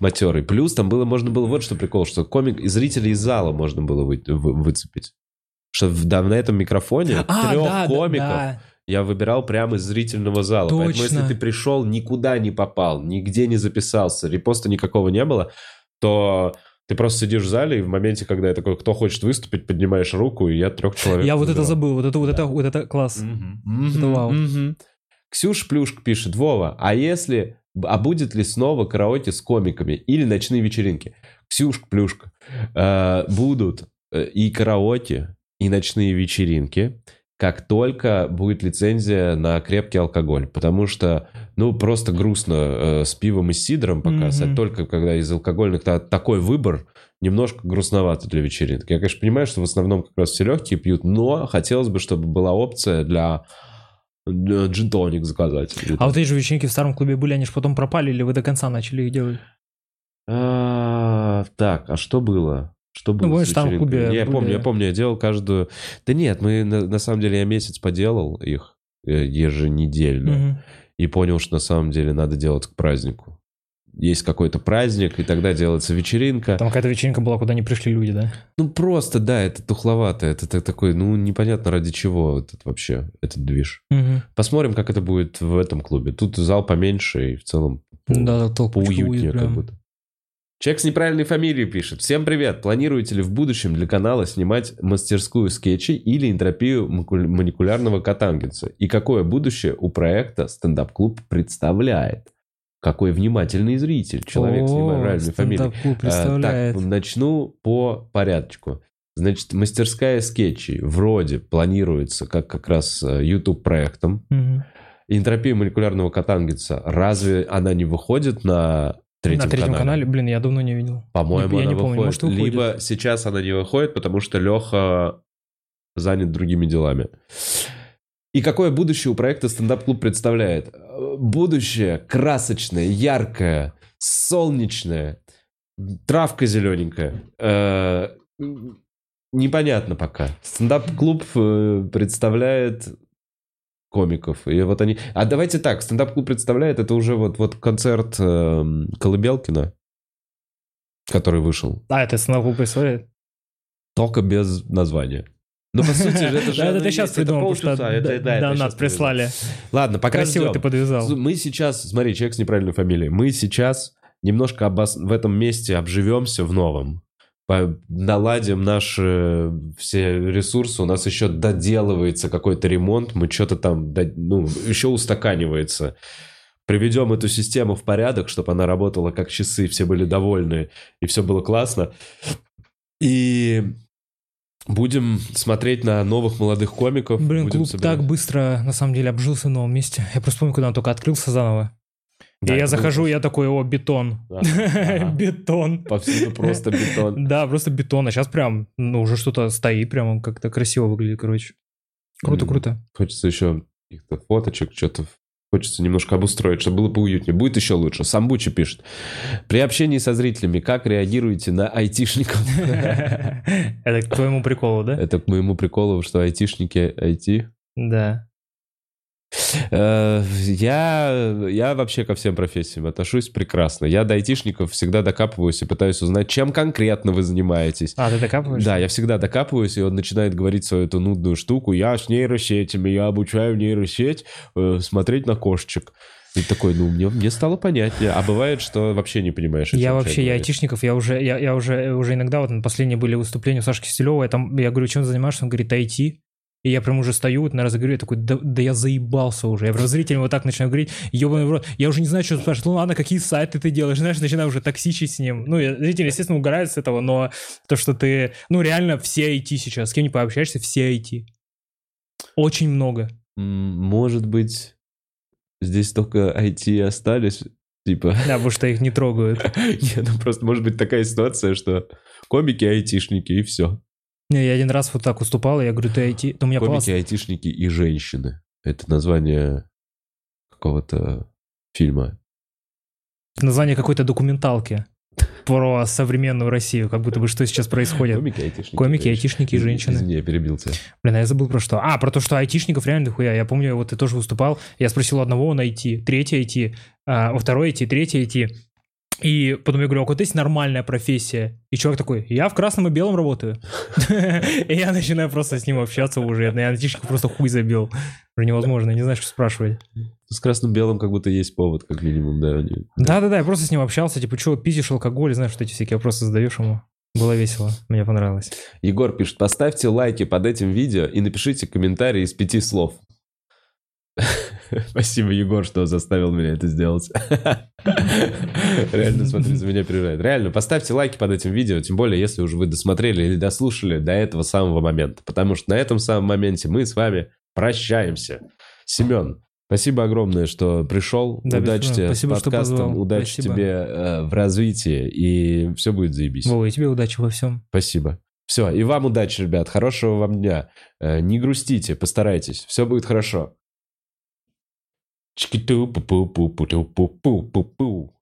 Матерый. Плюс там было, можно было вот что прикол, что комик и зрителей из зала можно было вы- вы- выцепить. Что в- да, на этом микрофоне трех
А, да, да,
комиков
да.
я выбирал прямо из зрительного зала. Поэтому
Точно.
если ты пришел, никуда не попал, нигде не записался, репоста никакого не было, то ты просто сидишь в зале, и в моменте, когда я такой, кто хочет выступить, поднимаешь руку, и я трех человек
Я вот это забыл, вот это, вот это, вот это класс. Это вау.
Ксюш Плюшка пишет, Вова, а если... А будет ли снова караоке с комиками или ночные вечеринки? Ксюшка Плюшка, э, будут э, и караоке, и ночные вечеринки, как только будет лицензия на крепкий алкоголь. Потому что, ну, просто грустно э, с пивом и с сидром показывать.
Мгм.
Только когда из алкогольных та- такой выбор, немножко грустновато для вечеринки. Я, конечно, понимаю, что в основном как раз все легкие пьют, но хотелось бы, чтобы была опция для джин-тоник заказать.
А
там.
вот эти же вечеринки в старом клубе были, они же потом пропали, или вы до конца начали их делать?
А, Так, а что было? Что было
помнишь,
с
там в клубе
Я
были-
помню, я помню, я делал каждую... Да нет, мы на, на самом деле я месяц поделал их э, еженедельно.
Мгм.
И понял, что на самом деле надо делать к празднику. Есть какой-то праздник, и тогда делается вечеринка.
Там какая-то вечеринка была, куда не пришли люди, да?
Ну, просто, да, это тухловато. Это, это такой, ну, непонятно ради чего этот вообще, этот движ.
Угу.
Посмотрим, как это будет в этом клубе. Тут зал поменьше и в целом по-
Да, толпочка
поуютнее как будто. Человек с неправильной фамилией пишет. Всем привет. Планируете ли в будущем для канала снимать мастерскую скетчей или энтропию маникулярного катангенса? И какое будущее у проекта стендап-клуб представляет? Какой внимательный зритель. Человек с
О,
неправильной фамилией. А,
представляет.
Так, начну по порядку. Значит, мастерская скетчей вроде планируется как как раз э, YouTube-проектом.
Мгм.
Энтропия молекулярного катангенса, разве она не выходит на третьем,
На третьем
канале?
канале, блин, я давно не видел.
По-моему,
Я
она
не помню,
выходит.
может, выходит.
Либо сейчас она не выходит, потому что Леха занят другими делами. И какое будущее у проекта «Стендап-клуб» представляет? Э, Будущее красочное, яркое, солнечное, травка зелененькая. Э, Непонятно пока. Стендап-клуб э, представляет комиков. И вот они... А давайте так, стендап-клуб представляет, это уже вот, вот концерт эм, Колыбелкина, который вышел.
А, это стендап-клуб представляет?
Только без названия. Ну, по сути же, это же...
Это ты сейчас придумал, потому что донат прислали.
Ладно, пока
Красиво ты подвязал.
Мы сейчас, смотри, человек с неправильной фамилией. Мы сейчас немножко обос- в этом месте обживемся в новом. Наладим наши все ресурсы. У нас еще доделывается какой-то ремонт. Мы что-то там, ну, еще устаканивается. Приведем эту систему в порядок, чтобы она работала как часы, все были довольны, и все было классно. И будем смотреть на новых молодых комиков.
Блин, клуб
собирать.
так быстро, на самом деле, обжился в новом месте. Я просто помню, когда он только открылся заново.
Да,
и я захожу, я такой, о, бетон.
Ага.
Бетон.
Повсюду просто бетон.
Да, просто бетон. А сейчас прям, ну, уже что-то стоит, прям как-то красиво выглядит, короче. Круто, круто.
Хочется еще каких-то фоточек, что-то хочется немножко обустроить, чтобы было поуютнее. Будет еще лучше. Самбучи пишет. При общении со зрителями как реагируете на айтишников?
Это к твоему приколу, да?
Это к моему приколу, что айтишники IT.
Да.
Э, Я, я вообще ко всем профессиям отношусь прекрасно. Я до айтишников всегда докапываюсь и пытаюсь узнать, чем конкретно вы занимаетесь.
А, ты докапываешься?
Да, я всегда докапываюсь, и он начинает говорить свою эту нудную штуку. Я с нейросетями, я обучаю нейросеть э, смотреть на кошечек. И такой, ну, мне, мне стало понятнее. А бывает, что вообще не понимаешь,
Я вообще, я
говорит.
айтишников, я уже, я, я уже, уже иногда, вот на последние были выступления у Саши Киселева, я, там, я говорю, чем занимаешься? Он говорит, IT. И я прям уже стою, вот на разговоре, я такой, да, да я заебался уже. Я прям зрителям вот так начинаю говорить, ебаный в рот. Я уже не знаю, что спрашивать. Ну ладно, какие сайты ты делаешь? Знаешь, начинаю уже токсичить с ним. Ну, я- зрители, естественно, угорают с этого, но то, что ты... Ну, реально, все IT сейчас. С кем не пообщаешься, все IT. Очень много.
Может быть, здесь только IT остались, типа...
Да, потому что их не трогают.
Нет, ну просто может быть такая ситуация, что комики айтишники и все.
Не, Я один раз вот так выступал, и я говорю, ты IT. Да у меня
Комики,
класс.
айтишники и женщины. Это название какого-то фильма.
Название какой-то документалки про современную Россию, как будто бы что сейчас происходит.
Комики, айтишники.
Комики, айтишники и женщины.
Извини, я перебил тебя.
Блин, а я забыл про что. А, про то, что айтишников реально дохуя. Я помню, вот ты тоже выступал, я спросил у одного, он IT, третий IT, а, у второй IT, третий IT. И потом я говорю, а вот есть нормальная профессия? И чувак такой, я в красном и белом работаю. И я начинаю просто с ним общаться уже. Я на айтишников просто хуй забил. Уже невозможно, не знаешь, что спрашивать.
С красным-белым как будто есть повод, как минимум, да.
Да-да-да, я просто с ним общался, типа, что, пиздишь алкоголь, знаешь, что эти всякие вопросы задаешь ему. Было весело, мне понравилось.
Егор пишет, поставьте лайки под этим видео и напишите комментарий из пяти слов. Спасибо, Егор, что заставил меня это сделать. Реально, смотри, за меня переживает. Реально, поставьте лайки под этим видео, тем более, если уже вы досмотрели или дослушали до этого самого момента. Потому что на этом самом моменте мы с вами прощаемся. Семен, спасибо огромное, что пришел.
Да,
удачи тебе
Спасибо,
с
что
подкастом,
позвал.
удачи
Спасибо.
тебе э, в развитии, и все будет заебись.
Вова, и тебе удачи во всем.
Спасибо. Все, и вам удачи, ребят. Хорошего вам дня. Э, Не грустите, постарайтесь. Все будет хорошо. Chicky doo boo boo boo boo boo boo boo boo.